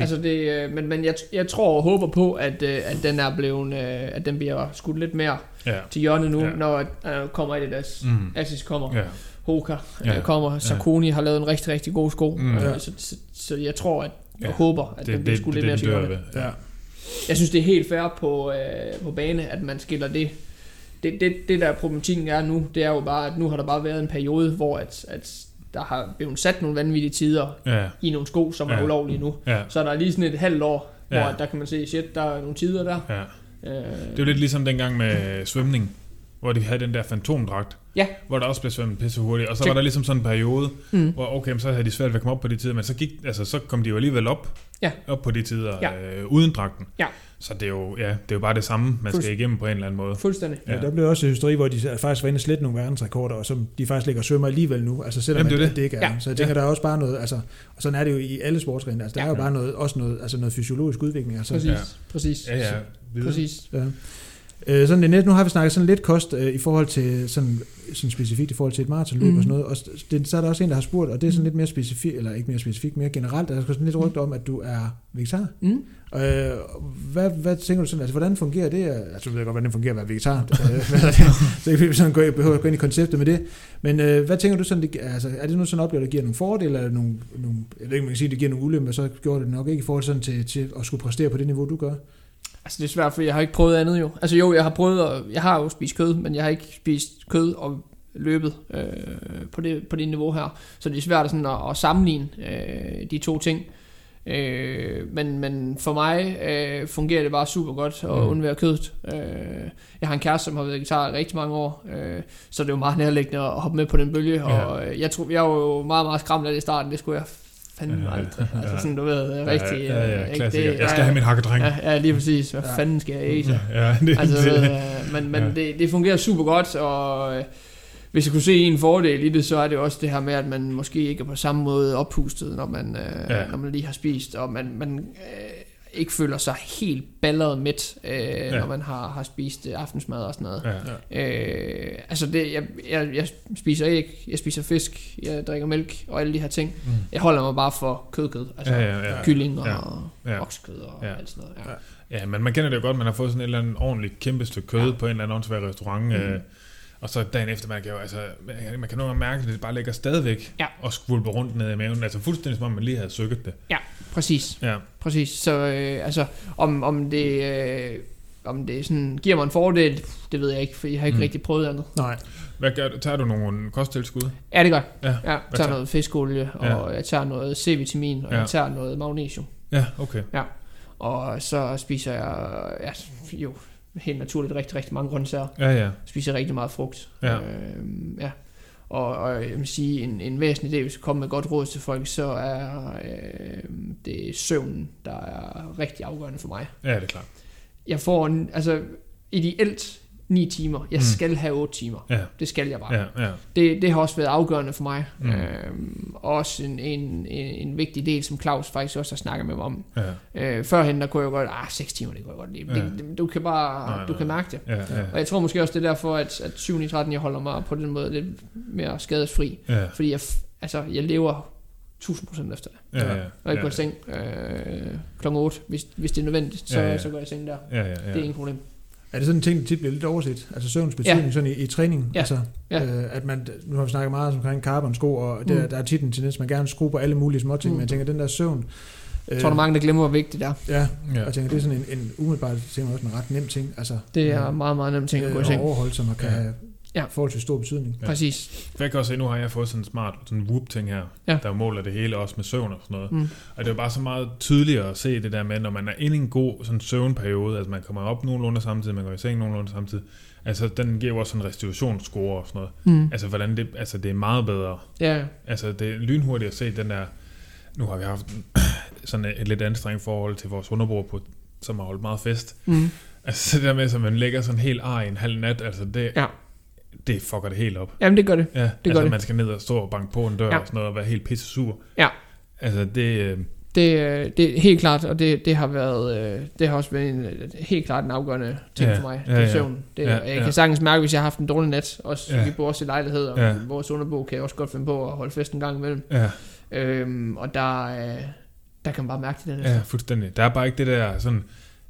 Altså det, øh, men, men jeg, jeg tror og håber på, at, øh, at den er blevet, øh, at den bliver skudt lidt mere ja. til hjørnet nu, Ja. ja. når øh, kommer Adidas, Mm. mm. Asics kommer, Ja. ja. Hoka Ja. ja. kommer, Saucony har lavet en rigtig, rigtig god sko, Mm. Ja. så, så, så jeg tror, at jeg Ja. håber, at Det, den bliver det, skudt det, lidt mere det, til det hjørnet. Ja. Jeg synes, det er helt fair på, øh, på bane, at man skiller det. Det, det. det der problematikken er nu, det er jo bare, at nu har der bare været en periode, hvor at, at der har blevet sat nogle vanvittige tider Ja, i nogle sko, som Ja. er ulovlige nu. ja, Så er der lige sådan et halvt år, hvor Ja. at der kan man se, shit, der er nogle tider der. ja. Øh, Det er jo lidt ligesom dengang med svømning, hvor de havde den der fantomdragt, Ja. hvor der også blev svømmet pisse hurtigt. Og så Check. var der ligesom sådan en periode, mm. hvor okay, så havde de svært ved at komme op på de tider, men så, gik, altså, så kom de jo alligevel op, Ja. op på de tider Ja. øh, uden dragten. Ja. Så det er, jo, ja, det er jo bare det samme, man skal igennem på en eller anden måde. Fuldstændig. Ja, der blev også hysteri, hvor de faktisk var inde og slette nogle verdensrekorder, og som de faktisk ligger og svømmer alligevel nu, altså selvom Jamen, det er det. det ikke er. Ja. Så jeg tænker, der er også bare noget, altså, og sådan er det jo i alle sportsgrene, altså der Ja. er jo bare noget, også noget, altså noget fysiologisk udvikling. Altså, Præcis. Ja. Præcis. Ja, ja. Videre. Præcis. Ja. Øh, sådan det næste, nu har vi snakket sådan lidt kost øh, i forhold til sådan, sådan specifikt i forhold til et maratonløb Mhm. og sådan noget. Og det, så er der også en, der har spurgt, og det er sådan lidt mere specifikt, eller ikke mere specifikt, mere generelt. Der er sådan lidt rygt om, at du er vegetar. Mm. Øh, hvad, hvad tænker du sådan, altså hvordan fungerer det? Altså, jeg ved godt, hvordan det fungerer at være vegetar. Øh, det? så kan vi sådan gå, behøver at gå ind i konceptet med det. Men øh, hvad tænker du sådan, det, altså, er det noget sådan oplevet, der giver nogle fordele, eller nogle, nogle, jeg ved ikke, man kan sige, det giver nogle ulemper, så gjorde det nok ikke i forhold sådan til, til at skulle præstere på det niveau, du gør? Altså det er svært, for jeg har ikke prøvet andet jo. Altså jo, jeg har prøvet, at, jeg har jo spist kød, men jeg har ikke spist kød og løbet øh, på, det, på det niveau her. Så det er svært sådan at, at sammenligne øh, de to ting. Øh, men, men for mig øh, fungerer det bare super godt at Mm. undvære kødet. Øh, jeg har en kæreste, som har været vegetar i rigtig mange år, øh, så det er jo meget nærliggende at hoppe med på den bølge. Ja. Og øh, jeg, tror, jeg var jo meget, meget skræmt af det i starten, det skulle jeg fandme Ja, aldrig. Altså ja. sådan, du ved, rigtig... Ja, ja, øh, ja, ikke? klassiker. Det- Jeg skal ja, have min hakkedreng. Ja, ja, lige præcis. Hvad Ja. ja. fanden skal jeg æse? Ja, det, Altså, det, øh, men men Ja. ja. det, det fungerer super godt, og øh, hvis jeg kunne se en fordel i det, så er det også det her med, at man måske ikke er på samme måde oppustet, når man, øh, Ja. ja. når man lige har spist, og man, man øh, ikke føler sig helt balleret mæt, øh, Ja. ja. når man har, har spist øh, aftensmad og sådan noget. ja. Øh, altså det, jeg, jeg, jeg spiser æg, jeg spiser fisk, jeg drikker mælk og alle de her ting. Mm. Jeg holder mig bare for kødkød, altså Ja, ja, ja. kylling og Ja. ja. oksekød og Ja. ja. alt sådan noget. Ja. Ja. Ja, men man kender det jo godt, man har fået sådan et eller andet ordentligt kæmpe stykke kød ja. på en eller anden åndssvær restaurant, mm. øh, og så dagen efter, man kan jo, altså, man kan, nogle gange mærke, at det bare ligger stadigvæk Ja. og skvulper rundt ned i maven, altså fuldstændig som om man lige havde sukket det. Præcis. Ja, Præcis, så øh, altså, om, om det, øh, om det sådan, giver mig en fordel, det ved jeg ikke, for jeg har ikke Mm. rigtig prøvet andet. Nej. hvad gør du? Tager du nogle kosttilskud? Ja, det gør jeg. Ja. Ja, jeg tager tager- noget fiskolie, og jeg tager noget C-vitamin, og Ja. jeg tager noget magnesium. Ja, okay. Og så spiser jeg ja, jo helt naturligt rigtig, rigtig mange grøntsager. Ja, ja. Spiser rigtig meget frugt. Ja. Øhm, ja. Og, og jeg vil sige, en, en væsentlig del, hvis jeg kommer med godt råd til folk, så er øh, det søvnen, der er rigtig afgørende for mig. Ja, det er klart. Jeg får en, altså ideelt 9 timer. Jeg Mm. skal have 8 timer. Ja, Det skal jeg bare. ja, ja. Det, det har også været afgørende for mig. Mm. Øhm, også en, en, en, en vigtig del, som Claus faktisk også har snakket med mig om. ja. Øh, førhen, der kunne jeg godt, ah, 6 timer, det kunne jeg godt lide. Ja. Det, det, du kan bare, Nej, nej, du kan mærke det. Ja, ja, Og jeg tror måske også, det er derfor, at, at 7 i 13, jeg holder mig på den måde lidt mere skadesfri. ja, Fordi jeg, altså, jeg lever 1000% efter det. ja, ja, Og jeg går ja, i seng øh, klokken 8, hvis, hvis det er nødvendigt, så, Ja, ja. så går jeg i seng der. ja, ja, Det er ja. ingen problem. Er det sådan en ting, der tit bliver lidt overset? Altså søvns betydning ja. sådan i, i træning? Ja. Altså, Ja. øh, at man, nu har vi snakket meget omkring carbon-sko, og der, Mm. der er tit en tendens, man gerne vil skrue på alle mulige små ting, Mm. men jeg tænker, den der søvn... Øh, Jeg tror, der er mange, der glemmer, hvor vigtigt det er. Ja, ja. og jeg tænker, det er sådan en, en umiddelbart ting, også en ret nem ting. Altså, Det er meget, meget nemt ting at gå i øh, seng. overholde, som man kan Ja. have Ja. forholdsvis stor betydning. Ja. Præcis. For jeg kan også se, nu har jeg fået sådan en smart sådan en whoop-ting her, Ja. der måler det hele også med søvn og sådan noget. Mm. Og det er jo bare så meget tydeligere at se det der med, når man er inde i en god sådan søvnperiode, altså man kommer op nogenlunde samtidig, man går i seng nogenlunde samtidig, altså den giver jo også en restitutionsscore og sådan noget. Mm. Altså hvordan det, altså det er meget bedre. Ja, Altså det er lynhurtigt at se den der, nu har vi haft sådan et lidt anstrengt forhold til vores underbrug på, som har holdt meget fest. mm. Altså det der med, at man lægger sådan helt ar i en halv nat, altså det, Ja. Det fucker det helt op. Jamen det gør det. Ja, gør altså det. man skal ned og stå og banke på en dør Ja. og sådan noget, og være helt pisse sur. Ja. Altså det, øh, Det, øh, det er helt klart, og det, det har været, øh, det har også været en, helt klart en afgørende ting Ja, for mig, ja, det er søvn. Det, Ja, jeg ja. kan sagtens mærke, hvis jeg har haft en dårlig nat, også Ja. vi bor også i lejlighed, og Ja. vores underbo kan jeg også godt finde på at holde fest en gang imellem. ja, Øhm, og der, der kan man bare mærke det der. ja, fuldstændig. Der er bare ikke det der sådan,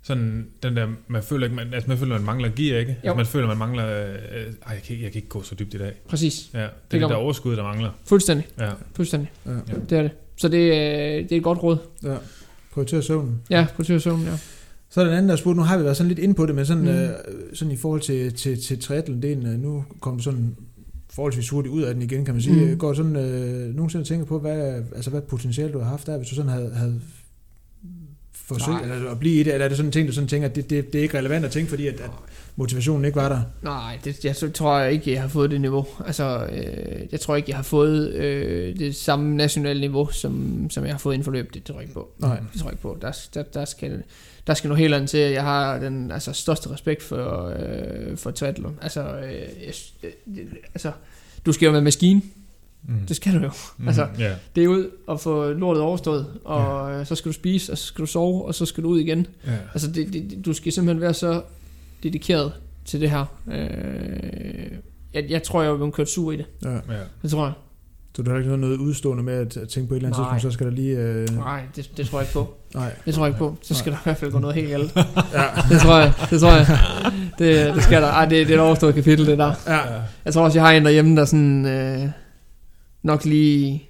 sådan den der, man føler ikke, man, altså man føler, man mangler gear, ikke? Jo. Altså man føler, man mangler, øh, ej, jeg kan, ikke, jeg kan ikke gå så dybt i dag. Præcis. Ja, det, gør det er det der man. overskud, der mangler. Fuldstændig. Ja, Fuldstændig. Ja. Det er det. Så det, øh, det er et godt råd. Ja. Prioritere søvnen. Ja, på søvn, ja. Så er der en anden, der spurgte, nu har vi været sådan lidt inde på det, men sådan, Mm. øh, sådan i forhold til, til, til triathlon-delen, øh, nu kom sådan forholdsvis hurtigt ud af den igen, kan man sige. Mm. Går sådan øh, nogensinde og tænker på, hvad, altså, hvad potentiale du har haft der, hvis du sådan havde, havde forsøgt Nej. eller at blive i det, eller er det sådan en ting, du sådan tænker, at det, det, det er ikke relevant at tænke, fordi at, at motivationen ikke var der? Nej, det, jeg tror jeg ikke, jeg har fået det niveau. Altså, øh, jeg tror ikke, jeg har fået øh, det samme nationale niveau, som, som jeg har fået inden for løb. Det tror jeg ikke på. Nej. Det tror jeg ikke på. Der, der, der, skal, der skal noget helt andet til. Jeg har den altså, største respekt for, øh, for triathlon. Altså, øh, jeg, øh, altså, du skal jo være maskine. Mm. Det skal du jo. mm. altså- ja. Det er ud og få lortet overstået, og ja. så skal du spise, og så skal du sove, og så skal du ud igen. ja. Altså, det, det, du skal simpelthen være så dedikeret til det her. Øh, jeg, jeg tror, jeg er blevet kørt sur i det. Ja. ja. Det tror jeg. Så du har ikke noget udstående med at, tænke på et eller andet Nej. tidspunkt, så skal der lige... Øh, Nej, det, det tror jeg ikke på. nej. Det tror jeg ikke på. Så skal der i hvert fald gå noget helt galt. Ja. Det tror jeg. Det tror jeg. Det, det skal der. Ej, det, det er et overstået kapitel, det der. Ja. Jeg tror også, jeg har en derhjemme, der sådan... Øh, nok lige...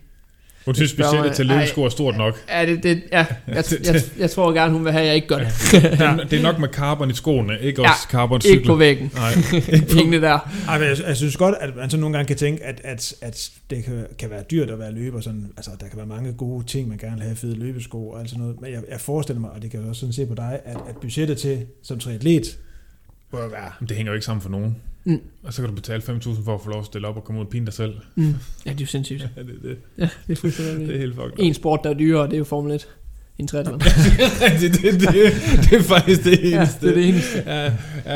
Hun synes specielt, at til løbsko er stort nok. Ja, det, det, ja jeg, jeg, jeg, tror gerne, hun vil have, at jeg ikke gør det. Det er, det er nok med carbon i skoene, ikke Ja, også carbon Ikke på cykler. væggen. Nej, Hængende der. Ej, men jeg, jeg, synes godt, at man så nogle gange kan tænke, at, at, at det kan, kan være dyrt at være løber. Sådan, altså, der kan være mange gode ting, man gerne vil have, fede løbesko og alt sådan noget. Men jeg, jeg forestiller mig, og det kan jeg også sådan se på dig, at, at budgettet til som triatlet bør være... Men det hænger jo ikke sammen for nogen. Mm. Og så kan du betale 5.000 for at få lov at stille op og komme ud og pine dig selv. Mm. Ja, det er jo sindssygt. Ja, det, det, Ja, det er fuldstændig det er helt fucked. En sport, der er dyrere, det er jo Formel 1. En triathlon. det, det, det, det, det, er faktisk det eneste. ja, det er det eneste. Ja,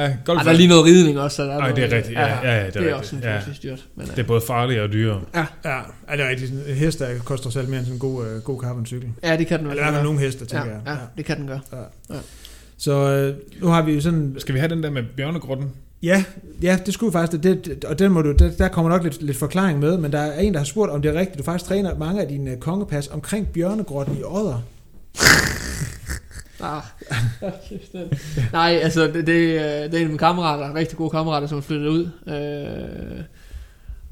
ja, golf Ej, der er lige noget ridning også. Så der er Ej, det er rigtigt. Ja, ja, ja, det er det er rigtigt. også en Ja. dyrt. Men, Det er både farligere og dyrere. Ja, er det er rigtigt. En hest, der koster selv mere end sådan en god, øh, god carbon-cykel. ja, det kan den Eller vel der er nogle heste, tænker Ja, jeg. ja, det kan den gøre. Så øh, nu har vi jo sådan... Skal vi have den der med bjørnegrotten? Ja, ja det skulle faktisk, det, det, og den må du, der, der kommer nok lidt, lidt forklaring med, men der er en, der har spurgt, om det er rigtigt, du faktisk træner mange af dine øh, kongepas omkring bjørnegrotten i Odder. Ah. Nej, altså, det, det, øh, det er en af mine kammerater, rigtig gode kammerater, som er flyttet ud. Øh,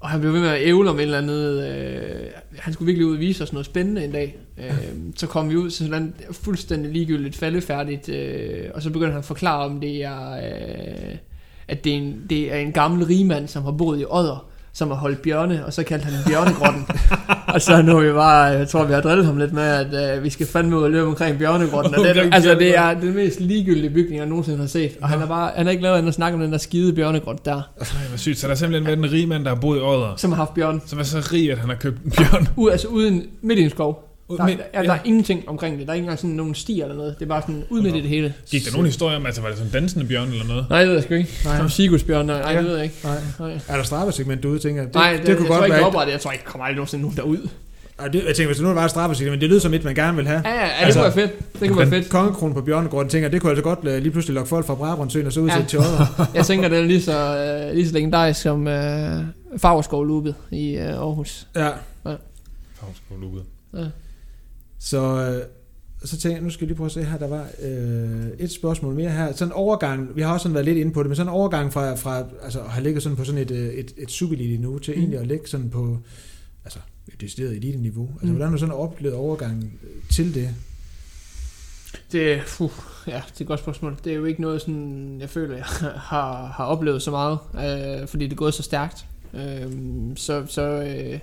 og han blev ved med at ævle om et eller andet. Øh, han skulle virkelig ud og vise os noget spændende en dag. Øh, så kom vi ud til sådan et fuldstændig ligegyldigt faldefærdigt. Øh, og så begyndte han at forklare om det er, øh, at det er, en, det er en gammel rigmand, som har boet i Odder som har holdt bjørne, og så kaldte han den bjørnegrotten. og så nu er vi bare, jeg tror vi har drillet ham lidt med, at øh, vi skal fandme ud og løbe omkring bjørnegrotten. Og Omkring altså det er den mest ligegyldige bygning, jeg nogensinde har set. Og han har bare, han har ikke lavet andet at snakke om den der skide bjørnegrot der, Nej, hvor sygt. Så der er simpelthen været en rig mand, der har boet i Odder, som har haft bjørn. som er så rig, at han har købt en bjørn. Ud, altså uden, midt i en skov. Der, Men- der, der, er ingenting omkring det. Der er ikke engang sådan nogen stier eller noget. Det er bare sådan ud midt i det hele. Gik der nogen historie om, altså var det sådan en dansende bjørn eller noget? Nej, det ved jeg sgu ikke. Nej. Som Sigurdsbjørn, nej, nej, Ja. det ved jeg ikke. Nej. Nej, Er der straffesegment derude, tænker jeg? Det, nej det, det, det kunne jeg tror godt ikke, det være... oprettet. Jeg tror ikke, kommer aldrig nogensinde nogen derud. Ej, det, jeg tænker, hvis det nu var et straffesegment, men det lyder som et, man gerne vil have. Ja, ja, ja det Altså, kunne være fedt. Det kunne være fedt. Kongekronen på Bjørnegården, tænker det kunne altså godt øh, lige pludselig lokke folk fra Brabrandsøen og så ud Ja. til Odder. Jeg tænker, det er lige så, øh, lige så legendarisk som øh, Fagerskov-loopet i øh, Aarhus. Ja, Fagskovluget. Ja. Så, øh, så tænker jeg, nu skal jeg lige prøve at se her, der var øh, et spørgsmål mere her. Sådan en overgang, vi har også sådan været lidt inde på det, men sådan en overgang fra, fra altså at have ligget sådan på sådan et, øh, et, et superelite nu til Mm. egentlig at ligge sådan på, altså et decideret elite niveau. Altså Mm. hvordan har du sådan oplevet overgangen øh, til det? Det, uh, ja, det er et godt spørgsmål. Det er jo ikke noget, sådan, jeg føler, jeg har, har oplevet så meget, øh, fordi det er gået så stærkt. Øh, så så øh,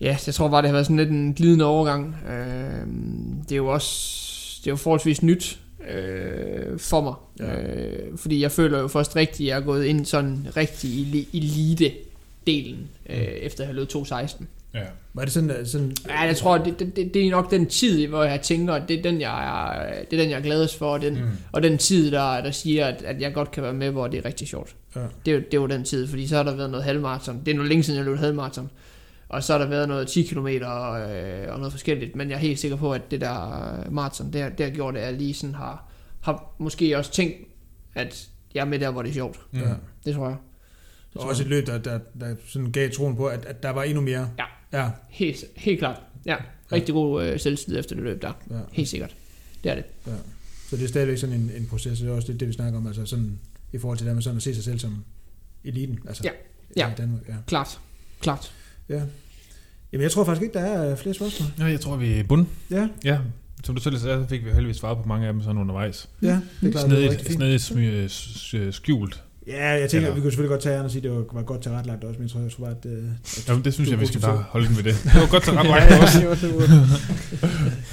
ja, jeg tror bare, det har været sådan lidt en glidende overgang. Øh, det er jo også det er jo forholdsvis nyt øh, for mig. Ja. Øh, fordi jeg føler jo først rigtigt, at jeg er gået ind sådan rigtig i elite-delen, øh, efter jeg har løbet 2.16. Ja. Var det sådan, at- sådan Ja, jeg tror, det, det, det er nok den tid, hvor jeg tænker, at det er den, jeg er, det er, den, jeg er gladest for, og den, mm. Mm. og den tid, der, der siger, at, at jeg godt kan være med, hvor det er rigtig sjovt. Ja. Det, er det jo den tid, fordi så har der været noget halvmarathon. Det er noget længe siden, jeg løb halvmarathon. Og så har der været noget 10 km og, øh, og noget forskelligt. Men jeg er helt sikker på, at det der øh, maraton, det, har- det har gjort, at jeg lige sådan har, har måske også tænkt, at jeg er med der, hvor det er sjovt. Mm. Ja. Det tror jeg. Det og tror også et løb, der, der, der sådan gav troen på, at, at der var endnu mere. Ja. Ja, Helt, helt klart. Ja, rigtig god øh, selvtid efter det løb der. ja. Helt sikkert. Det er det. Så det er stadigvæk sådan en, en proces, og det er også det, det, vi snakker om, altså sådan i forhold til det med sådan at se sig selv som eliten. Altså, Ja. Ja. I Danmark, ja. Klart. Klart. Ja. Jamen, jeg tror faktisk ikke, der er øh, flere spørgsmål. Ja, jeg tror, vi er bund. Ja, Ja, som du selv sagde, så fik vi heldigvis svaret på mange af dem sådan undervejs. ja, det er klart, det Snedigt, fint. snedigt smy- s- s- skjult. Ja, jeg tænker, Eller- vi kunne selvfølgelig godt tage jer og sige, at det var, godt tilrettelagt også, men jeg tror, jeg tror bare, at... øh, at Jamen, det synes jeg, vi skal til bare holde den ved det. Det var godt til ret også. det.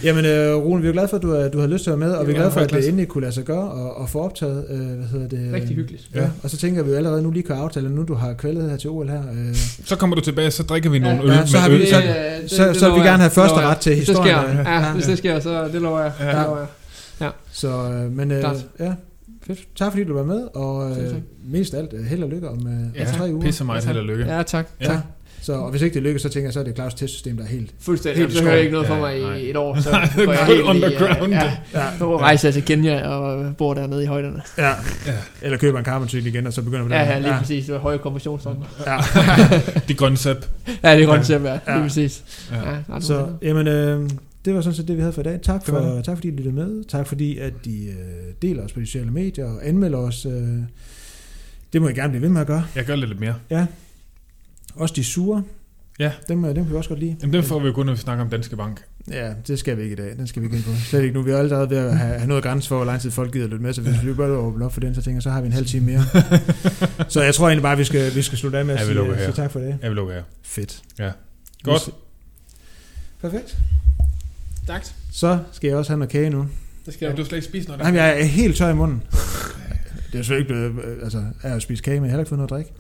Jamen, øh, Rune, vi er glade for, at du, har- du har lyst til at være med, og Det vi er glade for, at det endelig kunne lade sig gøre og, og få optaget, øh, hvad hedder det? Rigtig hyggeligt. Ja, og så tænker vi jo allerede nu lige kan aftale, nu du har kvalget her til OL her. Øh, Så kommer du tilbage, så drikker vi nogle Ja, øl ja, med så har vi- øl. så- det, så- så vil vi gerne have første ret til det historien. sker, ja, hvis det sker, så det lover jeg. Ja. Det så, øh, men øh, ja, fedt. Tak fordi du var med, og øh, mest af alt, øh, held og lykke om, øh, Ja, om tre uger. pisse meget Ja, held og lykke. Ja, tak. Ja. tak. Så, og hvis ikke det lykkes, så tænker jeg, så er det Claus' testsystem, der er helt... Fuldstændig. Helt så i hører jeg ikke noget fra Ja, mig nej. i et år, så går jeg det helt er i, underground. Ja, Ja, så rejser jeg til Kenya og bor dernede i højderne. ja. Ja. Eller køber en carboncykel igen, og så begynder vi der. Ja, ja, lige præcis. Det var høje konversionsstrømmer. Ja. De grønne sæp. Ja, det er at være. Ja. Lige præcis. Ja. Ja, Så, jamen, øh, det var sådan set det, vi havde for i dag. Tak, Det var for, tak fordi I lyttede med. Tak fordi, at I øh, deler os på de sociale medier og anmelder os. Øh, det må I gerne blive ved med at gøre. Jeg gør lidt mere. Også de sure. Ja. Dem, øh, dem kan vi også godt lide. Jamen, den får vi jo kun, når vi snakker om Danske Bank. Ja, det skal vi ikke i dag. Den skal vi ikke ind på. Slet ikke nu. Vi er allerede ved at have, have noget grænse for, hvor lang tid folk gider lytte med. Så hvis vi bare åbner op for den, så tænker jeg, så har vi en halv time mere. så jeg tror egentlig bare, vi skal, vi skal slutte af med at Ja, sige, øh, sige tak for det. Jeg vil lukke her. Fedt. Ja. Godt. Perfekt. Tak. Så skal jeg også have noget kage nu. Det skal Ja, du. du slet ikke spist noget. Jamen, jeg er helt tør i munden. Det er jo selvfølgelig ikke blevet, øh, altså, jeg har spist kage, men jeg har heller ikke fået noget at drikke.